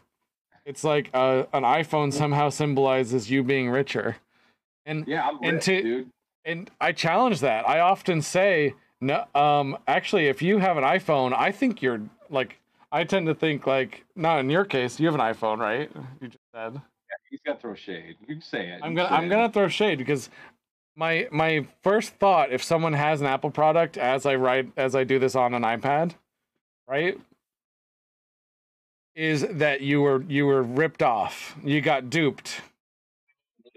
It's like uh, an iPhone somehow symbolizes you being richer, and Yeah, I'm And to- dude. And I challenge that. I often say no. Um, actually, if you have an iPhone, I think you're like. I tend to think like not in your case. You have an iPhone, right? You just said. Yeah, he's got to throw shade. You can say it. I'm gonna I'm it. gonna throw shade because my my first thought if someone has an Apple product as I write as I do this on an iPad, right? Is that you were you were ripped off. You got duped.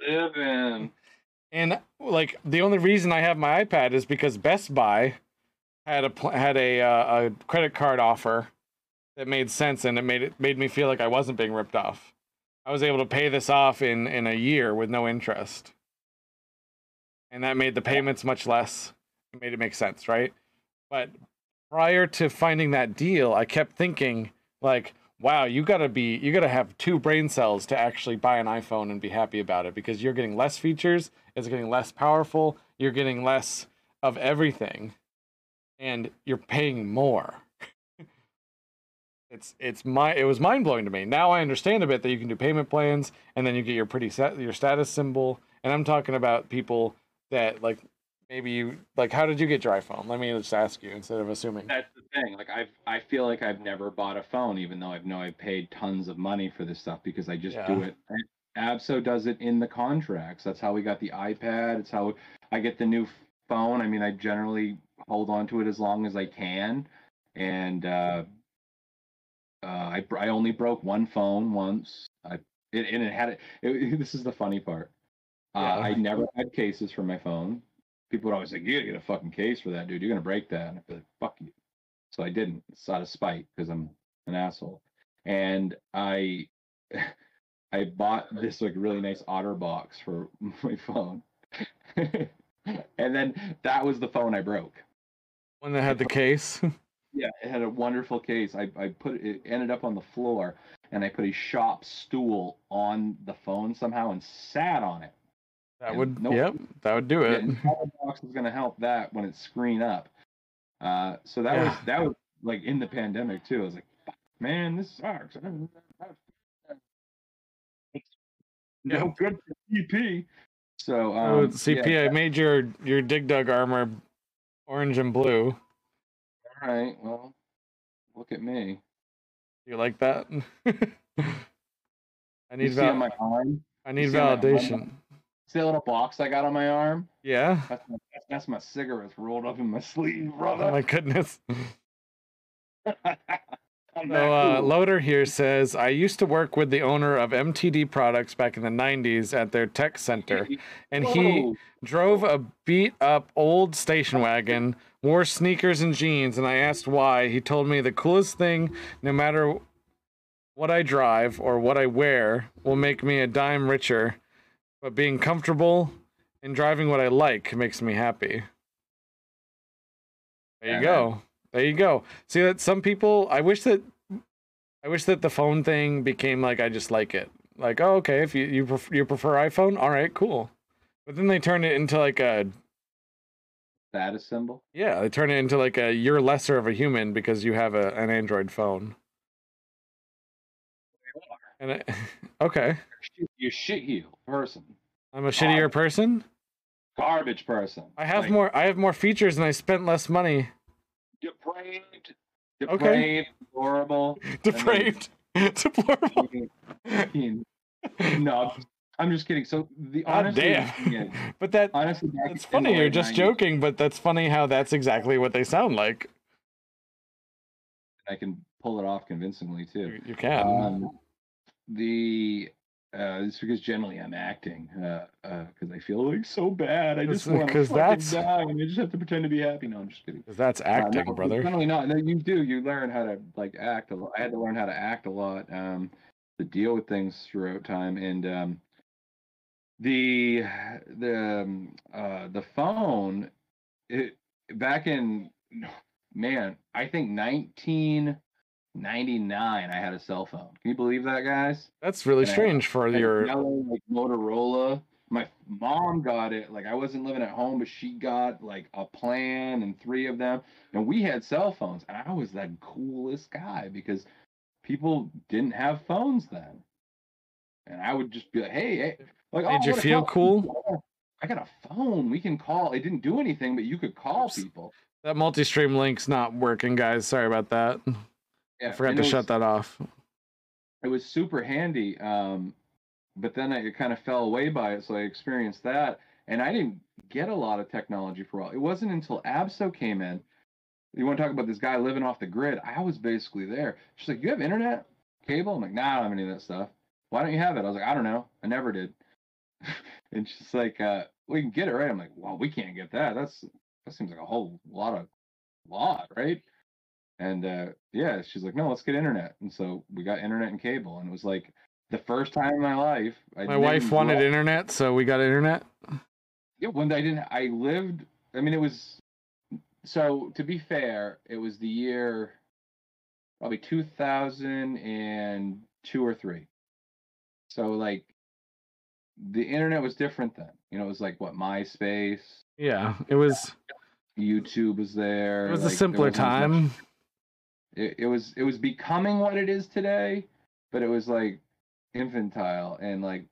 living. And like the only reason I have my iPad is because Best Buy had a had a uh, a credit card offer that made sense and it made it made me feel like I wasn't being ripped off. I was able to pay this off in in a year with no interest. And that made the payments much less. It made it make sense, right? But prior to finding that deal, I kept thinking like, wow, you got to be you got to have two brain cells to actually buy an iPhone and be happy about it because you're getting less features, it's getting less powerful, you're getting less of everything and you're paying more. it's it's my it was mind blowing to me. Now I understand a bit that you can do payment plans and then you get your pretty set your status symbol. And I'm talking about people that like maybe you like how did you get your iPhone? Let me just ask you instead of assuming. That's the thing. Like I've I feel like I've never bought a phone, even though I know I've paid tons of money for this stuff because I just do it. Abso does it in the contracts. That's how we got the iPad. It's how I get the new phone. I mean, I generally hold on to it as long as I can, and uh, uh, I I only broke one phone once. I it, and it had it, it. This is the funny part. Uh, Yeah. I never had cases for my phone. People would always say, "You gotta get a fucking case for that, dude. You're gonna break that." And I'd be like, "Fuck you." So I didn't. It's out of spite because I'm an asshole. And I I bought this like really nice OtterBox for my phone. and then that was the phone I broke. One that had the case. Yeah, it had a wonderful case. I, I put it, ended up on the floor and I put a shop stool on the phone somehow and sat on it. That Yeah, would nope. yep, that would do it. and cover box is gonna help that when it's screen up. Uh, so that was that was like in the pandemic too. I was like, man, this sucks. No good for CP. So Oh, um, CP, yeah, I made your your dig dug armor orange and blue. all right. Well, look at me. You like that? I need val- my arm? I need see on my arm? validation. See that little box I got on my arm? Yeah. That's my, that's, that's my cigarettes rolled up in my sleeve, brother. Oh my goodness. So uh. Loader here says, I used to work with the owner of MTD Products back in the 90s at their tech center, and he drove a beat up old station wagon, wore sneakers and jeans, and I asked why. He told me the coolest thing, no matter what I drive or what I wear, will make me a dime richer, but being comfortable and driving what I like makes me happy. There you go. There you go. See that some people I wish that I wish that the phone thing became like I just like it. Like, oh okay, if you you pref- you prefer iPhone, all right, cool. But then they turn it into like a status symbol. yeah, they turn it into like a you're lesser of a human because you have a, an Android phone. And it, okay, You shit you person, I'm a shittier person. garbage person. I have Like, more. I have more features, and I spent less money. Depraved, Okay. depraved, horrible. Depraved, deplorable. No, I'm just kidding. So the God honestly, damn. But that honestly, It's funny. You're just 90s, joking, but that's funny how that's exactly what they sound like. I can pull it off convincingly too. You, you can. Um, the uh, it's because generally I'm acting because uh, uh I feel like so bad. I just want to that's- die, and I just have to pretend to be happy. No, I'm just kidding. that's Uh, acting, no, brother. Generally not. No, you do. You learn how to like act. A lot. I had to learn how to act a lot um, to deal with things throughout time, and um, the the um, uh, the phone. It back in man, I think 1999. I had a cell phone. Can you believe that, guys? That's really and I- strange for Like your. yellow, like Motorola. My mom got it. Like I wasn't living at home, but she got like a plan and three of them. And we had cell phones, and I was the coolest guy because people didn't have phones then. And I would just be like, "Hey, hey like, Made oh, you feel cool? I got a phone. We can call. It didn't do anything, but you could call Oops. people. That multi-stream link's not working, guys. Sorry about that. Yeah, I forgot to it shut that off. it was super handy. Um, but then I kind of fell away by it, so I experienced that, and I didn't get a lot of technology for a while. It wasn't until Abso came in. You want to talk about this guy living off the grid? I was basically there. She's like, "You have internet, cable?" I'm like, "Nah, I don't have any of that stuff." Why don't you have it? I was like, "I don't know. I never did." and she's like, uh, "We can get it, right?" I'm like, "Well, we can't get that. That's that seems like a whole lot of lot, right?" And uh, yeah, she's like, no, let's get internet. And so we got internet and cable, and it was like the first time in my life. I My wife wanted internet, so we got internet. Yeah, when I didn't, I lived. I mean, it was. So to be fair, it was the year, probably two thousand and two or three. So like, the internet was different then. You know, it was like what MySpace, Yeah, it was. YouTube was there. It was a like, there simpler wasn't much- time. It, it was it was becoming what it is today but it was like infantile. And like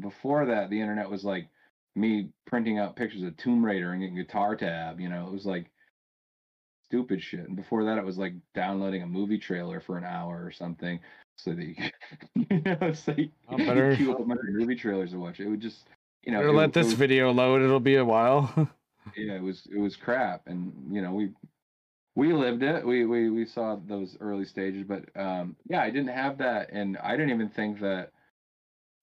before that the internet was like me printing out pictures of tomb raider and getting guitar tab you know it was like stupid shit. And before that it was like downloading a movie trailer for an hour or something so that you, could- you know it's like Oh, better- you up a bunch of movie trailers to watch. It would just you know it- let this was- video load. It'll be a while. yeah, it was it was crap, and you know we we lived it. We we we saw those early stages, but um, yeah, I didn't have that, and I didn't even think that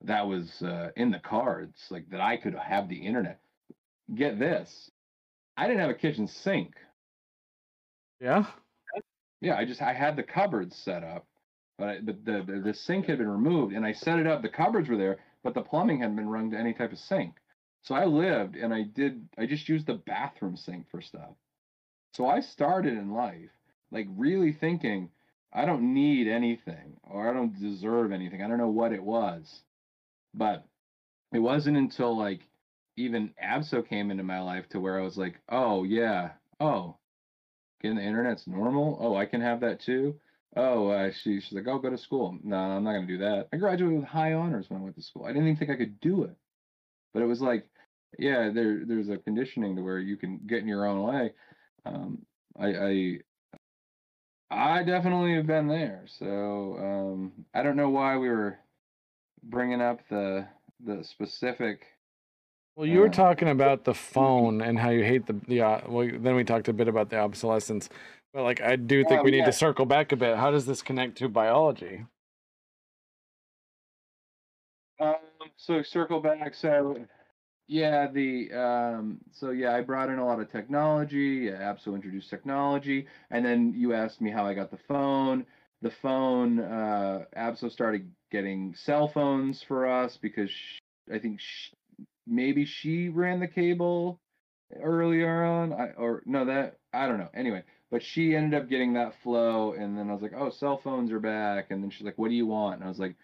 that was uh, in the cards, like that I could have the internet. Get this, I didn't have a kitchen sink. Yeah. Yeah, I just I had the cupboards set up, but I, the, the the the sink had been removed, and I set it up. The cupboards were there, but the plumbing hadn't been run to any type of sink. So I lived, and I did. I just used the bathroom sink for stuff. So I started in life like really thinking I don't need anything or I don't deserve anything. I don't know what it was. But it wasn't until like even Abso came into my life to where I was like, oh yeah, oh, getting the internet's normal. Oh, I can have that too. Oh, uh, she, she's like, oh, go to school. No, I'm not gonna do that. I graduated with high honors when I went to school. I didn't even think I could do it, but it was like, yeah, there there's a conditioning to where you can get in your own way. Um, I, I I definitely have been there. So um, I don't know why we were bringing up the the specific. Well, you were Uh, talking about the phone and how you hate the the. Uh, well, then we talked a bit about the obsolescence, but like I do think Oh, we need yeah. to circle back a bit. How does this connect to biology? Um, so circle back. So yeah, the um, so yeah, I brought in a lot of technology. Yeah, Abso introduced technology, and then you asked me how I got the phone. The phone, uh, Abso started getting cell phones for us because sh I think sh maybe she ran the cable earlier on, I, or no, that I don't know. Anyway, but she ended up getting that flow, and then I was like, oh, cell phones are back, and then she's like, what do you want? And I was like,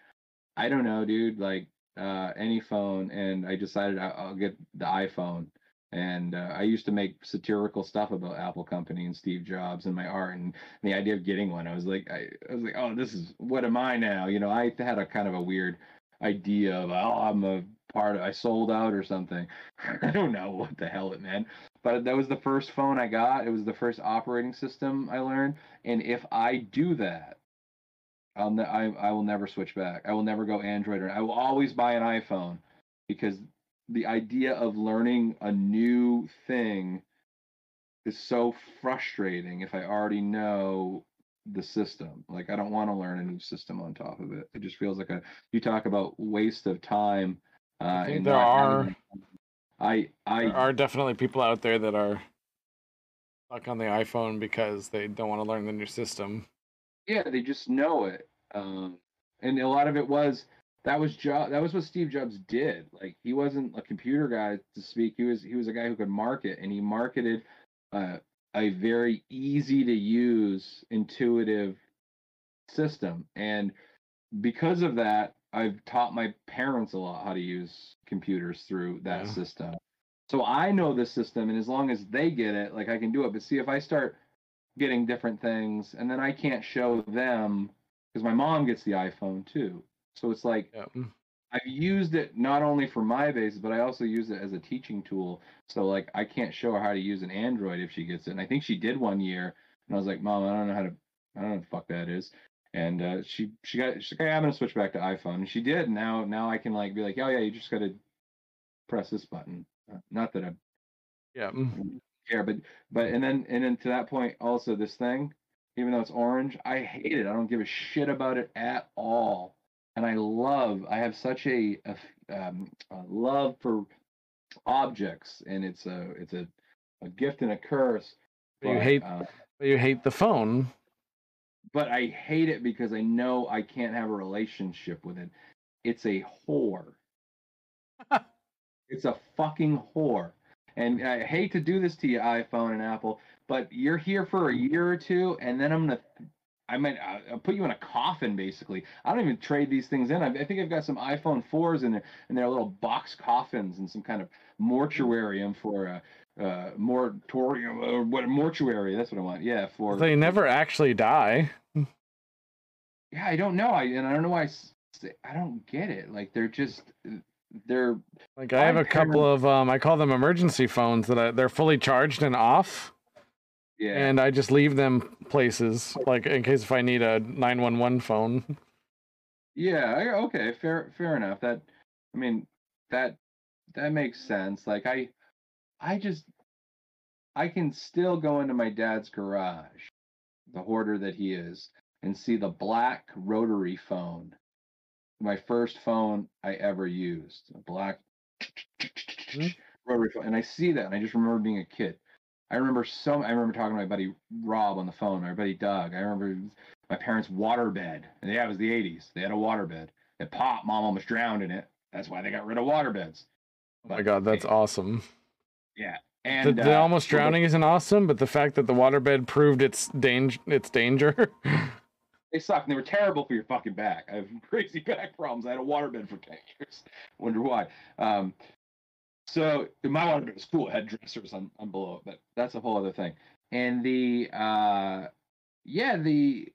I don't know, dude. Like uh, any phone, and I decided I, I'll get the iPhone. And uh, I used to make satirical stuff about Apple Company and Steve Jobs and my art, and the idea of getting one, I was like, I, I was like, oh, this is what am I now? You know, I had a kind of a weird idea of, oh, I'm a part of, I sold out or something. I don't know what the hell it meant, but that was the first phone I got. It was the first operating system I learned, and if I do that, I'll ne- I, I will never switch back. I will never go Android or I will always buy an iPhone because the idea of learning a new thing is so frustrating if I already know the system. Like I don't want to learn a new system on top of it. It just feels like a you talk about waste of time. Uh, I think there are I I there are definitely people out there that are stuck on the iPhone because they don't want to learn the new system. Yeah they just know it um and a lot of it was that was job that was what steve jobs did. Like he wasn't a computer guy to speak he was he was a guy who could market and he marketed uh, a very easy to use intuitive system. And because of that i've taught my parents a lot how to use computers through that Yeah. system. So i know the system and as long as they get it like i can do it. But see if i start getting different things and then i can't show them because my mom gets the iphone too. So it's like Yeah. i've used it not only for my base but i also use it as a teaching tool. So like i can't show her how to use an android if she gets it. And i think she did one year and i was like mom i don't know how to i don't know what the fuck that is. And uh, she she got she's like "Hey, i'm gonna switch back to iphone. And she did. Now now i can like be like oh yeah you just gotta press this button. Uh, not that I'm Yeah. Care but but and then and then to that point also this thing even though it's orange i hate it. I don't give a shit about it at all. And i love i have such a, a um, a love for objects and it's a it's a, a gift and a curse But you hate uh, but you hate the phone. but i hate it because i know i can't have a relationship with it. It's a whore. It's a fucking whore and i hate to do this to you iphone and apple but you're here for a year or two and then i'm gonna i might I- i'll put you in a coffin basically. I don't even trade these things in. I, I think i've got some iphone 4s in there and they're little box coffins and some kind of mortuarium for a uh, moratorium or what mortuary that's what i want yeah for They never actually die. yeah i don't know. I and i don't know why I don't get it. Like they're just they're Like I have a couple of um I call them emergency phones that I, they're fully charged and off yeah and I just leave them places like in case if I need a 911 phone. yeah okay fair fair enough that i mean that that makes sense like i i just I can still go into my dad's garage, the hoarder that he is, and see the black rotary phone. My first phone I ever used, a black Hmm. rotary phone, and I see that, and I just remember being a kid. I remember some. I remember talking to my buddy Rob on the phone, my buddy Doug. I remember my parents' waterbed, and yeah, it was the '80s. They had a waterbed. It popped. Mom almost drowned in it. That's why they got rid of waterbeds. Oh my god, that's awesome. Yeah, The, and the uh, almost drowning isn't awesome, but the fact that the waterbed proved its danger, its danger. They suck. And they were terrible for your fucking back. I have crazy back problems. I had a waterbed for ten years. Wonder why. Um, so my waterbed was cool. It had dressers on, on below it, but that's a whole other thing. And the uh, yeah, the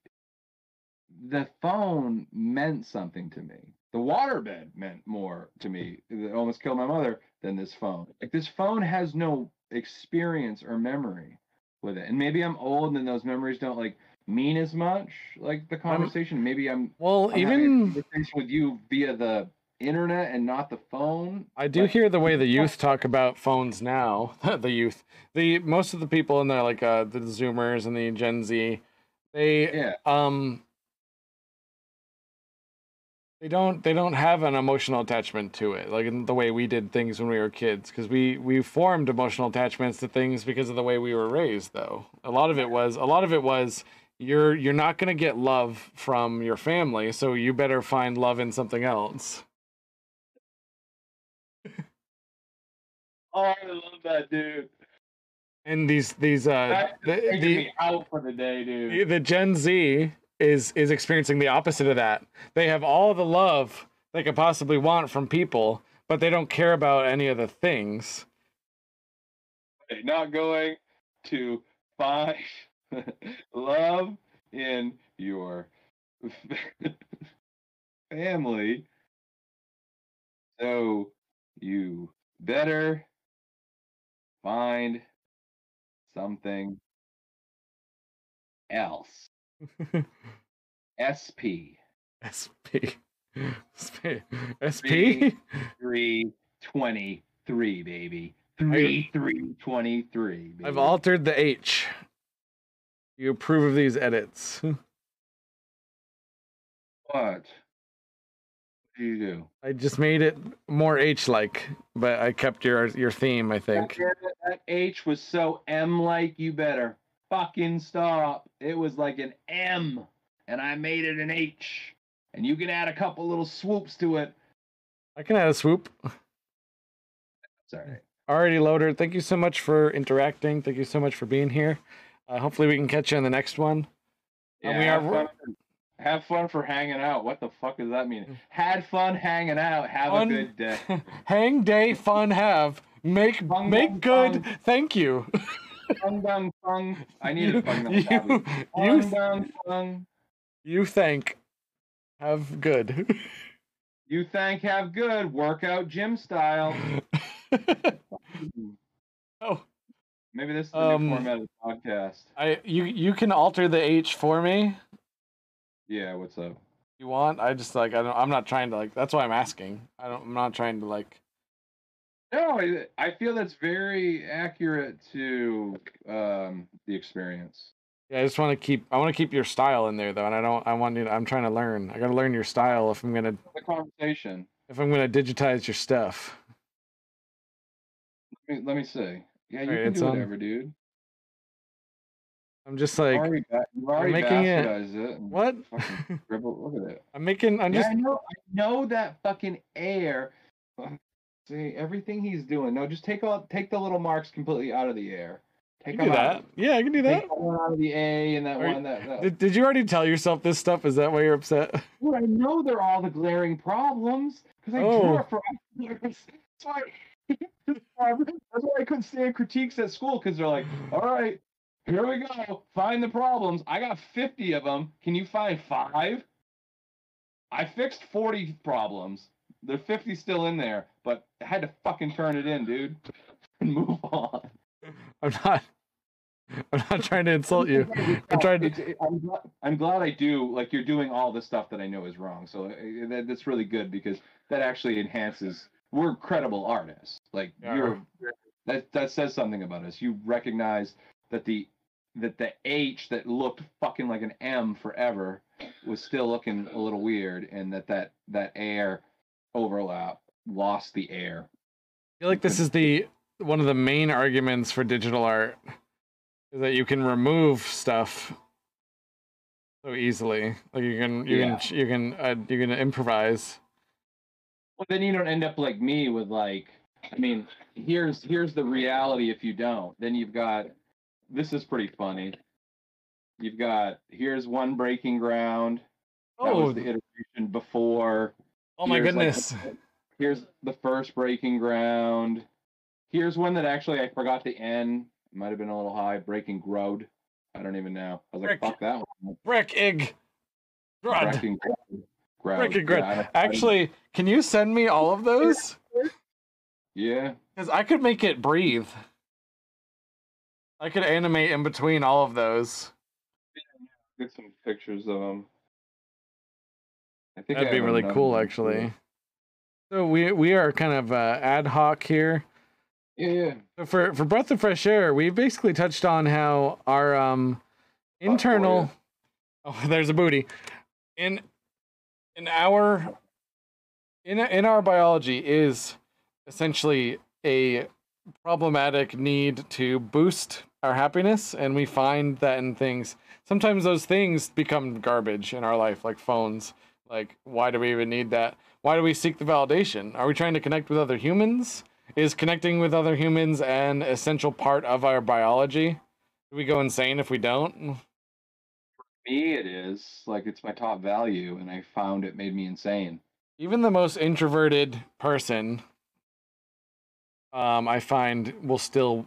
the phone meant something to me. The waterbed meant more to me. It almost killed my mother than this phone. Like this phone has no experience or memory with it. And maybe I'm old and those memories don't like mean as much like the conversation. maybe I'm, well, I'm even conversation with you via the internet and not the phone. I do hear the way the youth talk about phones now. the youth, the most of the people in there, like uh, the Zoomers and the Gen Z, they Yeah. um they don't they don't have an emotional attachment to it like in the way we did things when we were kids because we we formed emotional attachments to things because of the way we were raised though a lot of it was a lot of it was you're you're not going to get love from your family so you better find love in something else Oh, I love that dude. and these these uh the, the, me out for the day, dude. the Gen Z is is experiencing the opposite of that. They have all the love they could possibly want from people, but they don't care about any of the things. Okay, not going to find love in your family. So you better find something else. SP SP. SP. SP? 323, baby. 3323, baby. I've altered the H. You approve of these edits. What? What do you do? I just made it more H like, but I kept your your theme, I think. That, that H was so M like, you better fucking stop. It was like an M, and I made it an H. And you can add a couple little swoops to it. I can add a swoop. Sorry. Alrighty, Loader. Thank you so much for interacting. Thank you so much for being here. Uh, hopefully, we can catch you on the next one. Yeah, And we have, are- fun for, have fun for hanging out. What the fuck does that mean? Had fun hanging out. Have Fun- a good day. Hang day, fun have. Make Fun, make fun, good. Thank you. Fung dung fung. I need you, a fung dung you, fung. you, dung fung. you thank. Have good. You thank have good workout gym style. oh, Maybe this is the Um, new format of the podcast. I you you can alter the H for me. Yeah, what's up? You want? I just like I don't. I'm not trying to like. That's why I'm asking. I don't. I'm not trying to like. No, I, I feel that's very accurate to um, the experience. Yeah, I just want to keep. I want to keep your style in there though, and I don't. I want you. To, I'm trying to learn. I got to learn your style if I'm gonna The conversation. if I'm gonna digitize your stuff. Let me, let me see. Yeah, you Alright, can it's do on. whatever, dude. I'm just like already, ba- you've already making it- it. what? Look at it. I'm making. I'm yeah, just. I know. I know that fucking air. See everything he's doing. No, just take all take the little marks completely out of the air. Take can do them that. out. Yeah, I can do that. Take one out of the A and that Are you- one that. that. Did, did you already tell yourself this stuff? Is that why you're upset? Dude, I know they're all the glaring problems because I drew Oh. it for years. That's why. That's why I couldn't stand critiques at school because they're like, "All right, here we go. Find the problems. I got 50 of them. Can you find five? I fixed 40 problems. There's 50 still in there, but I had to fucking turn it in, dude, and move on. I'm not. I'm not trying to insult you. I'm trying to- it- I'm, glad, I'm glad I do. Like you're doing all the stuff that I know is wrong. So uh, that, that's really good because that actually enhances. We're credible artists. Like Yeah. you're that that says something about us. You recognize that the that the H that looked fucking like an M forever was still looking a little weird, and that that that air overlap lost the air. I feel like this is the one of the main arguments for digital art is that you can remove stuff so easily. Like you can you Yeah. can you can uh, you can improvise. Well, then you don't end up like me with like, I mean, here's here's the reality. If you don't, then you've got. This is pretty funny. You've got here's one breaking ground. That Oh, was the oh. iteration before. oh my here's, like, goodness! Here's the first breaking ground. Here's one that actually I forgot the N. It might have been a little high. Breaking Grode. I don't even know. I was like, Brick. fuck that one. Brick egg. Grud. Breaking Grode. Brick and Yeah, Grud. I don't- I don't- Actually, can you send me all of those? yeah. Because I could make it breathe. I could animate in between all of those. Get some pictures of them. I think That'd I be really cool, one, actually. too. So we we are kind of uh, ad hoc here. Yeah, yeah. So for for breath of fresh air, we basically touched on how our um internal. Oh, there's a booty. In in our in in our biology is essentially a problematic need to boost our happiness, and we find that in things. Sometimes those things become garbage in our life, like phones. Like, why do we even need that? Why do we seek the validation? Are we trying to connect with other humans? Is connecting with other humans an essential part of our biology? Do we go insane if we don't? Me, it is like it's my top value, and I found it made me insane. Even the most introverted person, um, I find will still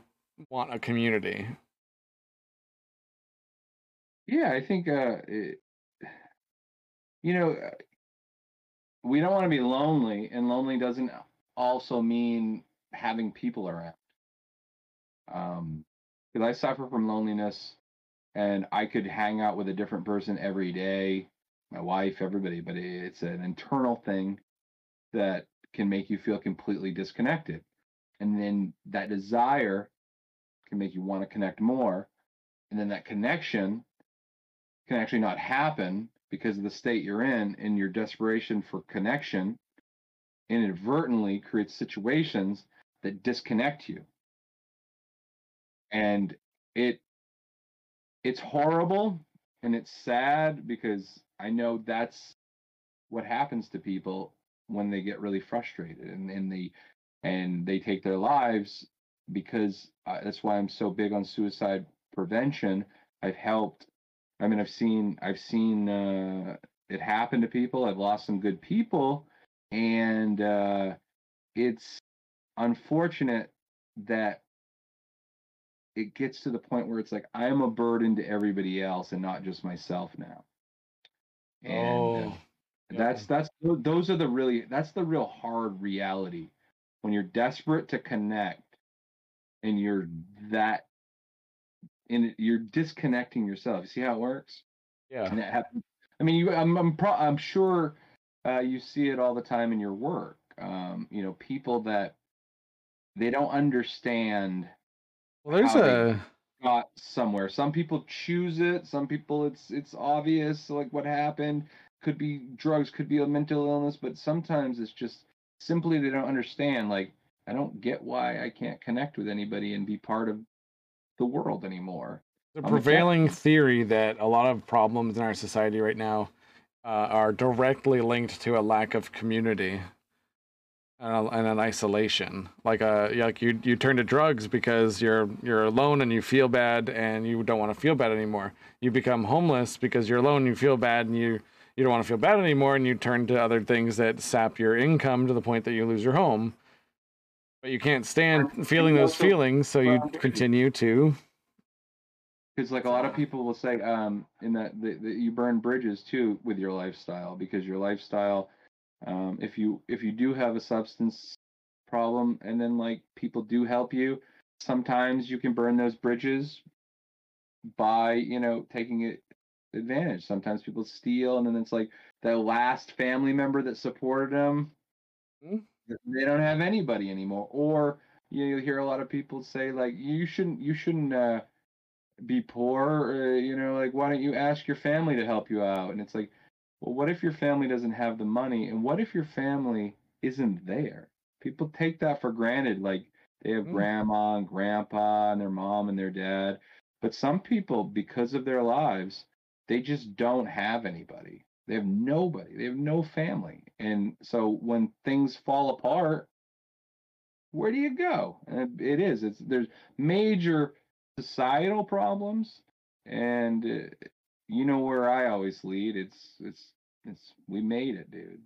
want a community. Yeah, I think uh, it, you know, uh, we don't want to be lonely, and lonely doesn't also mean having people around. Um, because I suffer from loneliness, and I could hang out with a different person every day, my wife, everybody, but it's an internal thing that can make you feel completely disconnected, and then that desire can make you want to connect more, and then that connection can actually not happen because of the state you're in and your desperation for connection inadvertently creates situations that disconnect you. And it it's horrible and it's sad because i know that's what happens to people when they get really frustrated and, and they and they take their lives because uh, that's why i'm so big on suicide prevention i've helped I mean, I've seen I've seen uh, it happen to people. I've lost some good people, and uh, it's unfortunate that it gets to the point where it's like I'm a burden to everybody else and not just myself now. And uh, oh, that's that's those are the really that's the real hard reality when you're desperate to connect and you're that and you're disconnecting yourself. You see how it works? yeah. And it happens. I mean, you, I'm, I'm, pro, I'm sure uh, you see it all the time in your work. Um, you know, people that they don't understand Well, there's a got somewhere. Some people choose it. Some people, it's it's obvious like what happened. Could be drugs, could be a mental illness, but sometimes it's just simply they don't understand. Like, I don't get why I can't connect with anybody and be part of the world anymore. the I'm a prevailing theory that a lot of problems in our society right now uh, are directly linked to a lack of community and, a, and an isolation. Like uh, like you you turn to drugs because you're you're alone and you feel bad and you don't want to feel bad anymore. You become homeless because you're alone, you feel bad, and you you don't want to feel bad anymore, and you turn to other things that sap your income to the point that you lose your home. But you can't stand feeling those feelings, so you continue to because like a lot of people will say um in that that that you burn bridges too with your lifestyle because your lifestyle um if you if you do have a substance problem and then like people do help you sometimes you can burn those bridges by you know taking it advantage sometimes people steal and then it's like the last family member that supported them Hmm. they don't have anybody anymore or you you'll hear a lot of people say like you shouldn't you shouldn't uh, be poor. Or, you know, like why don't you ask your family to help you out? And it's like, well, what if your family doesn't have the money? And what if your family isn't there? People take that for granted. Like they have Mm. grandma and grandpa and their mom and their dad. But some people, because of their lives, they just don't have anybody. They have nobody. They have no family. And so when things fall apart, where do you go? And it is. It's there's major societal problems, and uh, you know where I always lead. It's it's it's we made it, dude.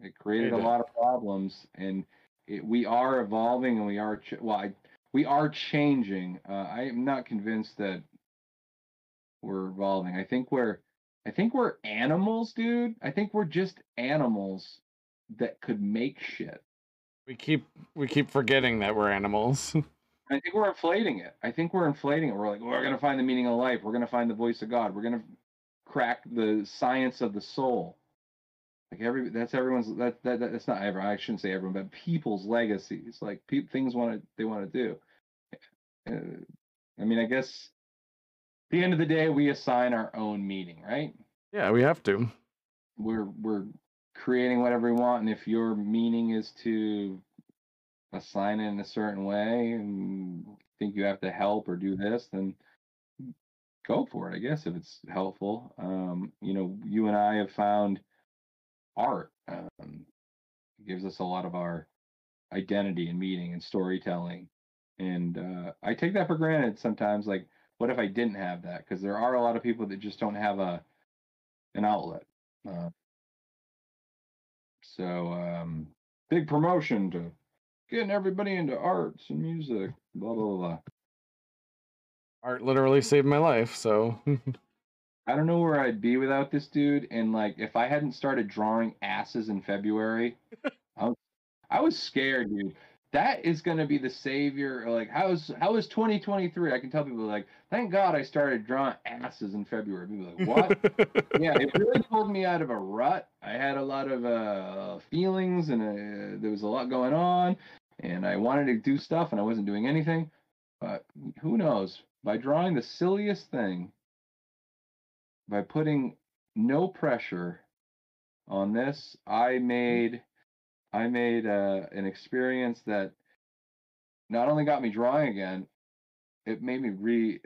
It created a lot of problems, and it, we are evolving, and we are ch- well, I, we are changing. Uh, I am not convinced that we're evolving. I think we're I think we're animals, dude. I think we're just animals that could make shit. We keep we keep forgetting that we're animals. I think we're inflating it. I think we're inflating it. We're like, we're gonna find the meaning of life. We're gonna find the voice of God. We're gonna crack the science of the soul. Like every that's everyone's that, that that- that's not ever I shouldn't say everyone, but people's legacies. Like pe- things want to they want to do. Uh, I mean, I guess at the end of the day, we assign our own meaning, right? yeah, we have to. we're we're creating whatever we want and if your meaning is to assign it in a certain way and think you have to help or do this then go for it i guess if it's helpful. Um you know you and i have found art um gives us a lot of our identity and meaning and storytelling. And uh i take that for granted sometimes like what if i didn't have that? Because there are a lot of people that just don't have a an outlet. Uh, so, um, big promotion to getting everybody into arts and music, blah, blah, blah. Art literally saved my life, so I don't know where I'd be without this dude. And, like, if I hadn't started drawing asses in February, I was, I was scared, dude. That is going to be the savior. Like, how is, how is 2023? I can tell people, like, thank God I started drawing asses in February. People like, what? yeah, it really pulled me out of a rut. I had a lot of uh, feelings, and uh, there was a lot going on, and I wanted to do stuff, and I wasn't doing anything. But who knows? By drawing the silliest thing, by putting no pressure on this, I made I made uh, an experience that not only got me drawing again, it made me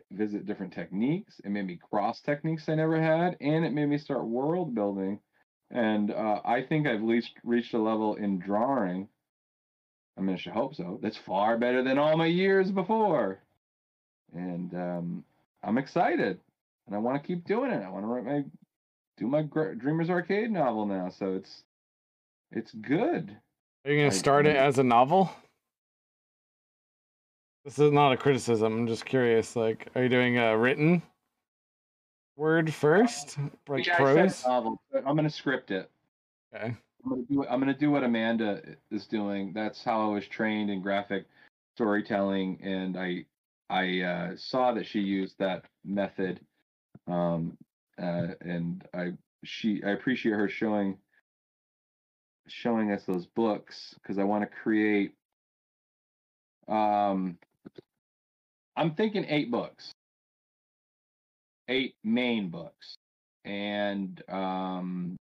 revisit different techniques. It made me cross techniques I never had, and it made me start world building. And uh, I think I've reached reached a level in drawing. I mean, I should hope so. That's far better than all my years before. And um, I'm excited, and I want to keep doing it. I want to write my do my Gr- Dreamers Arcade novel now. So it's it's good. Are you gonna I start it as a novel? This is not a criticism. I'm just curious. Like, are you doing a written word first, like Yeah, prose? novel. I'm gonna script it. Okay. I'm gonna do I'm gonna do what Amanda is doing. That's how I was trained in graphic storytelling, and I I uh, saw that she used that method, um, uh, and I she I appreciate her showing showing us those books because I want to create. Um, I'm thinking eight books, eight main books, and um,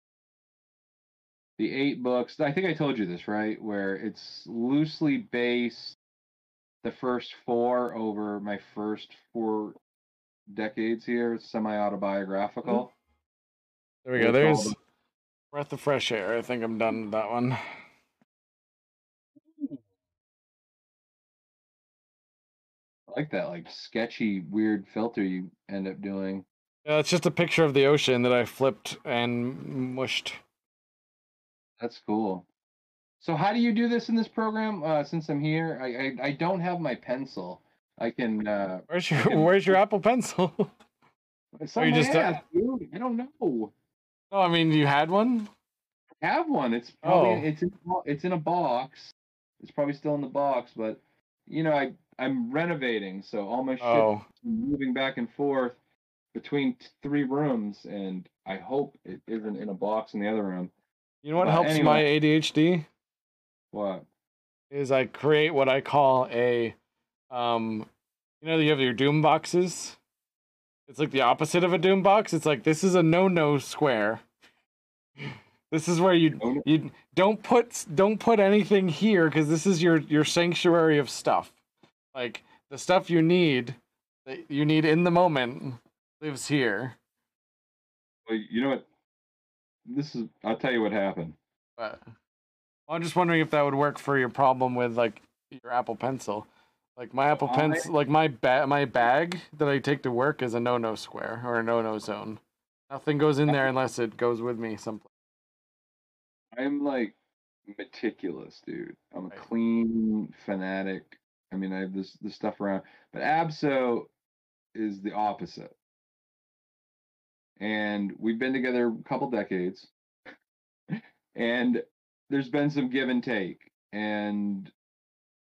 the eight books i think i told you this right where it's loosely based the first four over my first four decades here it's semi-autobiographical mm-hmm. There we go. There's breath of fresh air. I think I'm done with that one. i like that like sketchy weird filter you end up doing Yeah, it's just a picture of the ocean that I flipped and mushed. that's cool so how do you do this in this program uh, since i'm here I, I i don't have my pencil i can uh Where's your can- Where's your Apple Pencil? it's on you just ass, dude. i don't know oh, I mean, you had one. I have one. It's probably Oh. it's in it's in a box. It's probably still in the box, but you know, I I'm renovating, so all my shit Oh, moving back and forth between t- three rooms, and I hope it isn't in a box in the other room. you know what But helps my. ADHD? What? is I create what I call a, um, you know, you have your doom boxes. It's like the opposite of a doom box. It's like this is a no-no square. This is where you you don't put don't put anything here because this is your your sanctuary of stuff. Like the stuff you need that you need in the moment lives here. Well, you know what? This is. I'll tell you what happened. But I'm just wondering if that would work for your problem with like your Apple Pencil. Like my Apple I- Pencil, like my ba- my bag that I take to work is a no-no square or a no-no zone. Nothing goes in there unless it goes with me someplace. I'm like meticulous, dude. I'm a Right. clean fanatic. I mean, I have this this stuff around, but Abso is the opposite. And we've been together a couple decades, and there's been some give and take. And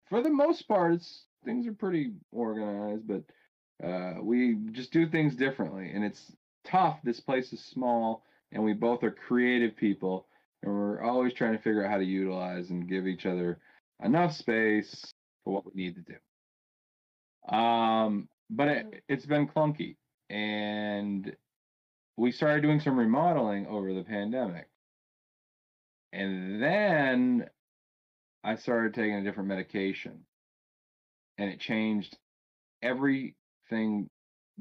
for the most part, it's things are pretty organized, but uh, we just do things differently, and it's tough. This place is small, and we both are creative people and we're always trying to figure out how to utilize and give each other enough space for what we need to do. Um, but it, it's been clunky, and we started doing some remodeling over the pandemic, and then I started taking a different medication, and it changed everything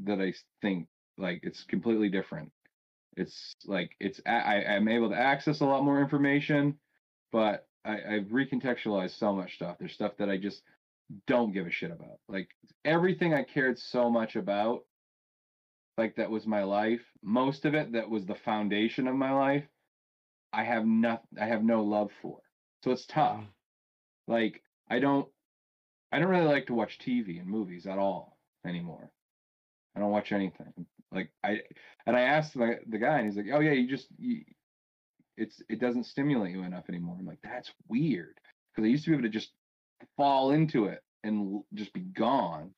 that I think. Like it's completely different it's like it's I, i'm able to access a lot more information but I, i've recontextualized so much stuff there's stuff that i just don't give a shit about like everything i cared so much about like that was my life most of it that was the foundation of my life i have not i have no love for. So it's tough. Mm. Like i don't i don't really like to watch tv and movies at all anymore. I don't watch anything. Like i and i asked the, the guy and he's like oh yeah you just you, it's it doesn't stimulate you enough anymore. I'm like that's weird. Because i used to be able to just fall into it and l- just be gone.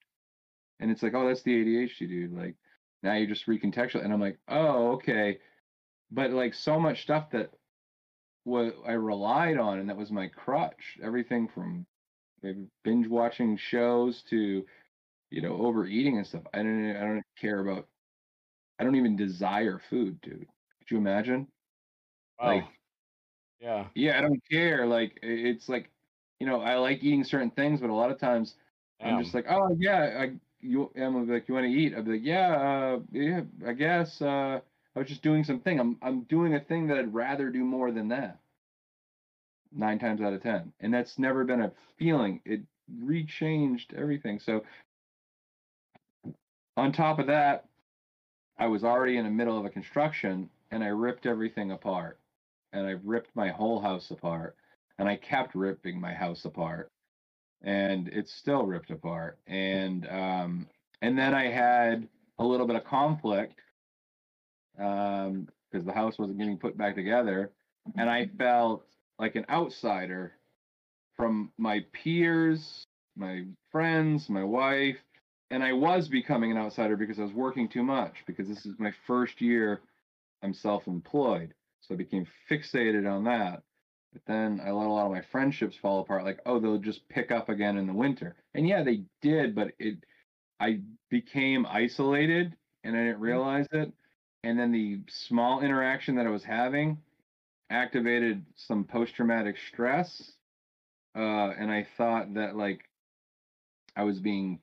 And it's like oh that's the adhd dude. Like now you're just recontextual and i'm like oh okay. But like so much stuff that what i relied on and that was my crutch. Everything from binge watching shows to you know overeating and stuff. I don't i don't care about i don't even desire food dude. Could you imagine? Wow. Like- yeah. yeah i don't care. Like it's like you know i like eating certain things but a lot of times i'm just like oh yeah i you i'm like you want to eat? I'd be like yeah uh yeah i guess uh i was just doing something i'm i'm doing a thing that i'd rather do more than that. Nine times out of ten. And that's never been a feeling. It rechanged everything. So on top of that i was already in the middle of a construction and i ripped everything apart. And i ripped my whole house apart. And i kept ripping my house apart. And it's still ripped apart. And um and then i had a little bit of conflict um because the house wasn't getting put back together and i felt like an outsider from my peers my friends my wife and i was becoming an outsider because i was working too much because this is my first year i'm self-employed so i became fixated on that but then I let a lot of my friendships fall apart. Like, oh, they'll just pick up again in the winter. And yeah, they did, but it, I became isolated and I didn't realize it. And then the small interaction that I was having activated some post-traumatic stress. Uh, and I thought that like I was being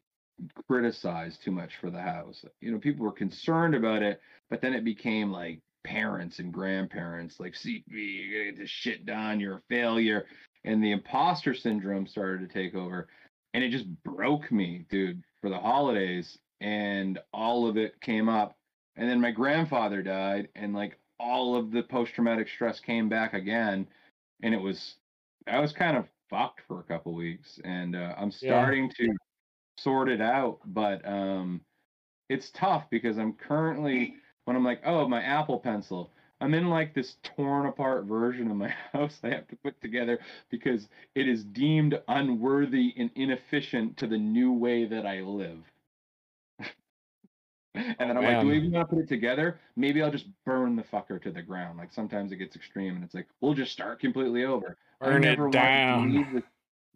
criticized too much for the house. You know, people were concerned about it, but then it became like parents and grandparents like CP, you gotta get this shit done, you're a failure. And the imposter syndrome started to take over. And it just broke me, dude, for the holidays. And all of it came up. And then my grandfather died, and like all of the post traumatic stress came back again. And it was, I was kind of fucked for a couple weeks. And uh, I'm Yeah. starting to sort it out. But um, it's tough because I'm currently when I'm like, oh, my Apple Pencil. I'm in like this torn apart version of my house I have to put together because it is deemed unworthy and inefficient to the new way that I live. and then I'm like, do we even want to put it together? Maybe I'll just burn the fucker to the ground. Like sometimes it gets extreme and it's like, we'll just start completely over. I Burn it never to down. leave the-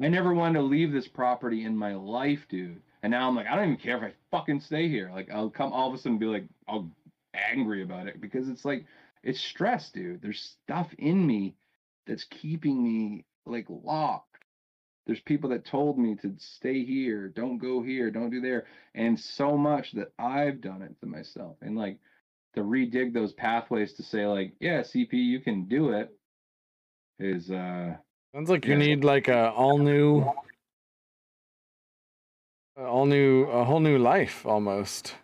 I never wanted to leave this property in my life, dude. And now I'm like, I don't even care if I fucking stay here. Like, I'll come all of a sudden be like, I'll angry about it because it's like, it's stress, dude. There's stuff in me that's keeping me like locked. There's people that told me to stay here, don't go here, don't do there, and so much that I've done it to myself. And like to redig those pathways to say like, yeah, CP, you can do it is uh Sounds like you need like a all new, a all new, a whole new life almost.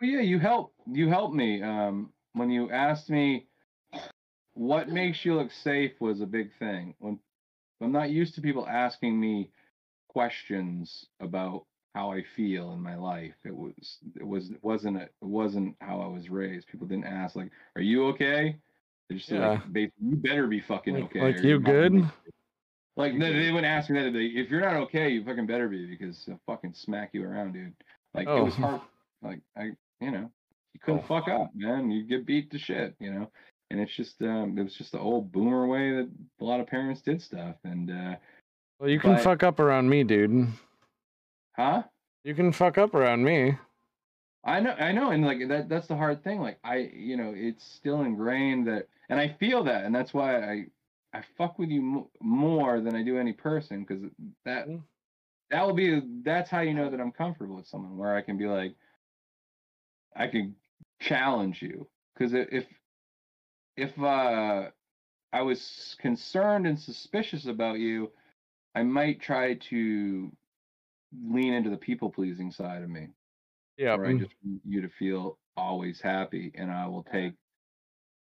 Well, yeah, you help you helped me um, when you asked me what makes you look safe was a big thing. When I'm not used to people asking me questions about how I feel in my life. It was it was it wasn't it wasn't how I was raised. People didn't ask like, "Are you okay?" They just Yeah. like, "Ba- "You better be fucking Like, okay." like you good? Like no, they wouldn't ask me that. They, if you're not okay, you fucking better be because I'll fucking smack you around, dude. Like it was Oh. hard. Like I, you know, you couldn't oh. fuck up, man. You get beat to shit, you know. And it's just, um, it was just the old boomer way that a lot of parents did stuff. And uh, Well, you can But- fuck up around me, dude. huh? You can fuck up around me. I know, I know, and like that that's the hard thing. Like I, you know, it's still ingrained that, and I feel that, and that's why I, I fuck with you mo- more than I do any person, because that, Mm. that will be, that's how you know that I'm comfortable with someone, where I can be like, I can challenge you, because if, if uh, I was concerned and suspicious about you, I might try to lean into the people pleasing side of me Yeah. where I just want you to feel always happy, and I will take.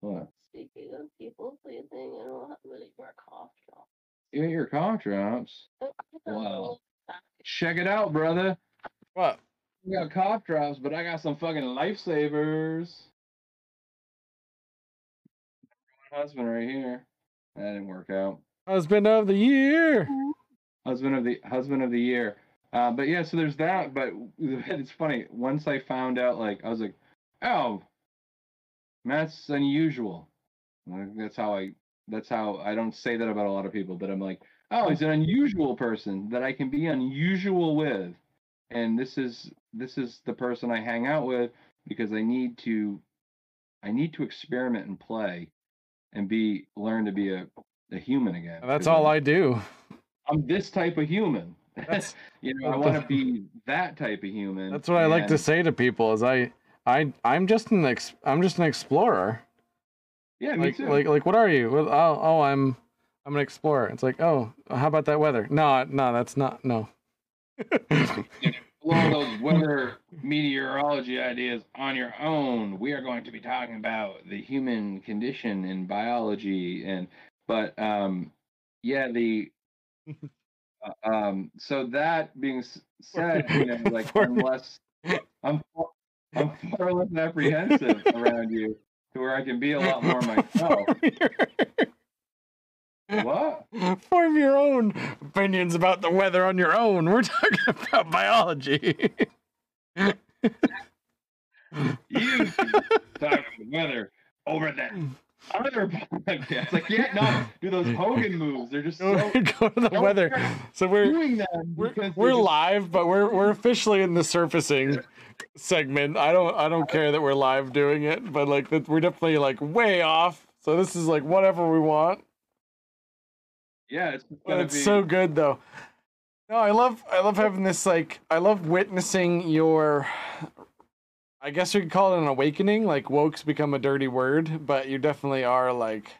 What? Speaking of people pleasing, I don't have really more cough drops. You got your cough drops. Oh, I got a Wow. Check it out, brother. What? You got cough drops, but I got some fucking lifesavers. Husband right here. That didn't work out. Husband of the year. husband of the husband of the year. Uh, but yeah, so there's that. But it's funny. Once I found out, like, I was like, oh, that's unusual. That's how I. That's how I don't say that about a lot of people. But I'm like, oh, he's an unusual person that I can be unusual with, and this is this is the person I hang out with because I need to. I need to experiment and play, and be learn to be a a human again. That's all I'm- I do. I'm this type of human. That's you know, I want to be that type of human. that's what I like to say to people. Is I I I'm just an ex, I'm just an explorer. Yeah, me Like too. like like what are you? Well, oh oh I'm I'm an explorer. It's like oh how about that weather? No no that's not no. Explore those weather meteorology ideas on your own. We are going to be talking about the human condition and biology, and but um, yeah, the uh, um. So that being said, you know, like less, I'm I'm far less apprehensive around you, to where I can be a lot more myself. What? Form your own opinions about the weather on your own. We're talking about biology. You talk about the weather over that other podcast. Like, yeah, no, do those Hogan moves. They're just so go to the weather. So we're doing them we're, we're just- live, but we're we're officially in the surfacing segment. I don't I don't care that we're live doing it, but like that we're definitely like way off. So this is like whatever we want. Yeah, it's But gonna it's be. so good though. No, I love I love having this like I love witnessing your I guess you could call it an awakening. Like woke's become a dirty word, but you definitely are like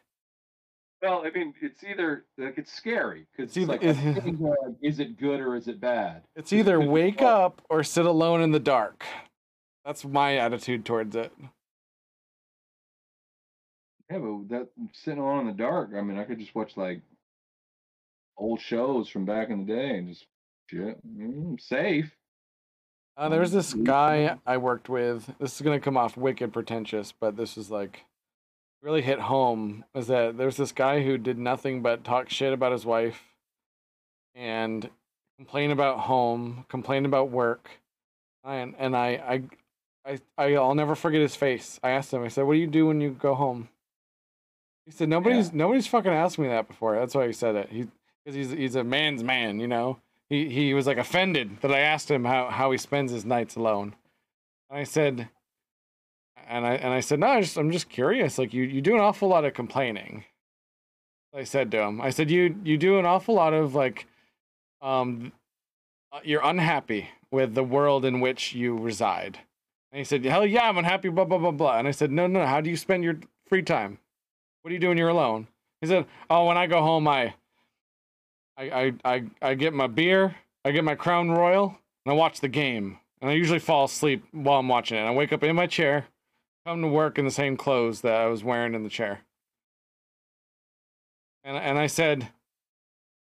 Well, I mean, it's either like it's scary because It's it's, either- like, uh, is it good or is it bad? it's either Because- wake up or sit alone in the dark. That's my attitude towards it. Yeah, but that sitting alone in the dark. I mean, I could just watch like old shows from back in the day and just shit. Mm, safe. Uh, there was this guy I worked with. This is gonna come off wicked pretentious, but this is like really hit home. Was that there's this guy who did nothing but talk shit about his wife and complain about home, complain about work, and and I I I I'll never forget his face. I asked him. I said, "What do you do when you go home?" He said, "Nobody's nobody's fucking asked me that before." That's why he said it. He because he's he's a man's man, you know. He he was like offended that I asked him how how he spends his nights alone. And I said, and I and I said, no, I just, I'm just curious. Like you you do an awful lot of complaining. I said to him, I said you you do an awful lot of like, um, uh, you're unhappy with the world in which you reside. And he said, hell yeah, I'm unhappy, blah blah blah blah. And I said, no no, how do you spend your free time? What do you do when you're alone? He said, oh, when I go home, I I I I, get my beer, I get my Crown Royal, and I watch the game. And I usually fall asleep while I'm watching it. And I wake up in my chair, come to work in the same clothes that I was wearing in the chair. And and I said,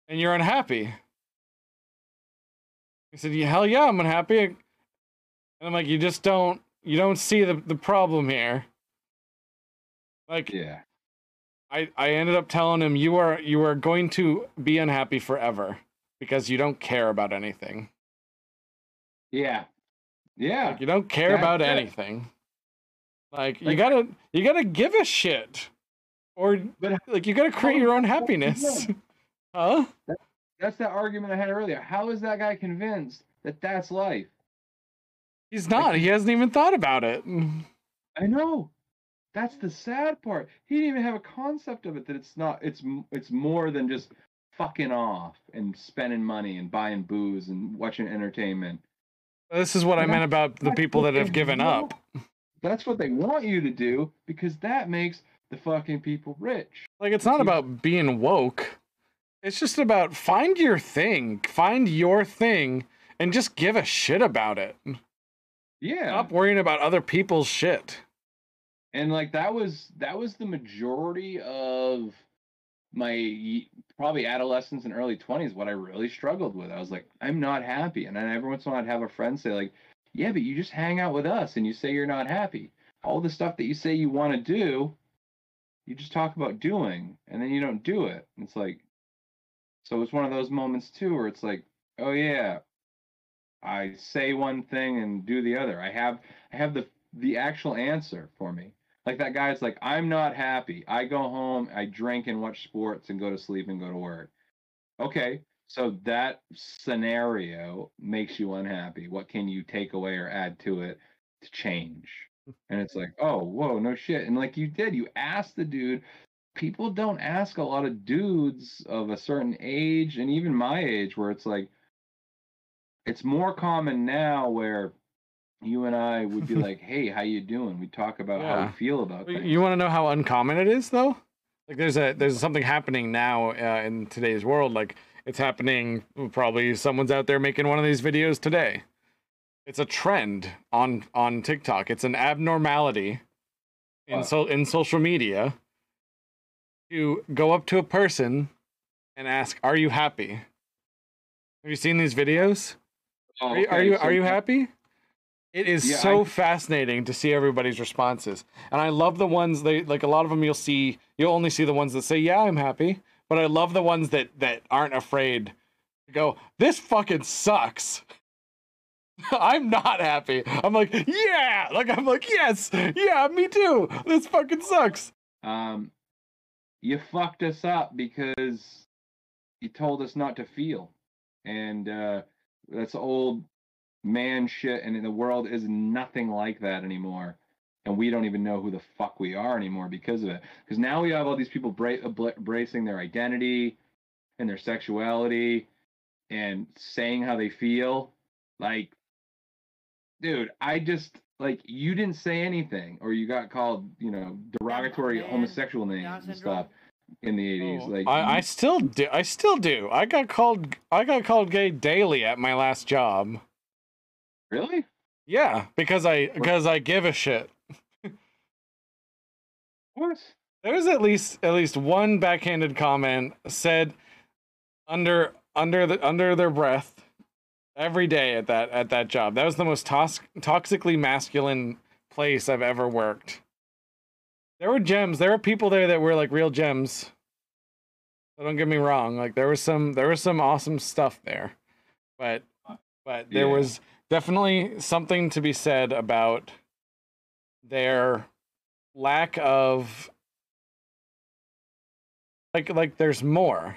"And you're unhappy?" He said, "Yeah, hell yeah, I'm unhappy." And I'm like, "You just don't you don't see the the problem here." Like Yeah. I I ended up telling him, "You are you are going to be unhappy forever because you don't care about anything. Yeah. Yeah. Like, you don't care That's about it. anything. Like, you gotta you gotta give a shit, or But like you gotta create your own happiness, huh? that's that argument I had earlier. How is that guy convinced that that's life? He's not. He hasn't even thought about it. I know. That's the sad part. He didn't even have a concept of it that it's not. It's it's more than just fucking off and spending money and buying booze and watching entertainment. This is what I meant about the people that have given want. up. That's what they want you to do because that makes the fucking people rich. Like, it's not about being woke. It's just about find your thing, find your thing, and just give a shit about it. Yeah. Stop worrying about other people's shit. And like that was that was the majority of my probably adolescence and early 20s what i really struggled with. I was like i'm not happy. And then every once in a while i'd have a friend say like yeah but you just hang out with us and you say you're not happy. All the stuff that you say you want to do you just talk about doing and then you don't do it. It's like so it's one of those moments too where it's like oh yeah i say one thing and do the other. I have i have the the actual answer for me like that guy's like, I'm not happy. I go home, I drink and watch sports and go to sleep and go to work. Okay, so that scenario makes you unhappy. What can you take away or add to it to change? And it's like, oh, whoa, no shit. And like you did, you asked the dude. People don't ask a lot of dudes of a certain age and even my age where it's like, it's more common now where you and I would be like, "Hey, how you doing?" We talk about how we feel about things. You want to know how uncommon it is, though? Like, there's a there's something happening now uh, in today's world. Like, it's happening. Probably someone's out there making one of these videos today. It's a trend on on TikTok. It's an abnormality in Wow. so in social media to go up to a person and ask, "Are you happy?" Have you seen these videos? Oh, Are you are you, are you happy? It is Yeah, so I- fascinating to see everybody's responses, and I love the ones they like. A lot of them you'll see. You'll only see the ones that say, "Yeah, I'm happy," but I love the ones that that aren't afraid to go. This fucking sucks. I'm not happy. I'm like, yeah, like I'm like, yes, yeah, me too. This fucking sucks. Um, you fucked us up because you told us not to feel, and uh, that's old man shit. And the world is nothing like that anymore. And we don't even know who the fuck we are anymore because of it. Because now we have all these people bra- uh, abla- embracing their identity and their sexuality and saying how they feel. Like, dude, I just like you didn't say anything, or you got called, you know, derogatory man. homosexual names Down and syndrome. stuff in the eighties. Oh, like, I, I still do. I still do. I got called. I got called gay daily at my last job. Really? Yeah, because I because I give a shit. What? There was at least at least one backhanded comment said under under the under their breath every day at that at that job. That was the most tos- toxically masculine place I've ever worked. There were gems. There were people there that were like real gems. So don't get me wrong. Like there was some there was some awesome stuff there, but but there Yeah. was definitely something to be said about their lack of like like there's more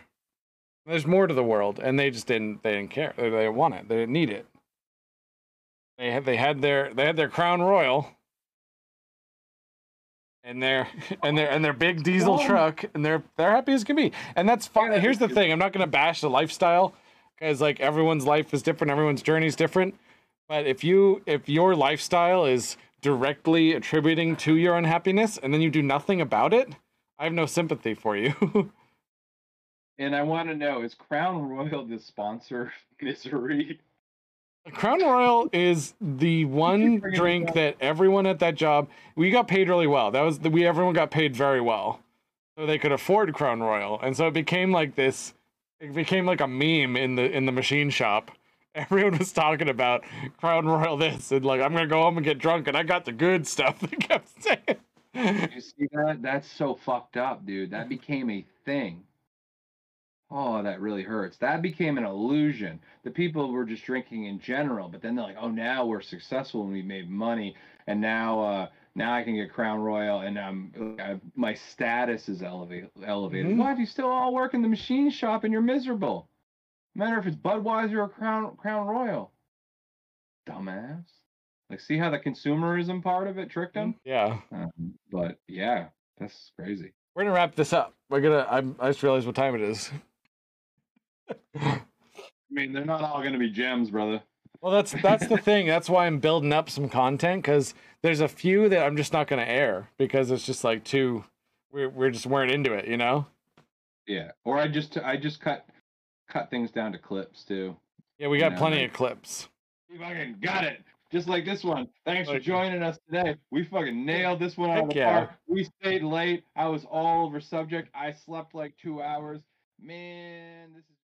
There's more to the world, and they just didn't. They didn't care. They didn't want it. They didn't need it. They had. They had their. They had their crown royal. And their and their and their big diesel truck, and they're they're happy as can be, and that's fine. Here's the thing: I'm not gonna bash the lifestyle, because like everyone's life is different, everyone's journey is different. But if you if your lifestyle is directly attributing to your unhappiness, and then you do nothing about it, I have no sympathy for you. And I want to know is Crown Royal the sponsor of misery? Crown Royal is the one drink that everyone at that job we got paid really well. That was the, we everyone got paid very well, so they could afford Crown Royal, and so it became like this. It became like a meme in the in the machine shop. Everyone was talking about Crown Royal this and like I'm gonna go home and get drunk and I got the good stuff. They kept saying. You see that? That's so fucked up, dude. That became a thing. Oh, that really hurts. That became an illusion. The people were just drinking in general, but then they're like, "Oh, now we're successful and we made money, and now, uh, now I can get Crown Royal, and um, I, my status is elevated. Elevated. Mhm. What? You still all work in the machine shop and you're miserable. Matter if it's Budweiser or Crown Crown Royal. Dumbass. Like, see how the consumerism part of it tricked him? Yeah, Um, but yeah, that's crazy. we're gonna wrap this up. We're gonna. I'm, I just realized what time it is. I mean, they're not all going to be gems, brother. Well, that's that's the thing. That's why I'm building up some content because there's a few that I'm just not going to air because it's just like too. We're we're just weren't into it, you know. Yeah. Or I just I just cut cut things down to clips too. Yeah, we got you know, plenty like, of clips. You fucking got it. Just like this one. Thanks okay. for joining us today. We fucking nailed this one out of the yeah. park. We stayed late. I was all over subject. I slept like two hours. Man, this is.